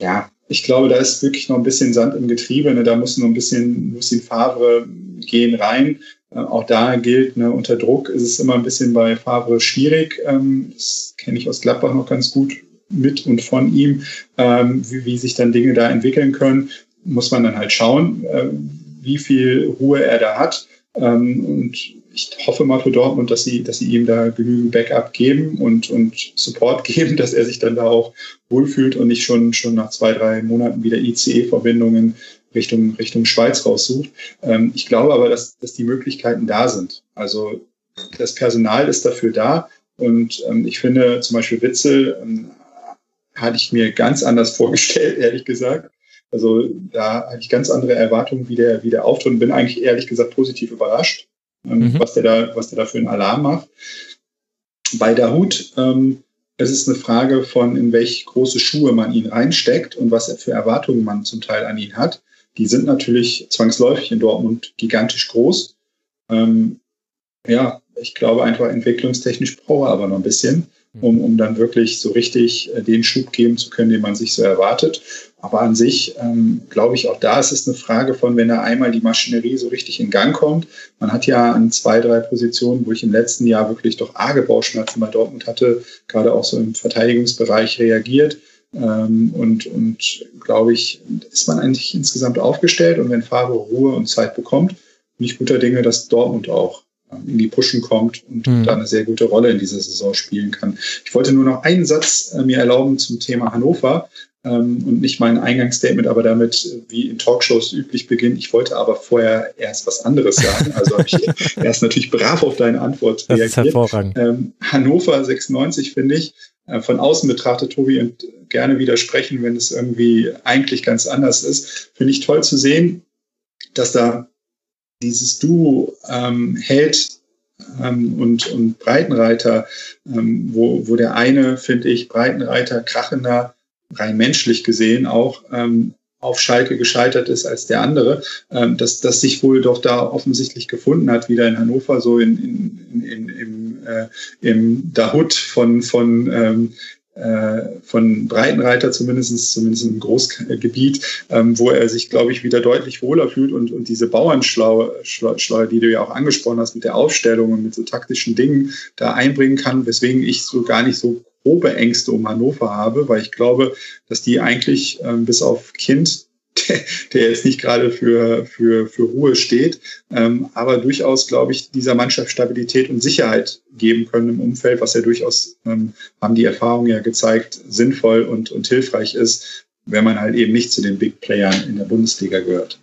[SPEAKER 5] ja, ich glaube, da ist wirklich noch ein bisschen Sand im Getriebe. Ne? Da muss noch ein bisschen, Lucien Favre gehen rein. Äh, auch da gilt, ne, unter Druck ist es immer ein bisschen bei Favre schwierig. Ähm, das kenne ich aus Gladbach noch ganz gut mit und von ihm, ähm, wie, wie, sich dann Dinge da entwickeln können, muss man dann halt schauen, äh, wie viel Ruhe er da hat. Ähm, und ich hoffe mal für Dortmund, dass sie, dass sie ihm da genügend Backup geben und, und Support geben, dass er sich dann da auch wohlfühlt und nicht schon, schon nach zwei, drei Monaten wieder ICE-Verbindungen Richtung, Richtung Schweiz raussucht. Ähm, ich glaube aber, dass, dass die Möglichkeiten da sind. Also das Personal ist dafür da. Und ähm, ich finde zum Beispiel Witzel ähm, hatte ich mir ganz anders vorgestellt, ehrlich gesagt. Also da hatte ich ganz andere Erwartungen, wie der, wie der auftritt und bin eigentlich ehrlich gesagt positiv überrascht, ähm, mhm. was, der da, was der da für einen Alarm macht. Bei Dahut ähm, es ist eine Frage von, in welche große Schuhe man ihn reinsteckt und was für Erwartungen man zum Teil an ihn hat. Die sind natürlich zwangsläufig in Dortmund gigantisch groß. Ähm, ja, ich glaube einfach entwicklungstechnisch brauche er aber noch ein bisschen um, um dann wirklich so richtig äh, den Schub geben zu können, den man sich so erwartet. Aber an sich ähm, glaube ich, auch da ist es eine Frage von, wenn er einmal die Maschinerie so richtig in Gang kommt. Man hat ja an zwei, drei Positionen, wo ich im letzten Jahr wirklich doch arge Bauchschmerzen bei Dortmund hatte, gerade auch so im Verteidigungsbereich reagiert. Ähm, und, und glaube ich, ist man eigentlich insgesamt aufgestellt. Und wenn Favre Ruhe und Zeit bekommt, bin ich guter Dinge, dass Dortmund auch in die Pushen kommt und mhm. da eine sehr gute Rolle in dieser Saison spielen kann. Ich wollte nur noch einen Satz äh, mir erlauben zum Thema Hannover ähm, und nicht mein Eingangsstatement, aber damit äh, wie in Talkshows üblich beginnen. Ich wollte aber vorher erst was anderes sagen. Also habe ich erst natürlich brav auf deine Antwort
[SPEAKER 4] das reagiert. Ist hervorragend.
[SPEAKER 5] Ähm, Hannover 96 finde ich äh, von außen betrachtet, Tobi, und gerne widersprechen, wenn es irgendwie eigentlich ganz anders ist, finde ich toll zu sehen, dass da dieses Duo ähm, Held ähm, und, und Breitenreiter, ähm, wo, wo der eine, finde ich, Breitenreiter krachender, rein menschlich gesehen auch ähm, auf Schalke gescheitert ist als der andere, ähm, dass das sich wohl doch da offensichtlich gefunden hat, wieder in Hannover, so in, in, in, im, äh, im Dahut von, von ähm, äh, von Breitenreiter zumindest, zumindest im Großgebiet, ähm, wo er sich, glaube ich, wieder deutlich wohler fühlt und, und diese Bauernschlaue, die du ja auch angesprochen hast mit der Aufstellung und mit so taktischen Dingen da einbringen kann, weswegen ich so gar nicht so grobe Ängste um Hannover habe, weil ich glaube, dass die eigentlich ähm, bis auf Kind der jetzt nicht gerade für, für, für Ruhe steht, ähm, aber durchaus, glaube ich, dieser Mannschaft Stabilität und Sicherheit geben können im Umfeld, was ja durchaus, ähm, haben die Erfahrungen ja gezeigt, sinnvoll und, und hilfreich ist, wenn man halt eben nicht zu den Big Playern in der Bundesliga gehört.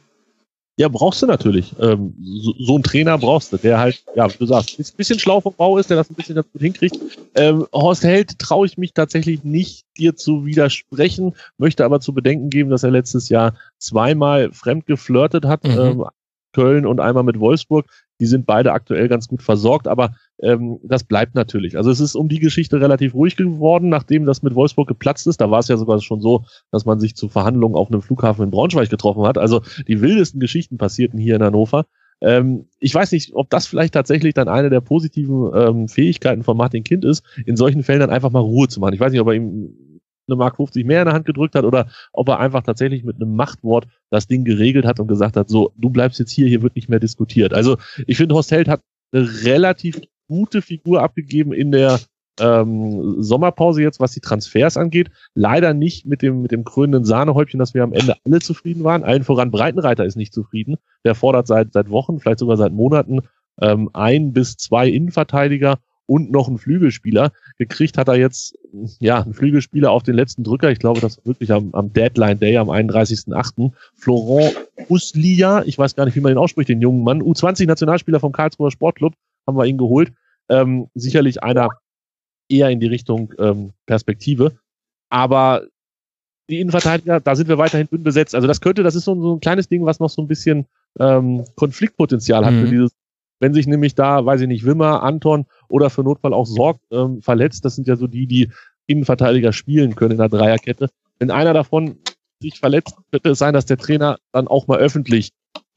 [SPEAKER 6] Ja, brauchst du natürlich. Ähm, so, so einen Trainer brauchst du, der halt, ja, wie du sagst, ein bisschen schlau vom Bau ist, der das ein bisschen ganz gut hinkriegt. Ähm, Horst Held traue ich mich tatsächlich nicht, dir zu widersprechen, möchte aber zu bedenken geben, dass er letztes Jahr zweimal fremd geflirtet hat, mhm. ähm, Köln und einmal mit Wolfsburg. Die sind beide aktuell ganz gut versorgt, aber ähm, das bleibt natürlich. Also es ist um die Geschichte relativ ruhig geworden, nachdem das mit Wolfsburg geplatzt ist. Da war es ja sogar schon so, dass man sich zu Verhandlungen auf einem Flughafen in Braunschweig getroffen hat. Also die wildesten Geschichten passierten hier in Hannover. Ähm, ich weiß nicht, ob das vielleicht tatsächlich dann eine der positiven ähm, Fähigkeiten von Martin Kind ist, in solchen Fällen dann einfach mal Ruhe zu machen. Ich weiß nicht, ob er ihm eine Mark 50 mehr in der Hand gedrückt hat oder ob er einfach tatsächlich mit einem Machtwort das Ding geregelt hat und gesagt hat, so, du bleibst jetzt hier, hier wird nicht mehr diskutiert. Also ich finde, Horst Held hat eine relativ gute Figur abgegeben in der ähm, Sommerpause jetzt, was die Transfers angeht. Leider nicht mit dem, mit dem krönenden Sahnehäubchen, dass wir am Ende alle zufrieden waren. Allen voran Breitenreiter ist nicht zufrieden. Der fordert seit, seit Wochen, vielleicht sogar seit Monaten, ähm, ein bis zwei Innenverteidiger und noch einen Flügelspieler. Gekriegt hat er jetzt, ja, einen Flügelspieler auf den letzten Drücker. Ich glaube, das wirklich am, am Deadline Day, am 31.8. Florent Uslia, ich weiß gar nicht, wie man ihn ausspricht, den jungen Mann. U20-Nationalspieler vom Karlsruher Sportclub, haben wir ihn geholt. Ähm, sicherlich einer eher in die Richtung ähm, Perspektive. Aber die Innenverteidiger, da sind wir weiterhin dünn besetzt. Also das könnte, das ist so, so ein kleines Ding, was noch so ein bisschen ähm, Konfliktpotenzial hat mhm. für dieses, wenn sich nämlich da, weiß ich nicht, Wimmer, Anton oder für Notfall auch Sorg ähm, verletzt, das sind ja so die, die Innenverteidiger spielen können in der Dreierkette. Wenn einer davon sich verletzt, könnte es sein, dass der Trainer dann auch mal öffentlich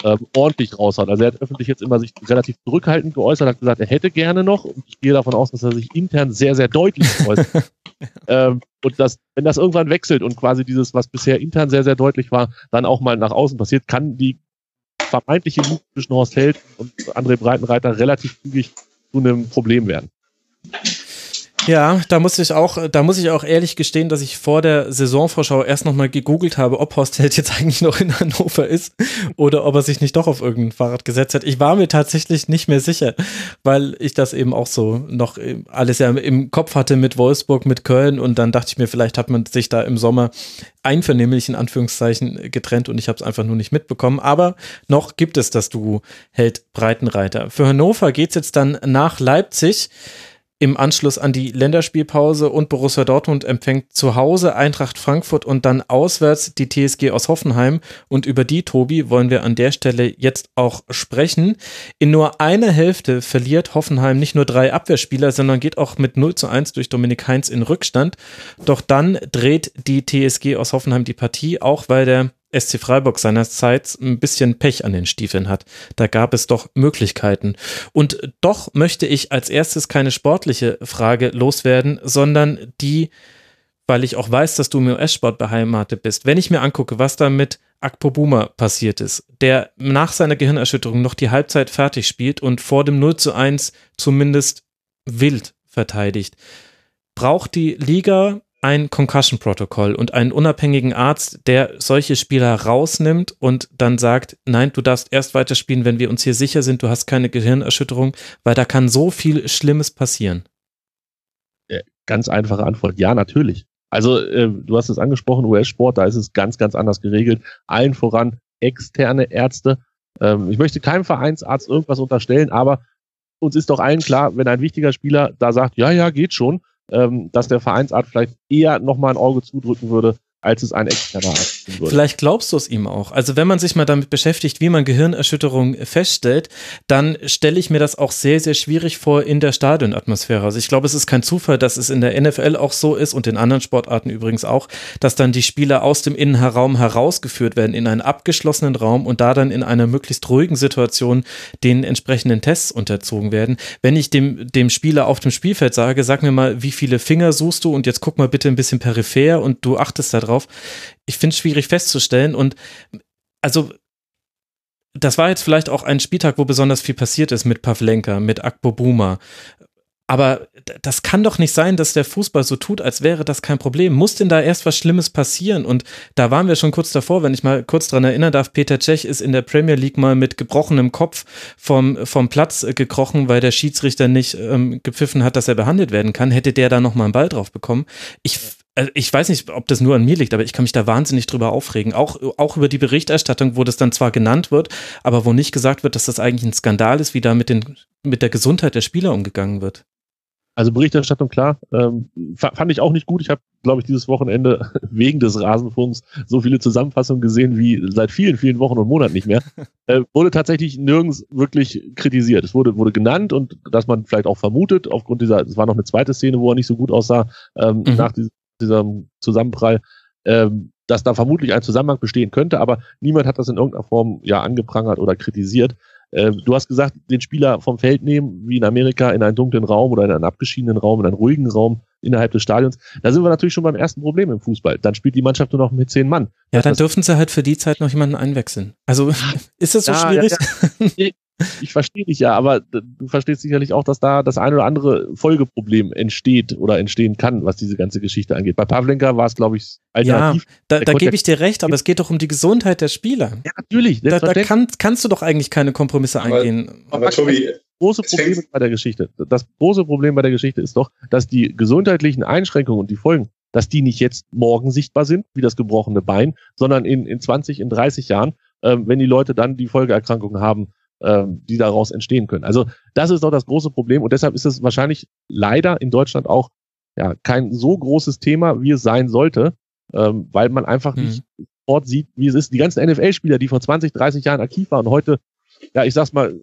[SPEAKER 6] ähm, ordentlich raushaut. Also er hat öffentlich jetzt immer sich relativ zurückhaltend geäußert, hat gesagt, er hätte gerne noch. Und ich gehe davon aus, dass er sich intern sehr, sehr deutlich äußert. ähm, und dass, wenn das irgendwann wechselt und quasi dieses, was bisher intern sehr, sehr deutlich war, dann auch mal nach außen passiert, kann die vermeintliche Liebe zwischen Horst Held und André Breitenreiter relativ zügig zu einem Problem werden.
[SPEAKER 4] Ja, da muss ich auch, da muss ich auch ehrlich gestehen, dass ich vor der Saisonvorschau erst nochmal gegoogelt habe, ob Horst Held jetzt eigentlich noch in Hannover ist oder ob er sich nicht doch auf irgendein Fahrrad gesetzt hat. Ich war mir tatsächlich nicht mehr sicher, weil ich das eben auch so noch alles ja im Kopf hatte mit Wolfsburg, mit Köln und dann dachte ich mir, vielleicht hat man sich da im Sommer einvernehmlich in Anführungszeichen getrennt und ich habe es einfach nur nicht mitbekommen. Aber noch gibt es das Duo Held Breitenreiter. Für Hannover geht's jetzt dann nach Leipzig im Anschluss an die Länderspielpause und Borussia Dortmund empfängt zu Hause Eintracht Frankfurt und dann auswärts die TSG aus Hoffenheim. Und über die, Tobi, wollen wir an der Stelle jetzt auch sprechen. In nur einer Hälfte verliert Hoffenheim nicht nur drei Abwehrspieler, sondern geht auch mit 0 zu 1 durch Dominik Heinz in Rückstand. Doch dann dreht die TSG aus Hoffenheim die Partie, auch weil der SC Freiburg seinerzeit ein bisschen Pech an den Stiefeln hat. Da gab es doch Möglichkeiten. Und doch möchte ich als erstes keine sportliche Frage loswerden, sondern die, weil ich auch weiß, dass du im US-Sport beheimatet bist. Wenn ich mir angucke, was da mit Akpo Buma passiert ist, der nach seiner Gehirnerschütterung noch die Halbzeit fertig spielt und vor dem 0 zu 1 zumindest wild verteidigt, braucht die Liga ein Concussion-Protokoll und einen unabhängigen Arzt, der solche Spieler rausnimmt und dann sagt, nein, du darfst erst weiterspielen, wenn wir uns hier sicher sind, du hast keine Gehirnerschütterung, weil da kann so viel Schlimmes passieren.
[SPEAKER 6] Ganz einfache Antwort, ja, natürlich. Also äh, du hast es angesprochen, US-Sport, da ist es ganz, ganz anders geregelt. Allen voran externe Ärzte. Ähm, ich möchte keinem Vereinsarzt irgendwas unterstellen, aber uns ist doch allen klar, wenn ein wichtiger Spieler da sagt, ja, ja, geht schon, ähm, dass der Vereinsart vielleicht eher nochmal ein Auge zudrücken würde, als es ein externer Arzt
[SPEAKER 4] würde. Vielleicht glaubst du es ihm auch. Also wenn man sich mal damit beschäftigt, wie man Gehirnerschütterung feststellt, dann stelle ich mir das auch sehr, sehr schwierig vor in der Stadionatmosphäre. Also ich glaube, es ist kein Zufall, dass es in der NFL auch so ist und in anderen Sportarten übrigens auch, dass dann die Spieler aus dem Innenraum herausgeführt werden in einen abgeschlossenen Raum und da dann in einer möglichst ruhigen Situation den entsprechenden Tests unterzogen werden. Wenn ich dem, dem Spieler auf dem Spielfeld sage, sag mir mal, wie viele Finger suchst du und jetzt guck mal bitte ein bisschen peripher und du achtest darauf. Ich finde es schwierig festzustellen und also das war jetzt vielleicht auch ein Spieltag, wo besonders viel passiert ist mit Pavlenka, mit Akpo Buma. Aber das kann doch nicht sein, dass der Fußball so tut, als wäre das kein Problem. Muss denn da erst was Schlimmes passieren? Und da waren wir schon kurz davor, wenn ich mal kurz dran erinnern darf, Peter Cech ist in der Premier League mal mit gebrochenem Kopf vom, vom Platz äh, gekrochen, weil der Schiedsrichter nicht ähm, gepfiffen hat, dass er behandelt werden kann. Hätte der da nochmal einen Ball drauf bekommen? Ich ich weiß nicht, ob das nur an mir liegt, aber ich kann mich da wahnsinnig drüber aufregen. Auch, auch über die Berichterstattung, wo das dann zwar genannt wird, aber wo nicht gesagt wird, dass das eigentlich ein Skandal ist, wie da mit, den, mit der Gesundheit der Spieler umgegangen wird.
[SPEAKER 6] Also Berichterstattung, klar, ähm, fand ich auch nicht gut. Ich habe, glaube ich, dieses Wochenende wegen des Rasenfunks so viele Zusammenfassungen gesehen wie seit vielen, vielen Wochen und Monaten nicht mehr. äh, wurde tatsächlich nirgends wirklich kritisiert. Es wurde, wurde genannt und dass man vielleicht auch vermutet, aufgrund dieser, es war noch eine zweite Szene, wo er nicht so gut aussah, ähm, mhm. nach diesem diesem Zusammenprall, ähm, dass da vermutlich ein Zusammenhang bestehen könnte, aber niemand hat das in irgendeiner Form ja angeprangert oder kritisiert. Äh, du hast gesagt, den Spieler vom Feld nehmen, wie in Amerika, in einen dunklen Raum oder in einen abgeschiedenen Raum, in einen ruhigen Raum innerhalb des Stadions. Da sind wir natürlich schon beim ersten Problem im Fußball. Dann spielt die Mannschaft nur noch mit zehn Mann.
[SPEAKER 4] Ja, dann dürfen sie halt für die Zeit noch jemanden einwechseln. Also ist das so ja, schwierig? Ja,
[SPEAKER 6] ja. Ich verstehe dich ja, aber du verstehst sicherlich auch, dass da das ein oder andere Folgeproblem entsteht oder entstehen kann, was diese ganze Geschichte angeht. Bei Pavlenka war es, glaube ich,
[SPEAKER 4] alternativ. Ja, da, da gebe ich dir recht, aber es geht doch um die Gesundheit der Spieler.
[SPEAKER 6] Ja, natürlich.
[SPEAKER 4] Da, da kann, kannst du doch eigentlich keine Kompromisse
[SPEAKER 5] aber,
[SPEAKER 4] eingehen.
[SPEAKER 5] Aber Tobi,
[SPEAKER 6] große Problem bei der Geschichte. Das große Problem bei der Geschichte ist doch, dass die gesundheitlichen Einschränkungen und die Folgen, dass die nicht jetzt morgen sichtbar sind, wie das gebrochene Bein, sondern in, in 20, in 30 Jahren, ähm, wenn die Leute dann die Folgeerkrankungen haben, ähm, die daraus entstehen können. Also das ist doch das große Problem und deshalb ist es wahrscheinlich leider in Deutschland auch ja kein so großes Thema, wie es sein sollte, ähm, weil man einfach mhm. nicht sofort sieht, wie es ist. Die ganzen NFL-Spieler, die vor 20, 30 Jahren aktiv waren, heute, ja, ich sag's mal,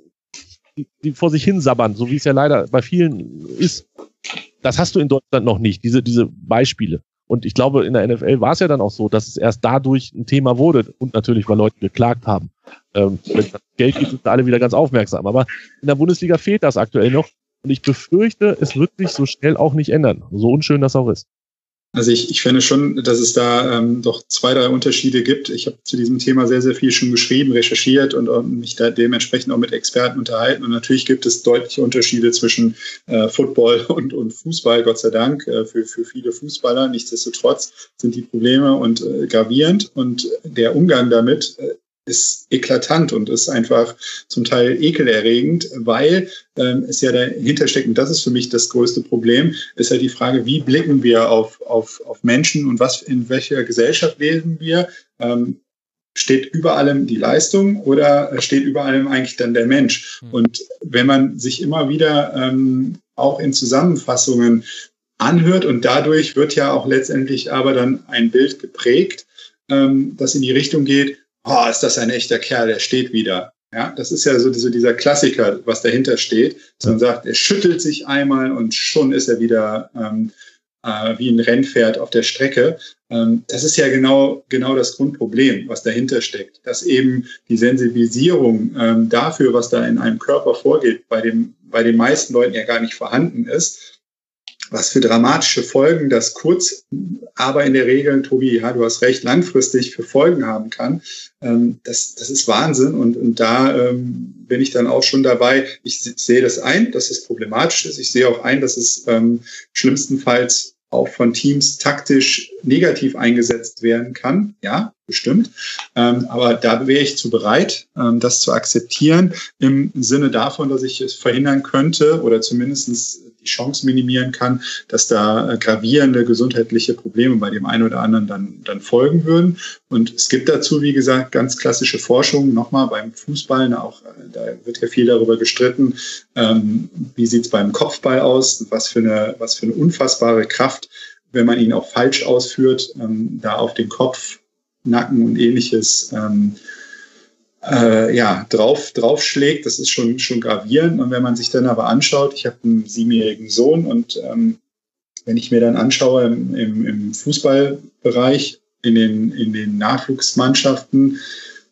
[SPEAKER 6] die, die vor sich hin sabbern, so wie es ja leider bei vielen ist, das hast du in Deutschland noch nicht, diese, diese Beispiele. Und ich glaube, in der NFL war es ja dann auch so, dass es erst dadurch ein Thema wurde und natürlich, weil Leute geklagt haben. Ähm, Geld gibt, sind alle wieder ganz aufmerksam. Aber in der Bundesliga fehlt das aktuell noch. Und ich befürchte, es wird sich so schnell auch nicht ändern. So unschön das auch ist.
[SPEAKER 5] Also ich, ich finde schon, dass es da ähm, doch zwei, drei Unterschiede gibt. Ich habe zu diesem Thema sehr, sehr viel schon geschrieben, recherchiert und, und mich da dementsprechend auch mit Experten unterhalten. Und natürlich gibt es deutliche Unterschiede zwischen äh, Football und, und Fußball, Gott sei Dank, äh, für, für viele Fußballer. Nichtsdestotrotz sind die Probleme und äh, gravierend und der Umgang damit äh, ist eklatant und ist einfach zum Teil ekelerregend, weil ähm, es ja dahinter steckt, und das ist für mich das größte Problem, ist ja die Frage, wie blicken wir auf, auf, auf Menschen und was in welcher Gesellschaft leben wir? Ähm, steht über allem die Leistung oder steht über allem eigentlich dann der Mensch? Mhm. Und wenn man sich immer wieder ähm, auch in Zusammenfassungen anhört und dadurch wird ja auch letztendlich aber dann ein Bild geprägt, ähm, das in die Richtung geht, oh, ist das ein echter Kerl, der steht wieder. Ja, das ist ja so, so dieser Klassiker, was dahinter steht, dass man sagt, er schüttelt sich einmal und schon ist er wieder ähm, äh, wie ein Rennpferd auf der Strecke. Ähm, das ist ja genau, genau das Grundproblem, was dahinter steckt, dass eben die Sensibilisierung ähm, dafür, was da in einem Körper vorgeht, bei, dem, bei den meisten Leuten ja gar nicht vorhanden ist was für dramatische Folgen das kurz, aber in der Regel, Tobi, ja, du hast recht, langfristig für Folgen haben kann. Ähm, das, das ist Wahnsinn und, und da ähm, bin ich dann auch schon dabei. Ich sehe das ein, dass es problematisch ist. Ich sehe auch ein, dass es ähm, schlimmstenfalls auch von Teams taktisch negativ eingesetzt werden kann. Ja, bestimmt. Ähm, aber da wäre ich zu bereit, ähm, das zu akzeptieren, im Sinne davon, dass ich es verhindern könnte oder zumindestens die Chance minimieren kann, dass da äh, gravierende gesundheitliche Probleme bei dem einen oder anderen dann, dann folgen würden. Und es gibt dazu, wie gesagt, ganz klassische Forschung, nochmal beim Fußball, auch, äh, da wird ja viel darüber gestritten, ähm, wie sieht es beim Kopfball aus, was für eine, was für eine unfassbare Kraft, wenn man ihn auch falsch ausführt, ähm, da auf den Kopf, Nacken und ähnliches ähm, äh, ja, drauf, draufschlägt. Das ist schon, schon gravierend. Und wenn man sich dann aber anschaut, ich habe einen siebenjährigen Sohn und ähm, wenn ich mir dann anschaue im, im, im Fußballbereich, in den, in den Nachwuchsmannschaften,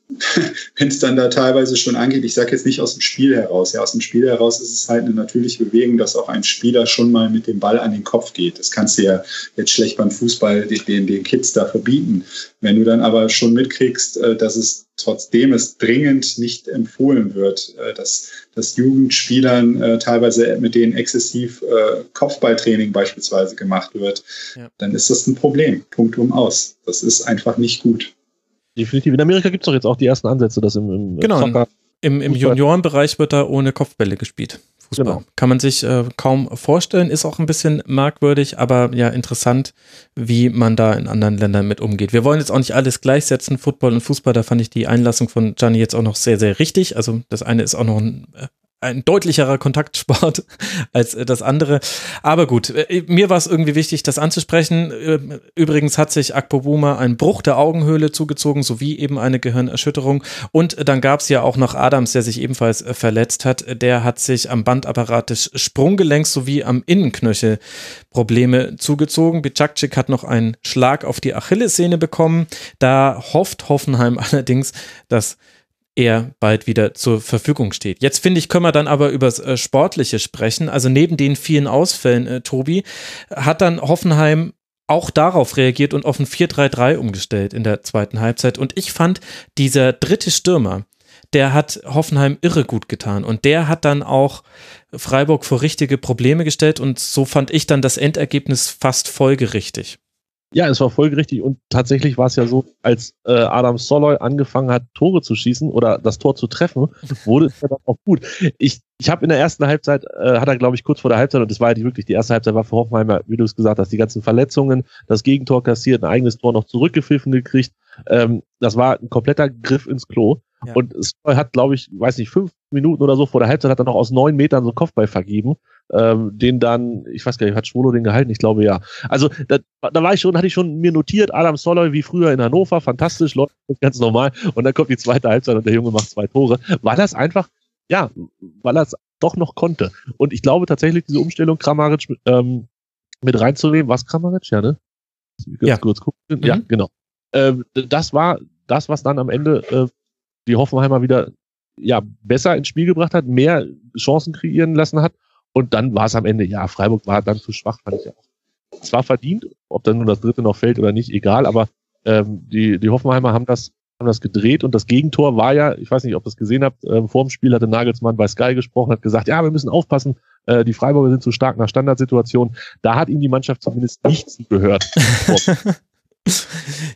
[SPEAKER 5] wenn es dann da teilweise schon angeht, ich sage jetzt nicht aus dem Spiel heraus, ja, aus dem Spiel heraus ist es halt eine natürliche Bewegung, dass auch ein Spieler schon mal mit dem Ball an den Kopf geht. Das kannst du ja jetzt schlecht beim Fußball den, den Kids da verbieten. Wenn du dann aber schon mitkriegst, äh, dass es trotzdem es dringend nicht empfohlen wird, äh, dass, dass Jugendspielern äh, teilweise mit denen exzessiv Kopfballtraining beispielsweise gemacht wird, ja. dann ist das ein Problem. Punkt um aus. Das ist einfach nicht gut.
[SPEAKER 6] Definitiv. In Amerika gibt es doch jetzt auch die ersten Ansätze, dass im, im
[SPEAKER 4] genau, Soccer im, im Juniorenbereich wird da ohne Kopfbälle gespielt. Fußball. Genau. Kann man sich äh, kaum vorstellen, ist auch ein bisschen merkwürdig, aber ja interessant, wie man da in anderen Ländern mit umgeht. Wir wollen jetzt auch nicht alles gleichsetzen, Football und Fußball, da fand ich die Einlassung von Gianni jetzt auch noch sehr, sehr richtig. Also das eine ist auch noch ein äh, ein deutlicherer Kontaktsport als äh, das andere. Aber gut, äh, mir war es irgendwie wichtig, das anzusprechen. Äh, übrigens hat sich Akpo Buma einen Bruch der Augenhöhle zugezogen, sowie eben eine Gehirnerschütterung. Und dann gab es ja auch noch Adams, der sich ebenfalls verletzt hat. Der hat sich am Bandapparat des Sprunggelenks sowie am Innenknöchel Probleme zugezogen. Bicakcik hat noch einen Schlag auf die Achillessehne bekommen. Da hofft Hoffenheim allerdings, dass er bald wieder zur Verfügung steht. Jetzt finde ich, können wir dann aber über das äh, Sportliche sprechen. Also neben den vielen Ausfällen, äh, Tobi, hat dann Hoffenheim auch darauf reagiert und auf ein 4-3-3 umgestellt in der zweiten Halbzeit. Und ich fand, dieser dritte Stürmer, der hat Hoffenheim irre gut getan. Und der hat dann auch Freiburg vor richtige Probleme gestellt. Und so fand ich dann das Endergebnis fast folgerichtig.
[SPEAKER 6] Ja, es war folgerichtig und tatsächlich war es ja so, als äh, Adam Soloy angefangen hat, Tore zu schießen oder das Tor zu treffen, wurde es ja dann auch gut. Ich, ich habe in der ersten Halbzeit, äh, hat er glaube ich kurz vor der Halbzeit, und das war ja die, wirklich, die erste Halbzeit war für Hoffenheimer, wie du es gesagt hast, die ganzen Verletzungen, das Gegentor kassiert, ein eigenes Tor noch zurückgepfiffen gekriegt. Ähm, das war ein kompletter Griff ins Klo. Ja. Und Soloy hat, glaube ich, weiß nicht, fünf Minuten oder so vor der Halbzeit hat er noch aus neun Metern so Kopfball vergeben ähm, den dann, ich weiß gar nicht, hat Schwolo den gehalten? Ich glaube ja. Also da, da war ich schon, hatte ich schon mir notiert, Adam Soloy wie früher in Hannover, fantastisch, läuft ganz normal. Und dann kommt die zweite Halbzeit und der Junge macht zwei Tore. War das einfach, ja, weil er es doch noch konnte. Und ich glaube tatsächlich, diese Umstellung Kramaric ähm, mit reinzunehmen, was Kramaric, ja, ne?
[SPEAKER 4] Ja. kurz
[SPEAKER 6] gucken. Mhm. Ja, genau. Ähm, das war das, was dann am Ende äh, die Hoffenheimer wieder ja besser ins Spiel gebracht hat, mehr Chancen kreieren lassen hat und dann war es am Ende, ja, Freiburg war dann zu schwach, fand ich auch. Zwar verdient, ob dann nur das dritte noch fällt oder nicht, egal, aber ähm, die, die Hoffenheimer haben das, haben das gedreht und das Gegentor war ja, ich weiß nicht, ob ihr es gesehen habt, äh, vor dem Spiel hatte Nagelsmann bei Sky gesprochen, hat gesagt, ja, wir müssen aufpassen, äh, die Freiburger sind zu stark nach Standardsituationen. Da hat ihm die Mannschaft zumindest nichts gehört.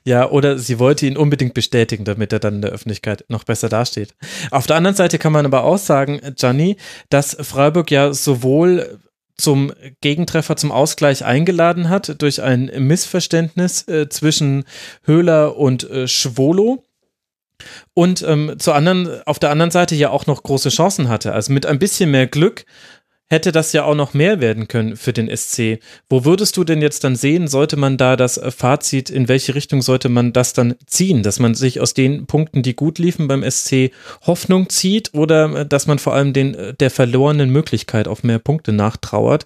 [SPEAKER 4] Ja, oder sie wollte ihn unbedingt bestätigen, damit er dann in der Öffentlichkeit noch besser dasteht. Auf der anderen Seite kann man aber auch sagen, Gianni, dass Freiburg ja sowohl zum Gegentreffer, zum Ausgleich eingeladen hat durch ein Missverständnis äh, zwischen Höhler und äh, Schwolo. Und ähm, zur anderen, auf der anderen Seite ja auch noch große Chancen hatte. Also mit ein bisschen mehr Glück hätte das ja auch noch mehr werden können für den SC. Wo würdest du denn jetzt dann sehen, sollte man da das Fazit, in welche Richtung sollte man das dann ziehen? Dass man sich aus den Punkten, die gut liefen beim SC, Hoffnung zieht oder äh, dass man vor allem den, äh, der verlorenen Möglichkeit auf mehr Punkte nachtrauert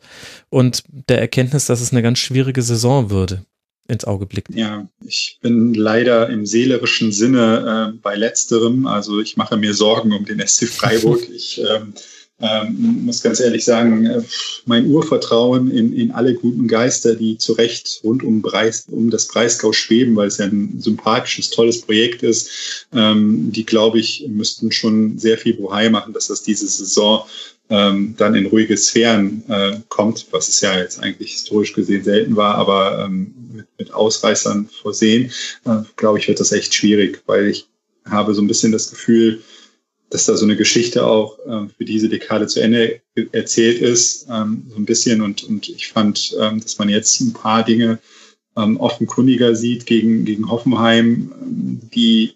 [SPEAKER 4] und der Erkenntnis, dass es eine ganz schwierige Saison würde? ins Auge blickt.
[SPEAKER 5] Ja, ich bin leider im seelerischen Sinne äh, bei letzterem. Also ich mache mir Sorgen um den SC Freiburg. ich ähm, ähm, muss ganz ehrlich sagen, äh, mein Urvertrauen in, in alle guten Geister, die zu Recht rund um, Preis, um das Breisgau schweben, weil es ja ein sympathisches, tolles Projekt ist, ähm, die, glaube ich, müssten schon sehr viel Bohai machen, dass das diese Saison ähm, dann in ruhige Sphären äh, kommt, was es ja jetzt eigentlich historisch gesehen selten war, aber ähm, mit, mit Ausreißern versehen, äh, glaube ich, wird das echt schwierig, weil ich habe so ein bisschen das Gefühl, dass da so eine Geschichte auch äh, für diese Dekade zu Ende erzählt ist, ähm, so ein bisschen. Und, und ich fand, ähm, dass man jetzt ein paar Dinge ähm, offenkundiger sieht gegen, gegen Hoffenheim, ähm, die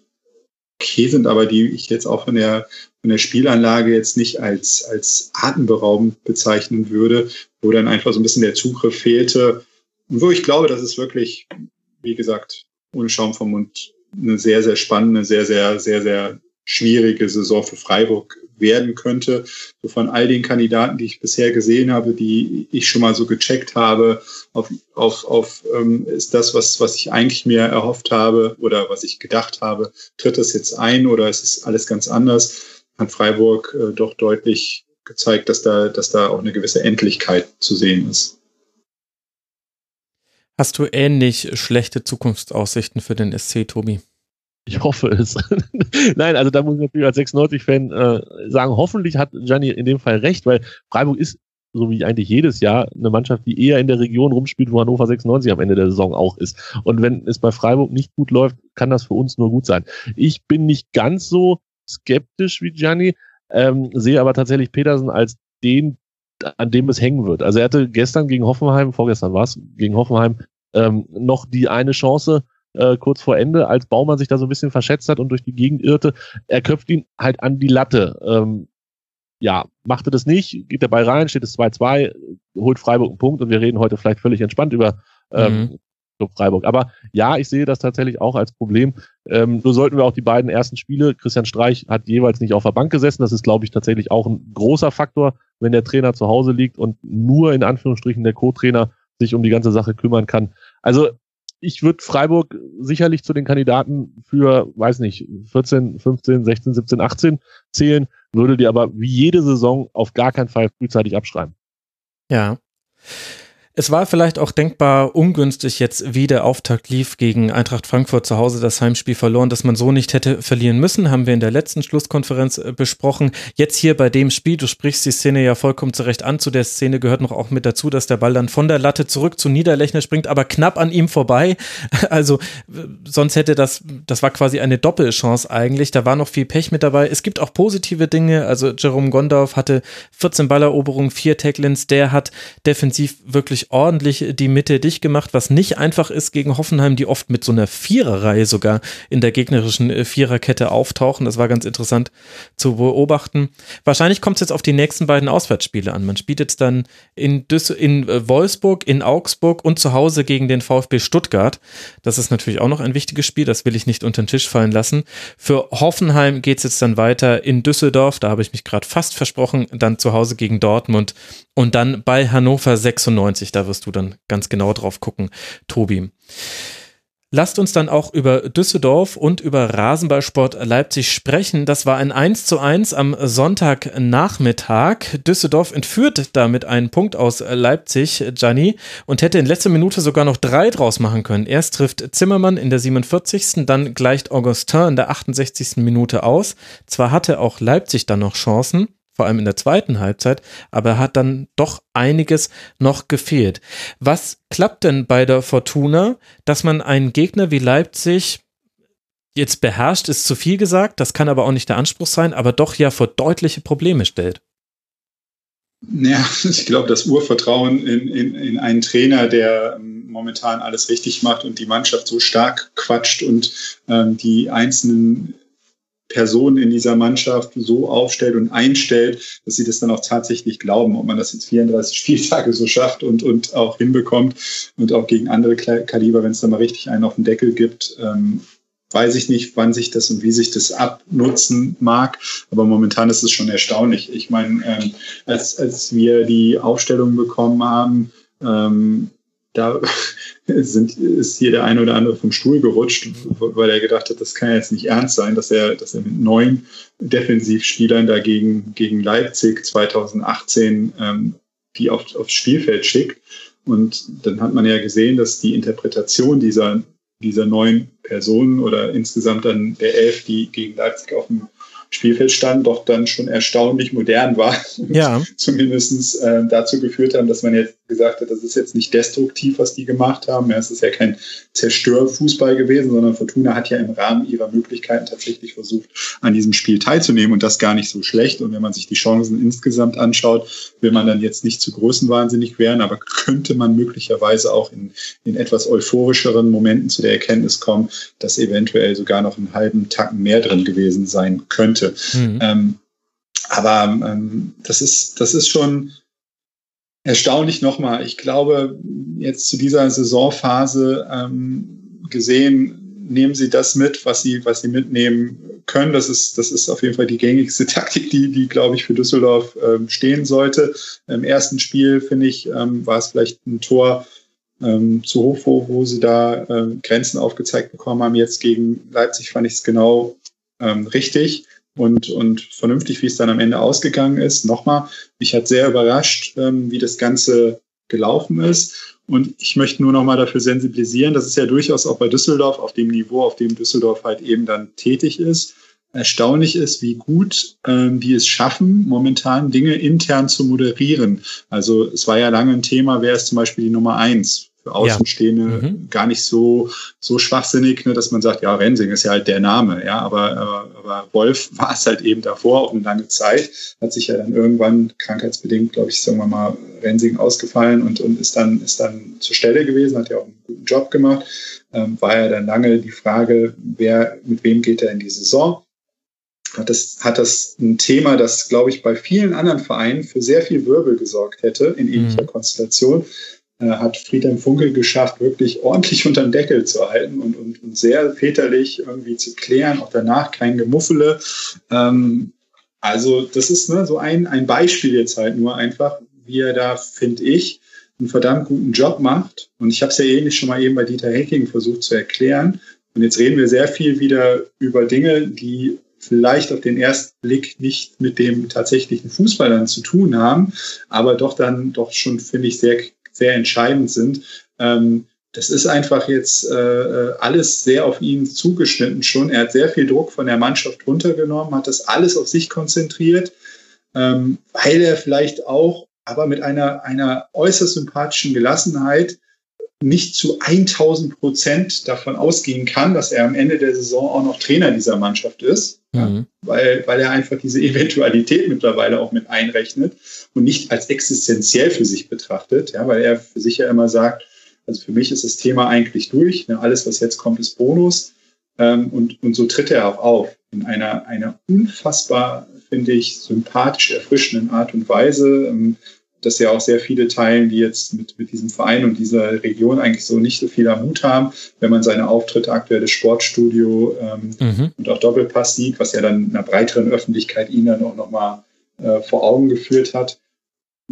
[SPEAKER 5] okay sind, aber die ich jetzt auch von der, von der Spielanlage jetzt nicht als, als atemberaubend bezeichnen würde, wo dann einfach so ein bisschen der Zugriff fehlte. Und wo ich glaube, dass es wirklich, wie gesagt, ohne Schaum vom Mund eine sehr, sehr spannende, sehr, sehr, sehr, sehr schwierige Saison für Freiburg werden könnte. So von all den Kandidaten, die ich bisher gesehen habe, die ich schon mal so gecheckt habe, auf, auf, auf ähm, ist das, was, was ich eigentlich mir erhofft habe oder was ich gedacht habe, tritt das jetzt ein oder ist es alles ganz anders? Hat Freiburg äh, doch deutlich gezeigt, dass da, dass da auch eine gewisse Endlichkeit zu sehen ist.
[SPEAKER 4] Hast du ähnlich schlechte Zukunftsaussichten für den SC, Tobi?
[SPEAKER 6] Ich hoffe es. Nein, also da muss ich natürlich als 96-Fan äh, sagen, hoffentlich hat Gianni in dem Fall recht, weil Freiburg ist, so wie eigentlich jedes Jahr, eine Mannschaft, die eher in der Region rumspielt, wo Hannover 96 am Ende der Saison auch ist. Und wenn es bei Freiburg nicht gut läuft, kann das für uns nur gut sein. Ich bin nicht ganz so skeptisch wie Gianni, ähm, sehe aber tatsächlich Petersen als den, an dem es hängen wird. Also er hatte gestern gegen Hoffenheim, vorgestern war es, gegen Hoffenheim, ähm, noch die eine Chance, äh, kurz vor Ende, als Baumann sich da so ein bisschen verschätzt hat und durch die Gegend irrte. Er köpft ihn halt an die Latte. Ähm, ja, machte das nicht, geht dabei rein, steht es 2-2, holt Freiburg einen Punkt und wir reden heute vielleicht völlig entspannt über ähm, mhm. Freiburg. Aber ja, ich sehe das tatsächlich auch als Problem. Ähm, nur sollten wir auch die beiden ersten Spiele, Christian Streich hat jeweils nicht auf der Bank gesessen. Das ist, glaube ich, tatsächlich auch ein großer Faktor, wenn der Trainer zu Hause liegt und nur in Anführungsstrichen der Co-Trainer sich um die ganze Sache kümmern kann. Also ich würde Freiburg sicherlich zu den Kandidaten für, weiß nicht, 14, 15, 16, 17, 18 zählen, würde die aber wie jede Saison auf gar keinen Fall frühzeitig abschreiben.
[SPEAKER 4] Ja. Es war vielleicht auch denkbar ungünstig jetzt, wie der Auftakt lief gegen Eintracht Frankfurt zu Hause das Heimspiel verloren, dass man so nicht hätte verlieren müssen, haben wir in der letzten Schlusskonferenz äh, besprochen. Jetzt hier bei dem Spiel, du sprichst die Szene ja vollkommen zurecht an, zu der Szene gehört noch auch mit dazu, dass der Ball dann von der Latte zurück zu Niederlechner springt, aber knapp an ihm vorbei. Also sonst hätte das, das war quasi eine Doppelchance eigentlich, da war noch viel Pech mit dabei. Es gibt auch positive Dinge, also Jerome Gondorf hatte 14 Balleroberungen, 4 Tacklins, der hat defensiv wirklich ordentlich die Mitte dicht gemacht, was nicht einfach ist gegen Hoffenheim, die oft mit so einer Viererreihe sogar in der gegnerischen äh, Viererkette auftauchen. Das war ganz interessant zu beobachten. Wahrscheinlich kommt es jetzt auf die nächsten beiden Auswärtsspiele an. Man spielt jetzt dann in, Düssel in äh, Wolfsburg, in Augsburg und zu Hause gegen den VfB Stuttgart. Das ist natürlich auch noch ein wichtiges Spiel, das will ich nicht unter den Tisch fallen lassen. Für Hoffenheim geht es jetzt dann weiter in Düsseldorf, da habe ich mich gerade fast versprochen, dann zu Hause gegen Dortmund und dann bei Hannover 96. Da wirst du dann ganz genau drauf gucken, Tobi. Lasst uns dann auch über Düsseldorf und über Rasenballsport Leipzig sprechen. Das war ein 1 zu 1 am Sonntagnachmittag. Düsseldorf entführt damit einen Punkt aus Leipzig, Gianni, und hätte in letzter Minute sogar noch drei draus machen können. Erst trifft Zimmermann in der 47., dann gleicht Augustin in der 68. Minute aus. Zwar hatte auch Leipzig dann noch Chancen, vor allem in der zweiten Halbzeit, aber hat dann doch einiges noch gefehlt. Was klappt denn bei der Fortuna, dass man einen Gegner wie Leipzig jetzt beherrscht, ist zu viel gesagt, das kann aber auch nicht der Anspruch sein, aber doch ja vor deutliche Probleme stellt?
[SPEAKER 5] Ja, ich glaube, das Urvertrauen in, in, in einen Trainer, der ähm, momentan alles richtig macht und die Mannschaft so stark quatscht und ähm, die einzelnen Personen in dieser Mannschaft so aufstellt und einstellt, dass sie das dann auch tatsächlich glauben. Ob man das jetzt 34 Spieltage so schafft und, und auch hinbekommt und auch gegen andere Kaliber, wenn es da mal richtig einen auf den Deckel gibt, ähm, weiß ich nicht, wann sich das und wie sich das abnutzen mag. Aber momentan ist es schon erstaunlich. Ich meine, ähm, als, als wir die Aufstellung bekommen haben, ähm, da sind, ist hier der eine oder andere vom Stuhl gerutscht, weil er gedacht hat, das kann jetzt nicht ernst sein, dass er, dass er mit neun Defensivspielern dagegen gegen Leipzig 2018 ähm, die auf, aufs Spielfeld schickt. Und dann hat man ja gesehen, dass die Interpretation dieser, dieser neun Personen oder insgesamt dann der elf, die gegen Leipzig auf dem Spielfeldstand doch dann schon erstaunlich modern war.
[SPEAKER 4] Ja.
[SPEAKER 5] Zumindest äh, dazu geführt haben, dass man jetzt gesagt hat, das ist jetzt nicht destruktiv, was die gemacht haben. Ja, es ist ja kein Zerstörfußball gewesen, sondern Fortuna hat ja im Rahmen ihrer Möglichkeiten tatsächlich versucht, an diesem Spiel teilzunehmen und das gar nicht so schlecht. Und wenn man sich die Chancen insgesamt anschaut, will man dann jetzt nicht zu größenwahnsinnig werden, aber könnte man möglicherweise auch in, in etwas euphorischeren Momenten zu der Erkenntnis kommen, dass eventuell sogar noch einen halben Tacken mehr drin gewesen sein könnte. Mhm. Ähm, aber ähm, das ist, das ist schon, erstaunlich nochmal. Ich glaube, jetzt zu dieser Saisonphase ähm, gesehen, nehmen Sie das mit, was Sie, was Sie mitnehmen können. Das ist, das ist auf jeden Fall die gängigste Taktik, die, die glaube ich, für Düsseldorf ähm, stehen sollte. Im ersten Spiel, finde ich, ähm, war es vielleicht ein Tor ähm, zu hoch, wo, wo Sie da ähm, Grenzen aufgezeigt bekommen haben. Jetzt gegen Leipzig fand ich es genau ähm, richtig und, und vernünftig, wie es dann am Ende ausgegangen ist. Nochmal, mich hat sehr überrascht, ähm, wie das Ganze gelaufen ist. Und ich möchte nur nochmal dafür sensibilisieren, dass es ja durchaus auch bei Düsseldorf auf dem Niveau, auf dem Düsseldorf halt eben dann tätig ist, erstaunlich ist, wie gut ähm, die es schaffen, momentan Dinge intern zu moderieren. Also es war ja lange ein Thema, wer ist zum Beispiel die Nummer eins für Außenstehende ja. mhm. gar nicht so, so schwachsinnig, ne, dass man sagt, ja, Rensing ist ja halt der Name, ja, aber, aber, aber Wolf war es halt eben davor auch eine lange Zeit, hat sich ja dann irgendwann krankheitsbedingt, glaube ich, sagen wir mal, Rensing ausgefallen und, und ist dann, ist dann zur Stelle gewesen, hat ja auch einen guten Job gemacht, ähm, war ja dann lange die Frage, wer, mit wem geht er in die Saison? Hat das, hat das ein Thema, das, glaube ich, bei vielen anderen Vereinen für sehr viel Wirbel gesorgt hätte in ähnlicher mhm. Konstellation, hat Friedhelm Funkel geschafft, wirklich ordentlich unter den Deckel zu halten und, und, und sehr väterlich irgendwie zu klären, auch danach kein Gemuffele. Ähm, also das ist ne, so ein, ein Beispiel jetzt halt nur einfach, wie er da, finde ich, einen verdammt guten Job macht. Und ich habe es ja ähnlich schon mal eben bei Dieter Hecking versucht zu erklären. Und jetzt reden wir sehr viel wieder über Dinge, die vielleicht auf den ersten Blick nicht mit dem tatsächlichen Fußballern zu tun haben, aber doch dann doch schon, finde ich, sehr, sehr entscheidend sind. Ähm, das ist einfach jetzt äh, alles sehr auf ihn zugeschnitten schon. Er hat sehr viel Druck von der Mannschaft runtergenommen, hat das alles auf sich konzentriert, ähm, weil er vielleicht auch, aber mit einer, einer äußerst sympathischen Gelassenheit nicht zu 1000 Prozent davon ausgehen kann, dass er am Ende der Saison auch noch Trainer dieser Mannschaft ist, mhm. ja, weil, weil er einfach diese Eventualität mittlerweile auch mit einrechnet und nicht als existenziell für sich betrachtet, ja, weil er für sich ja immer sagt, also für mich ist das Thema eigentlich durch, ne, alles, was jetzt kommt, ist Bonus ähm, und, und so tritt er auch auf in einer, einer unfassbar, finde ich, sympathisch erfrischenden Art und Weise. Ähm, dass ja auch sehr viele teilen, die jetzt mit, mit diesem Verein und dieser Region eigentlich so nicht so viel am Mut haben, wenn man seine Auftritte aktuell das Sportstudio ähm, mhm. und auch Doppelpass sieht, was ja dann einer breiteren Öffentlichkeit ihn dann auch nochmal äh, vor Augen geführt hat.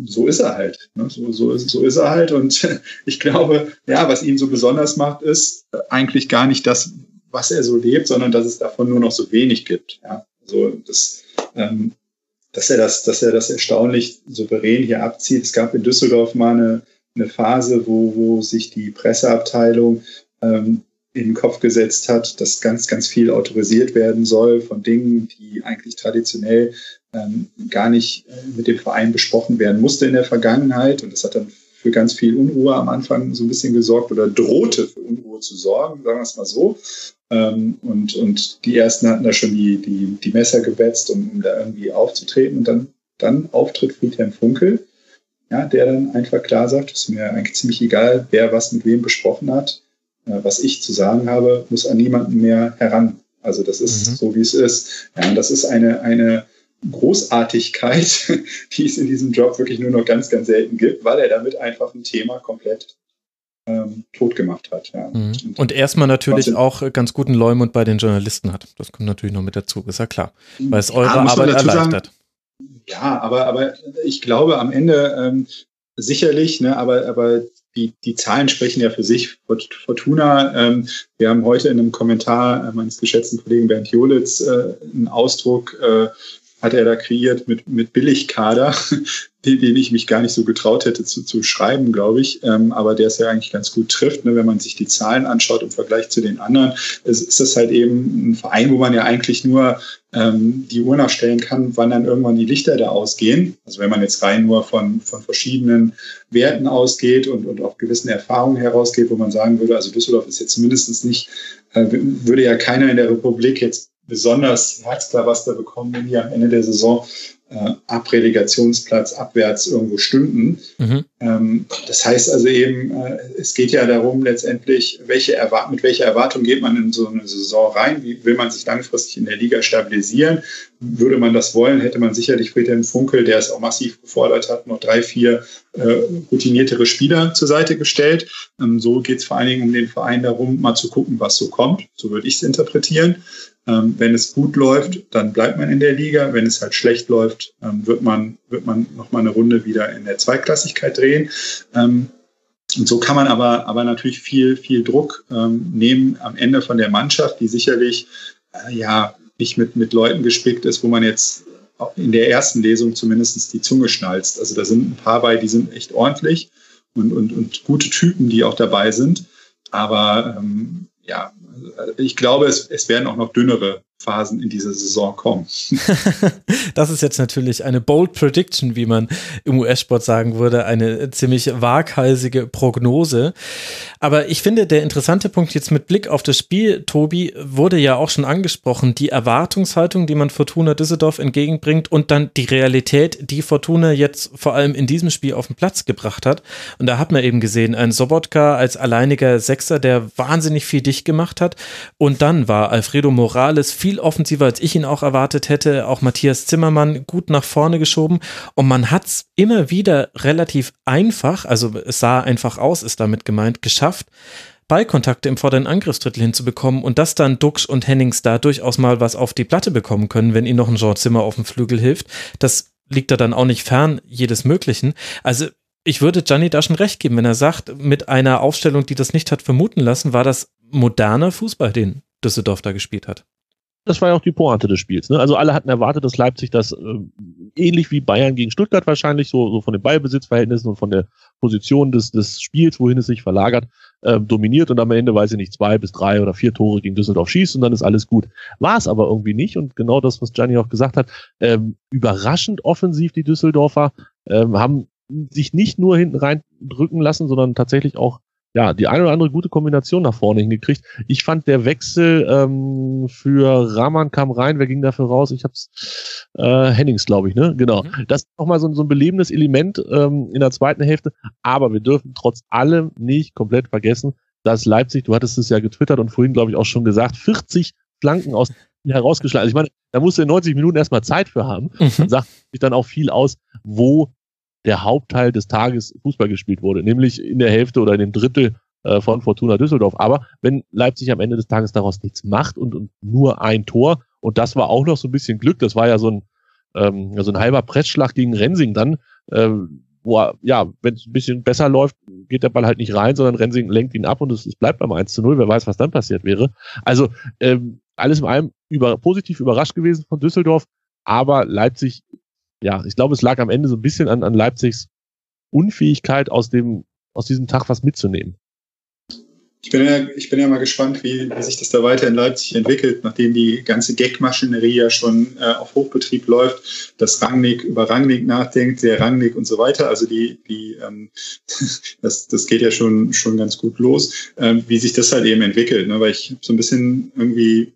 [SPEAKER 5] So ist er halt. Ne? So, so, ist, so ist er halt. Und ich glaube, ja, was ihn so besonders macht, ist eigentlich gar nicht das, was er so lebt, sondern dass es davon nur noch so wenig gibt. Ja? Also das ähm, dass er das, dass er das erstaunlich souverän hier abzieht. Es gab in Düsseldorf mal eine, eine Phase, wo, wo sich die Presseabteilung ähm, in den Kopf gesetzt hat, dass ganz, ganz viel autorisiert werden soll von Dingen, die eigentlich traditionell ähm, gar nicht äh, mit dem Verein besprochen werden musste in der Vergangenheit. Und das hat dann für ganz viel Unruhe am Anfang so ein bisschen gesorgt oder drohte für Unruhe zu sorgen, sagen wir es mal so. Ähm, und, und die ersten hatten da schon die, die, die Messer gewetzt, um, um da irgendwie aufzutreten. Und dann, dann auftritt Friedhelm Funkel, ja, der dann einfach klar sagt, es ist mir eigentlich ziemlich egal, wer was mit wem besprochen hat. Äh, was ich zu sagen habe, muss an niemanden mehr heran. Also das ist mhm. so, wie es ist. Ja, und das ist eine, eine Großartigkeit, die es in diesem Job wirklich nur noch ganz, ganz selten gibt, weil er damit einfach ein Thema komplett ähm, tot gemacht hat. Ja.
[SPEAKER 4] Mhm. Und, und erstmal natürlich auch ganz guten Leumund bei den Journalisten hat. Das kommt natürlich noch mit dazu, ist ja klar. Weil es eure ja, Arbeit erleichtert.
[SPEAKER 5] Sagen, ja, aber, aber ich glaube am Ende ähm, sicherlich, ne, aber, aber die, die Zahlen sprechen ja für sich. Fortuna, ähm, wir haben heute in einem Kommentar meines geschätzten Kollegen Bernd Jolitz äh, einen Ausdruck äh, hat er da kreiert mit, mit Billigkader, den, den ich mich gar nicht so getraut hätte zu, zu schreiben, glaube ich. Ähm, aber der es ja eigentlich ganz gut trifft, ne? wenn man sich die Zahlen anschaut im Vergleich zu den anderen. Es ist das halt eben ein Verein, wo man ja eigentlich nur ähm, die Uhr nachstellen kann, wann dann irgendwann die Lichter da ausgehen. Also wenn man jetzt rein nur von, von verschiedenen Werten ausgeht und, und auch gewissen Erfahrungen herausgeht, wo man sagen würde, also Düsseldorf ist jetzt mindestens nicht, äh, würde ja keiner in der Republik jetzt besonders Herzklabaster bekommen, wenn die am Ende der Saison äh, ab Relegationsplatz abwärts irgendwo stünden. Mhm. Ähm, das heißt also eben, äh, es geht ja darum, letztendlich, welche Erwart mit welcher Erwartung geht man in so eine Saison rein? Wie will man sich langfristig in der Liga stabilisieren? Würde man das wollen, hätte man sicherlich Friedhelm Funkel, der es auch massiv gefordert hat, noch drei, vier äh, routiniertere Spieler zur Seite gestellt. Ähm, so geht es vor allen Dingen um den Verein darum, mal zu gucken, was so kommt. So würde ich es interpretieren. Ähm, wenn es gut läuft, dann bleibt man in der Liga. Wenn es halt schlecht läuft, ähm, wird man, wird man nochmal eine Runde wieder in der Zweitklassigkeit drehen. Ähm, und so kann man aber, aber natürlich viel, viel Druck ähm, nehmen am Ende von der Mannschaft, die sicherlich äh, ja nicht mit, mit Leuten gespickt ist, wo man jetzt in der ersten Lesung zumindest die Zunge schnalzt. Also da sind ein paar bei, die sind echt ordentlich und, und, und gute Typen, die auch dabei sind. Aber ähm, ja, ich glaube, es, es werden auch noch dünnere Phasen in dieser Saison kommen.
[SPEAKER 4] das ist jetzt natürlich eine bold Prediction, wie man im US-Sport sagen würde, eine ziemlich waghalsige Prognose. Aber ich finde, der interessante Punkt jetzt mit Blick auf das Spiel, Tobi, wurde ja auch schon angesprochen. Die Erwartungshaltung, die man Fortuna Düsseldorf entgegenbringt und dann die Realität, die Fortuna jetzt vor allem in diesem Spiel auf den Platz gebracht hat. Und da hat man eben gesehen, ein Sobotka als alleiniger Sechser, der wahnsinnig viel dicht gemacht hat. Und dann war Alfredo Morales viel viel offensiver, als ich ihn auch erwartet hätte. Auch Matthias Zimmermann gut nach vorne geschoben. Und man hat es immer wieder relativ einfach, also es sah einfach aus, ist damit gemeint, geschafft, Ballkontakte im vorderen Angriffsdrittel hinzubekommen und dass dann Duxch und Hennings da durchaus mal was auf die Platte bekommen können, wenn ihnen noch ein Jean Zimmer auf dem Flügel hilft. Das liegt da dann auch nicht fern jedes Möglichen. Also ich würde Gianni da schon recht geben, wenn er sagt, mit einer Aufstellung, die das nicht hat vermuten lassen, war das moderner Fußball, den Düsseldorf da gespielt hat.
[SPEAKER 6] Das war ja auch die Pointe des Spiels. Ne? Also alle hatten erwartet, dass Leipzig das äh, ähnlich wie Bayern gegen Stuttgart wahrscheinlich, so, so von den Ballbesitzverhältnissen und von der Position des, des Spiels, wohin es sich verlagert, äh, dominiert und am Ende, weiß ich nicht, zwei bis drei oder vier Tore gegen Düsseldorf schießt und dann ist alles gut. War es aber irgendwie nicht und genau das, was Gianni auch gesagt hat, ähm, überraschend offensiv die Düsseldorfer ähm, haben sich nicht nur hinten rein drücken lassen, sondern tatsächlich auch ja, die eine oder andere gute Kombination nach vorne hingekriegt. Ich fand der Wechsel ähm, für Rahman kam rein, wer ging dafür raus? Ich hab's äh, Hennings, glaube ich, ne? Genau. Mhm. Das ist nochmal so, so ein belebendes Element ähm, in der zweiten Hälfte. Aber wir dürfen trotz allem nicht komplett vergessen, dass Leipzig, du hattest es ja getwittert und vorhin, glaube ich, auch schon gesagt, 40 Flanken aus herausgeschlagen. Also ich meine, da musst du in 90 Minuten erstmal Zeit für haben. Mhm. Dann sagt sich dann auch viel aus, wo der Hauptteil des Tages Fußball gespielt wurde, nämlich in der Hälfte oder in dem Drittel äh, von Fortuna Düsseldorf. Aber wenn Leipzig am Ende des Tages daraus nichts macht und, und nur ein Tor, und das war auch noch so ein bisschen Glück, das war ja so ein, ähm, so ein halber Pressschlag gegen Rensing dann, äh, wo er, ja, wenn es ein bisschen besser läuft, geht der Ball halt nicht rein, sondern Rensing lenkt ihn ab und es, es bleibt beim 1 zu 0, wer weiß, was dann passiert wäre. Also ähm, alles in allem über, positiv überrascht gewesen von Düsseldorf, aber Leipzig ja, ich glaube, es lag am Ende so ein bisschen an, an Leipzigs Unfähigkeit, aus dem, aus diesem Tag was mitzunehmen.
[SPEAKER 5] Ich bin ja, ich bin ja mal gespannt, wie, wie sich das da weiter in Leipzig entwickelt, nachdem die ganze Gag-Maschinerie ja schon äh, auf Hochbetrieb läuft, dass Rangnick über Rangnick nachdenkt, der Rangnick und so weiter. Also die, die, ähm, das, das geht ja schon, schon ganz gut los, ähm, wie sich das halt eben entwickelt. Ne? Weil ich so ein bisschen irgendwie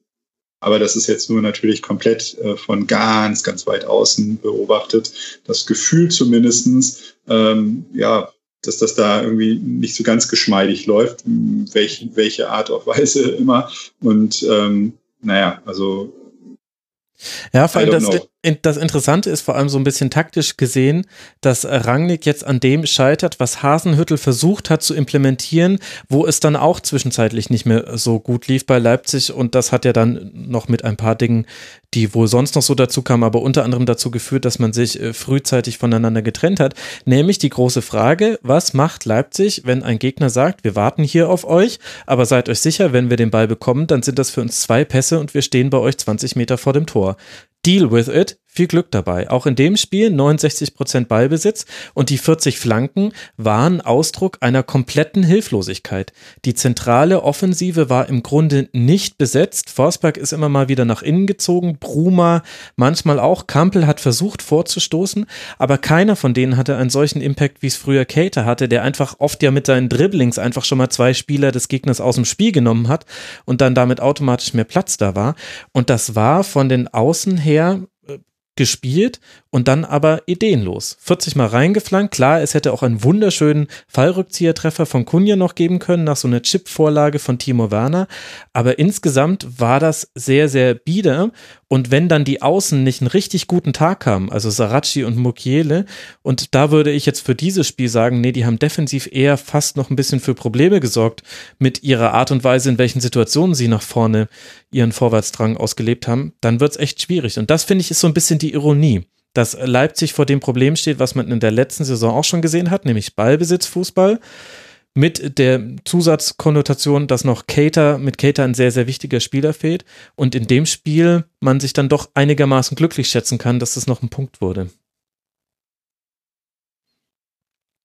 [SPEAKER 5] aber das ist jetzt nur natürlich komplett äh, von ganz, ganz weit außen beobachtet. Das Gefühl zumindestens, ähm, ja, dass das da irgendwie nicht so ganz geschmeidig läuft, welche, welche Art auf Weise immer. Und ähm, naja, also
[SPEAKER 4] ja, vor allem das, das Interessante ist vor allem so ein bisschen taktisch gesehen, dass Rangnick jetzt an dem scheitert, was Hasenhüttel versucht hat zu implementieren, wo es dann auch zwischenzeitlich nicht mehr so gut lief bei Leipzig und das hat ja dann noch mit ein paar Dingen, die wohl sonst noch so dazu kamen, aber unter anderem dazu geführt, dass man sich äh, frühzeitig voneinander getrennt hat, nämlich die große Frage, was macht Leipzig, wenn ein Gegner sagt, wir warten hier auf euch, aber seid euch sicher, wenn wir den Ball bekommen, dann sind das für uns zwei Pässe und wir stehen bei euch 20 Meter vor dem Tor. Deal with it. Viel Glück dabei. Auch in dem Spiel 69 Prozent Ballbesitz und die 40 Flanken waren Ausdruck einer kompletten Hilflosigkeit. Die zentrale Offensive war im Grunde nicht besetzt. Forsberg ist immer mal wieder nach innen gezogen, Bruma manchmal auch. Kampel hat versucht vorzustoßen, aber keiner von denen hatte einen solchen Impact, wie es früher Cater hatte, der einfach oft ja mit seinen Dribblings einfach schon mal zwei Spieler des Gegners aus dem Spiel genommen hat und dann damit automatisch mehr Platz da war. Und das war von den Außen her gespielt und dann aber ideenlos. 40 Mal reingeflankt. Klar, es hätte auch einen wunderschönen Fallrückziehertreffer von Kunja noch geben können, nach so einer Chip-Vorlage von Timo Werner. Aber insgesamt war das sehr, sehr bieder. Und wenn dann die Außen nicht einen richtig guten Tag haben, also Saracchi und Mukiele, und da würde ich jetzt für dieses Spiel sagen, nee, die haben defensiv eher fast noch ein bisschen für Probleme gesorgt mit ihrer Art und Weise, in welchen Situationen sie nach vorne ihren Vorwärtsdrang ausgelebt haben, dann wird es echt schwierig. Und das finde ich ist so ein bisschen die Ironie dass Leipzig vor dem Problem steht, was man in der letzten Saison auch schon gesehen hat, nämlich Ballbesitzfußball mit der Zusatzkonnotation, dass noch Cater, mit Cater ein sehr, sehr wichtiger Spieler fehlt und in dem Spiel man sich dann doch einigermaßen glücklich schätzen kann, dass das noch ein Punkt wurde.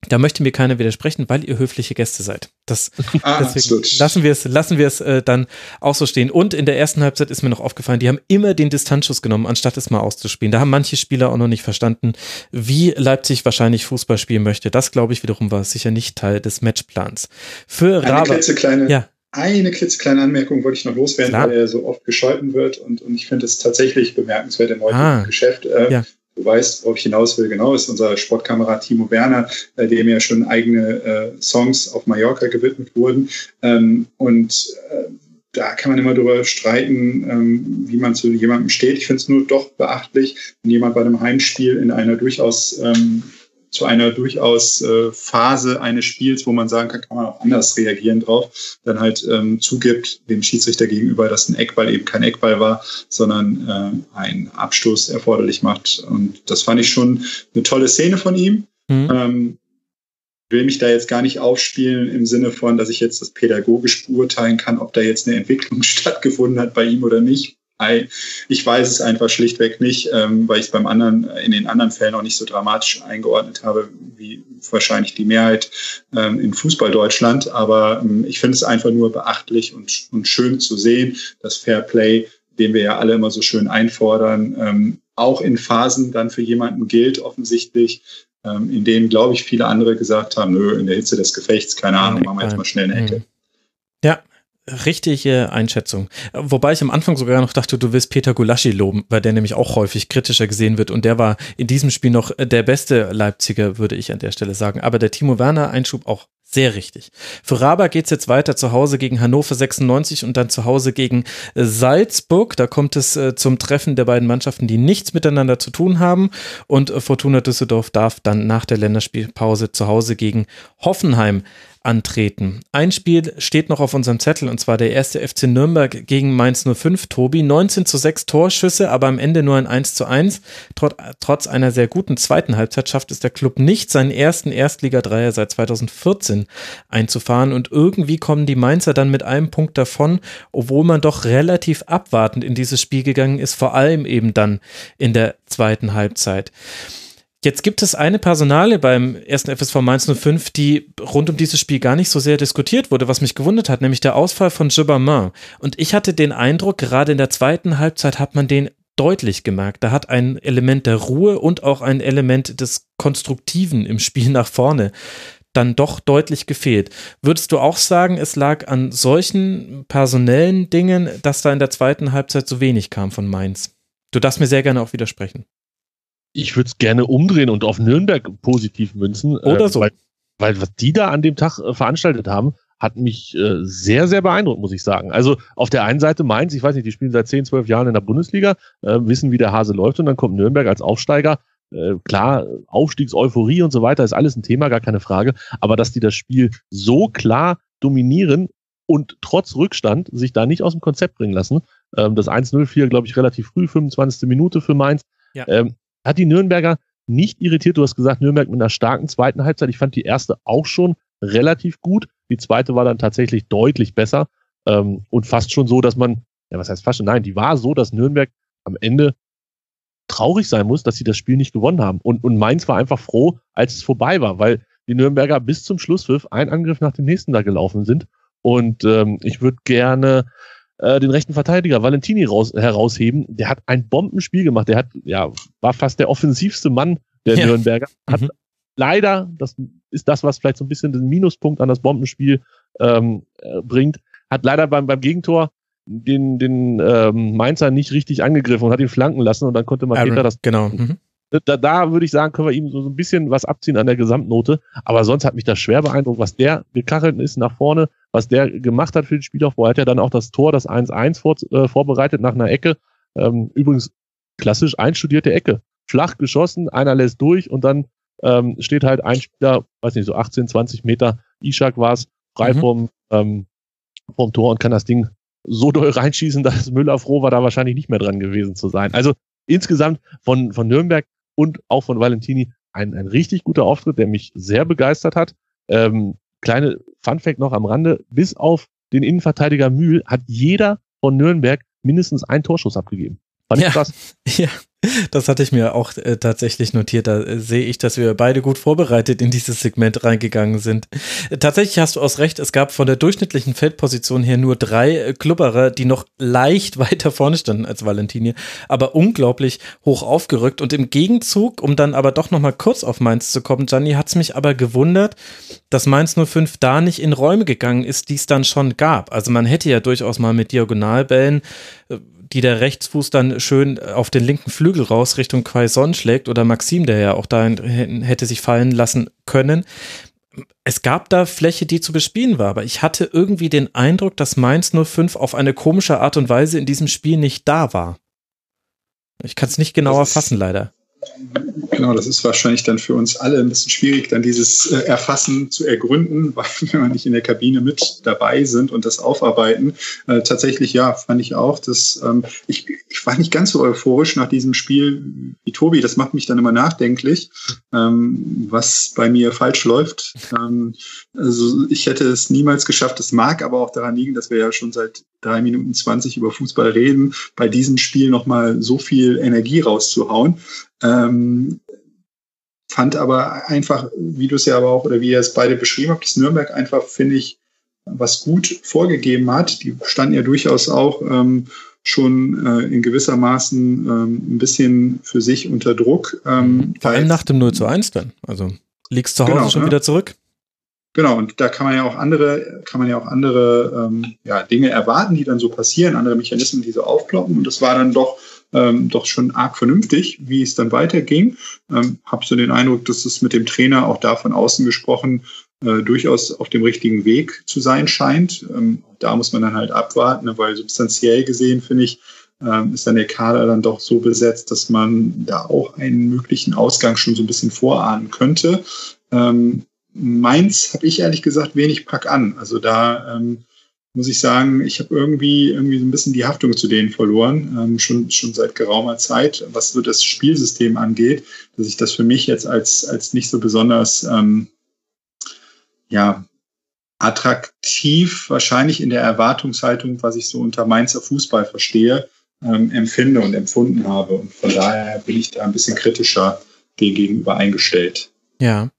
[SPEAKER 4] Da möchte mir keiner widersprechen, weil ihr höfliche Gäste seid. Das, ah, deswegen lassen wir es, lassen wir es äh, dann auch so stehen. Und in der ersten Halbzeit ist mir noch aufgefallen, die haben immer den Distanzschuss genommen, anstatt es mal auszuspielen. Da haben manche Spieler auch noch nicht verstanden, wie Leipzig wahrscheinlich Fußball spielen möchte. Das, glaube ich, wiederum war sicher nicht Teil des Matchplans. Für
[SPEAKER 5] Eine Rabe, klitzekleine, ja. Eine klitzekleine Anmerkung wollte ich noch loswerden, Klar. weil er so oft gescholten wird und, und ich finde es tatsächlich bemerkenswert im heutigen ah, Geschäft. Äh, ja du weißt, worauf ich hinaus will, genau, ist unser Sportkamerad Timo Werner, äh, dem ja schon eigene äh, Songs auf Mallorca gewidmet wurden. Ähm, und äh, da kann man immer darüber streiten, ähm, wie man zu jemandem steht. Ich finde es nur doch beachtlich, wenn jemand bei einem Heimspiel in einer durchaus ähm, zu einer durchaus äh, Phase eines Spiels, wo man sagen kann, kann man auch anders reagieren drauf, dann halt ähm, zugibt dem Schiedsrichter gegenüber, dass ein Eckball eben kein Eckball war, sondern äh, ein Abstoß erforderlich macht. Und das fand ich schon eine tolle Szene von ihm. Mhm. Ähm, will mich da jetzt gar nicht aufspielen im Sinne von, dass ich jetzt das pädagogisch beurteilen kann, ob da jetzt eine Entwicklung stattgefunden hat bei ihm oder nicht. Ich weiß es einfach schlichtweg nicht, ähm, weil ich es beim anderen, in den anderen Fällen auch nicht so dramatisch eingeordnet habe, wie wahrscheinlich die Mehrheit ähm, in Fußball Deutschland. Aber ähm, ich finde es einfach nur beachtlich und, und schön zu sehen, dass Fair Play, den wir ja alle immer so schön einfordern, auch in Phasen dann für jemanden gilt, offensichtlich, in denen, glaube ich, viele andere gesagt haben, nö, in der Hitze des Gefechts, keine Ahnung, machen wir jetzt mal schnell eine Ecke.
[SPEAKER 4] Richtige Einschätzung. Wobei ich am Anfang sogar noch dachte, du willst Peter Gulaschi loben, weil der nämlich auch häufig kritischer gesehen wird und der war in diesem Spiel noch der beste Leipziger, würde ich an der Stelle sagen. Aber der Timo Werner Einschub auch sehr richtig. Für Raba geht's jetzt weiter zu Hause gegen Hannover 96 und dann zu Hause gegen äh, Salzburg. Da kommt es äh, zum Treffen der beiden Mannschaften, die nichts miteinander zu tun haben. Und äh, Fortuna Düsseldorf darf dann nach der Länderspielpause zu Hause gegen Hoffenheim antreten. Ein Spiel steht noch auf unserem Zettel und zwar der erste FC Nürnberg gegen Mainz 05. Tobi, 19 zu 6 Torschüsse, aber am Ende nur ein 1 zu 1. Trot, trotz einer sehr guten zweiten Halbzeit schafft es der Club nicht, seinen ersten Erstliga-Dreier seit 2014 einzufahren und irgendwie kommen die Mainzer dann mit einem Punkt davon, obwohl man doch relativ abwartend in dieses Spiel gegangen ist, vor allem eben dann in der zweiten Halbzeit. Jetzt gibt es eine Personale beim ersten FSV Mainz 05, die rund um dieses Spiel gar nicht so sehr diskutiert wurde, was mich gewundert hat, nämlich der Ausfall von Gibbermann. Und ich hatte den Eindruck, gerade in der zweiten Halbzeit hat man den deutlich gemerkt. Da hat ein Element der Ruhe und auch ein Element des Konstruktiven im Spiel nach vorne dann doch deutlich gefehlt. Würdest du auch sagen, es lag an solchen personellen Dingen, dass da in der zweiten Halbzeit so wenig kam von Mainz? Du darfst mir sehr gerne auch widersprechen
[SPEAKER 6] ich würde es gerne umdrehen und auf Nürnberg positiv münzen.
[SPEAKER 4] Oder äh, so.
[SPEAKER 6] Weil, weil was die da an dem Tag äh, veranstaltet haben, hat mich äh, sehr, sehr beeindruckt, muss ich sagen. Also auf der einen Seite Mainz, ich weiß nicht, die spielen seit 10, 12 Jahren in der Bundesliga, äh, wissen, wie der Hase läuft und dann kommt Nürnberg als Aufsteiger. Äh, klar, Aufstiegseuphorie und so weiter ist alles ein Thema, gar keine Frage. Aber dass die das Spiel so klar dominieren und trotz Rückstand sich da nicht aus dem Konzept bringen lassen. Ähm, das 1-0-4, glaube ich, relativ früh, 25. Minute für Mainz. Ja. Ähm, hat die Nürnberger nicht irritiert. Du hast gesagt, Nürnberg mit einer starken zweiten Halbzeit. Ich fand die erste auch schon relativ gut. Die zweite war dann tatsächlich deutlich besser ähm, und fast schon so, dass man, ja, was heißt fast schon? Nein, die war so, dass Nürnberg am Ende traurig sein muss, dass sie das Spiel nicht gewonnen haben. Und, und Mainz war einfach froh, als es vorbei war, weil die Nürnberger bis zum Schlusspfiff ein Angriff nach dem nächsten da gelaufen sind. Und ähm, ich würde gerne äh, den rechten Verteidiger Valentini raus, herausheben. Der hat ein Bombenspiel gemacht. Der hat, ja, war fast der offensivste Mann der ja. Nürnberger. Hat mhm. leider, das ist das, was vielleicht so ein bisschen den Minuspunkt an das Bombenspiel ähm, äh, bringt, hat leider beim, beim Gegentor den, den ähm, Mainzer nicht richtig angegriffen und hat ihn flanken lassen und dann konnte Maketa das.
[SPEAKER 4] Genau. Mhm.
[SPEAKER 6] Da, da würde ich sagen, können wir ihm so, so ein bisschen was abziehen an der Gesamtnote. Aber sonst hat mich das schwer beeindruckt, was der gekachelt ist nach vorne, was der gemacht hat für den Spielaufbau. Er hat ja dann auch das Tor, das 1-1 vor, äh, vorbereitet nach einer Ecke. Ähm, übrigens klassisch einstudierte Ecke. Flach geschossen, einer lässt durch und dann ähm, steht halt ein Spieler, weiß nicht, so 18, 20 Meter, Ishak war es, frei mhm. vom, ähm, vom Tor und kann das Ding so doll reinschießen, dass Müller froh war, da wahrscheinlich nicht mehr dran gewesen zu sein. Also insgesamt von, von Nürnberg und auch von Valentini ein, ein richtig guter Auftritt, der mich sehr begeistert hat. Ähm, kleine Funfact noch am Rande, bis auf den Innenverteidiger Mühl hat jeder von Nürnberg mindestens einen Torschuss abgegeben.
[SPEAKER 4] Fand ja, krass. Ja, das hatte ich mir auch äh, tatsächlich notiert. Da äh, sehe ich, dass wir beide gut vorbereitet in dieses Segment reingegangen sind. Äh, tatsächlich hast du aus Recht, es gab von der durchschnittlichen Feldposition her nur drei äh, Klubberer, die noch leicht weiter vorne standen als Valentini, aber unglaublich hoch aufgerückt. Und im Gegenzug, um dann aber doch nochmal kurz auf Mainz zu kommen, Gianni, hat es mich aber gewundert, dass Mainz 05 da nicht in Räume gegangen ist, die es dann schon gab. Also man hätte ja durchaus mal mit Diagonalbällen äh, die der Rechtsfuß dann schön auf den linken Flügel raus Richtung Quaison schlägt oder Maxim, der ja auch dahin hätte sich fallen lassen können. Es gab da Fläche, die zu bespielen war, aber ich hatte irgendwie den Eindruck, dass Mainz 05 auf eine komische Art und Weise in diesem Spiel nicht da war. Ich kann es nicht genauer fassen, leider.
[SPEAKER 5] Genau, das ist wahrscheinlich dann für uns alle ein bisschen schwierig, dann dieses äh, Erfassen zu ergründen, weil wir nicht in der Kabine mit dabei sind und das aufarbeiten. Äh, tatsächlich, ja, fand ich auch, dass ähm, ich, ich war nicht ganz so euphorisch nach diesem Spiel wie Tobi. Das macht mich dann immer nachdenklich, ähm, was bei mir falsch läuft. Ähm, also ich hätte es niemals geschafft. Es mag aber auch daran liegen, dass wir ja schon seit drei Minuten zwanzig über Fußball reden, bei diesem Spiel nochmal so viel Energie rauszuhauen. Ähm, fand aber einfach, wie du es ja aber auch, oder wie ihr es beide beschrieben habt, dass Nürnberg einfach, finde ich, was gut vorgegeben hat. Die standen ja durchaus auch ähm, schon äh, in gewissermaßen ähm, ein bisschen für sich unter Druck. Ähm,
[SPEAKER 4] Vor allem nach dem 0 zu 1 dann. Also liegst zu Hause genau, schon ne? wieder zurück.
[SPEAKER 5] Genau, und da kann man ja auch andere, kann man ja auch andere ähm, ja, Dinge erwarten, die dann so passieren, andere Mechanismen, die so aufploppen. Und das war dann doch, ähm, doch schon arg vernünftig, wie es dann weiterging. Ähm, Habe so den Eindruck, dass es mit dem Trainer auch da von außen gesprochen äh, durchaus auf dem richtigen Weg zu sein scheint. Ähm, da muss man dann halt abwarten, ne, weil substanziell gesehen finde ich, ähm, ist dann der Kader dann doch so besetzt, dass man da auch einen möglichen Ausgang schon so ein bisschen vorahnen könnte. Ähm, Mainz habe ich ehrlich gesagt wenig Pack an. Also da ähm, muss ich sagen, ich habe irgendwie irgendwie so ein bisschen die Haftung zu denen verloren, ähm, schon schon seit geraumer Zeit, was so das Spielsystem angeht, dass ich das für mich jetzt als als nicht so besonders ähm, ja attraktiv wahrscheinlich in der Erwartungshaltung, was ich so unter Mainzer Fußball verstehe, ähm, empfinde und empfunden habe. Und von daher bin ich da ein bisschen kritischer gegenüber eingestellt.
[SPEAKER 4] Ja.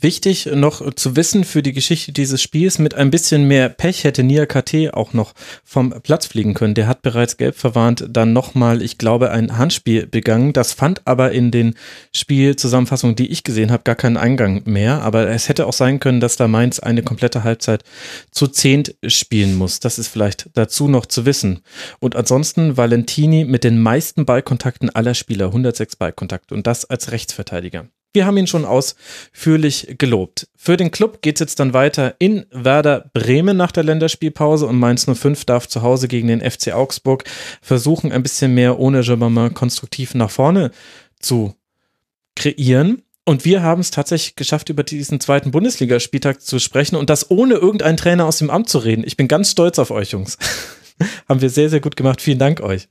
[SPEAKER 4] Wichtig noch zu wissen für die Geschichte dieses Spiels, mit ein bisschen mehr Pech hätte Nia KT auch noch vom Platz fliegen können. Der hat bereits gelb verwarnt dann nochmal, ich glaube, ein Handspiel begangen. Das fand aber in den Spielzusammenfassungen, die ich gesehen habe, gar keinen Eingang mehr. Aber es hätte auch sein können, dass da Mainz eine komplette Halbzeit zu zehnt spielen muss. Das ist vielleicht dazu noch zu wissen. Und ansonsten Valentini mit den meisten Ballkontakten aller Spieler, 106 Ballkontakte und das als Rechtsverteidiger. Wir haben ihn schon ausführlich gelobt. Für den Club geht es jetzt dann weiter in Werder Bremen nach der Länderspielpause und Mainz 05 darf zu Hause gegen den FC Augsburg versuchen, ein bisschen mehr ohne Jabama konstruktiv nach vorne zu kreieren. Und wir haben es tatsächlich geschafft, über diesen zweiten Bundesligaspieltag zu sprechen und das ohne irgendeinen Trainer aus dem Amt zu reden. Ich bin ganz stolz auf euch, Jungs. haben wir sehr, sehr gut gemacht. Vielen Dank euch.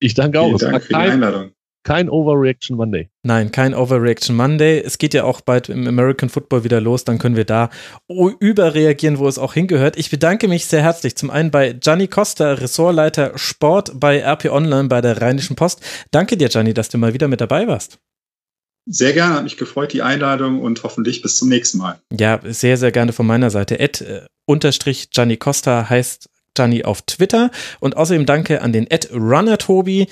[SPEAKER 6] Ich danke auch. Vielen Dank für die Einladung. Kein Overreaction Monday.
[SPEAKER 4] Nein, kein Overreaction Monday. Es geht ja auch bald im American Football wieder los. Dann können wir da überreagieren, wo es auch hingehört. Ich bedanke mich sehr herzlich. Zum einen bei Gianni Costa, Ressortleiter Sport bei RP Online bei der Rheinischen Post. Danke dir, Gianni, dass du mal wieder mit dabei warst.
[SPEAKER 5] Sehr gerne, hat mich gefreut, die Einladung und hoffentlich bis zum nächsten Mal.
[SPEAKER 4] Ja, sehr, sehr gerne von meiner Seite. Ed äh, unterstrich Gianni Costa heißt Gianni auf Twitter und außerdem danke an den Ed Runner Tobi.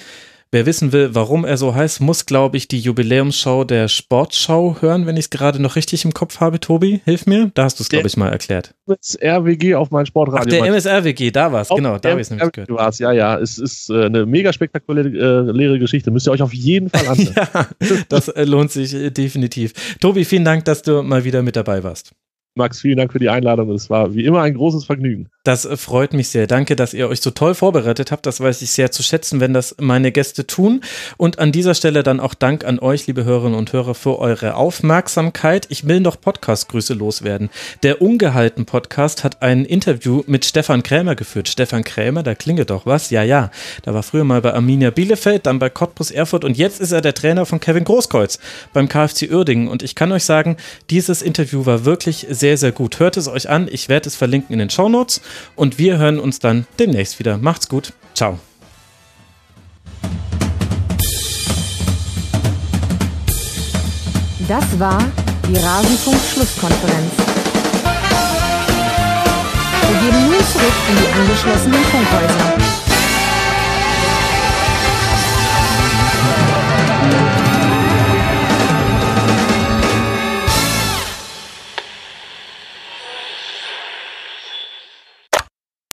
[SPEAKER 4] Wer wissen will, warum er so heißt, muss, glaube ich, die Jubiläumsshow der Sportschau hören, wenn ich es gerade noch richtig im Kopf habe. Tobi, hilf mir. Da hast du es, glaube ich, mal erklärt.
[SPEAKER 6] MSRWG auf mein Sportradio. Ach,
[SPEAKER 4] der MSRWG, da war es, genau, da habe ich es nämlich
[SPEAKER 6] gehört. Du warst, ja, ja. Es ist äh, eine mega spektakuläre äh, Geschichte. Müsst ihr euch auf jeden Fall ansehen.
[SPEAKER 4] ja, das lohnt sich äh, definitiv. Tobi, vielen Dank, dass du mal wieder mit dabei warst.
[SPEAKER 6] Max, vielen Dank für die Einladung. Es war wie immer ein großes Vergnügen.
[SPEAKER 4] Das äh, freut mich sehr. Danke, dass ihr euch so toll vorbereitet habt. Das weiß ich sehr zu schätzen, wenn das meine Gäste tun. Und an dieser Stelle dann auch Dank an euch, liebe Hörerinnen und Hörer, für eure Aufmerksamkeit. Ich will noch Podcast-Grüße loswerden. Der Ungehalten Podcast hat ein Interview mit Stefan Krämer geführt. Stefan Krämer, da klingelt doch was. Ja, ja. Da war früher mal bei Arminia Bielefeld, dann bei Cottbus Erfurt und jetzt ist er der Trainer von Kevin Großkreuz beim KfC Uerdingen. Und ich kann euch sagen, dieses Interview war wirklich sehr sehr, sehr gut. Hört es euch an. Ich werde es verlinken in den Show Notes. Und wir hören uns dann demnächst wieder. Macht's gut. Ciao.
[SPEAKER 1] Das war die Rasenfunk-Schlusskonferenz. Wir geben nun zurück in die angeschlossenen Funkhäuser.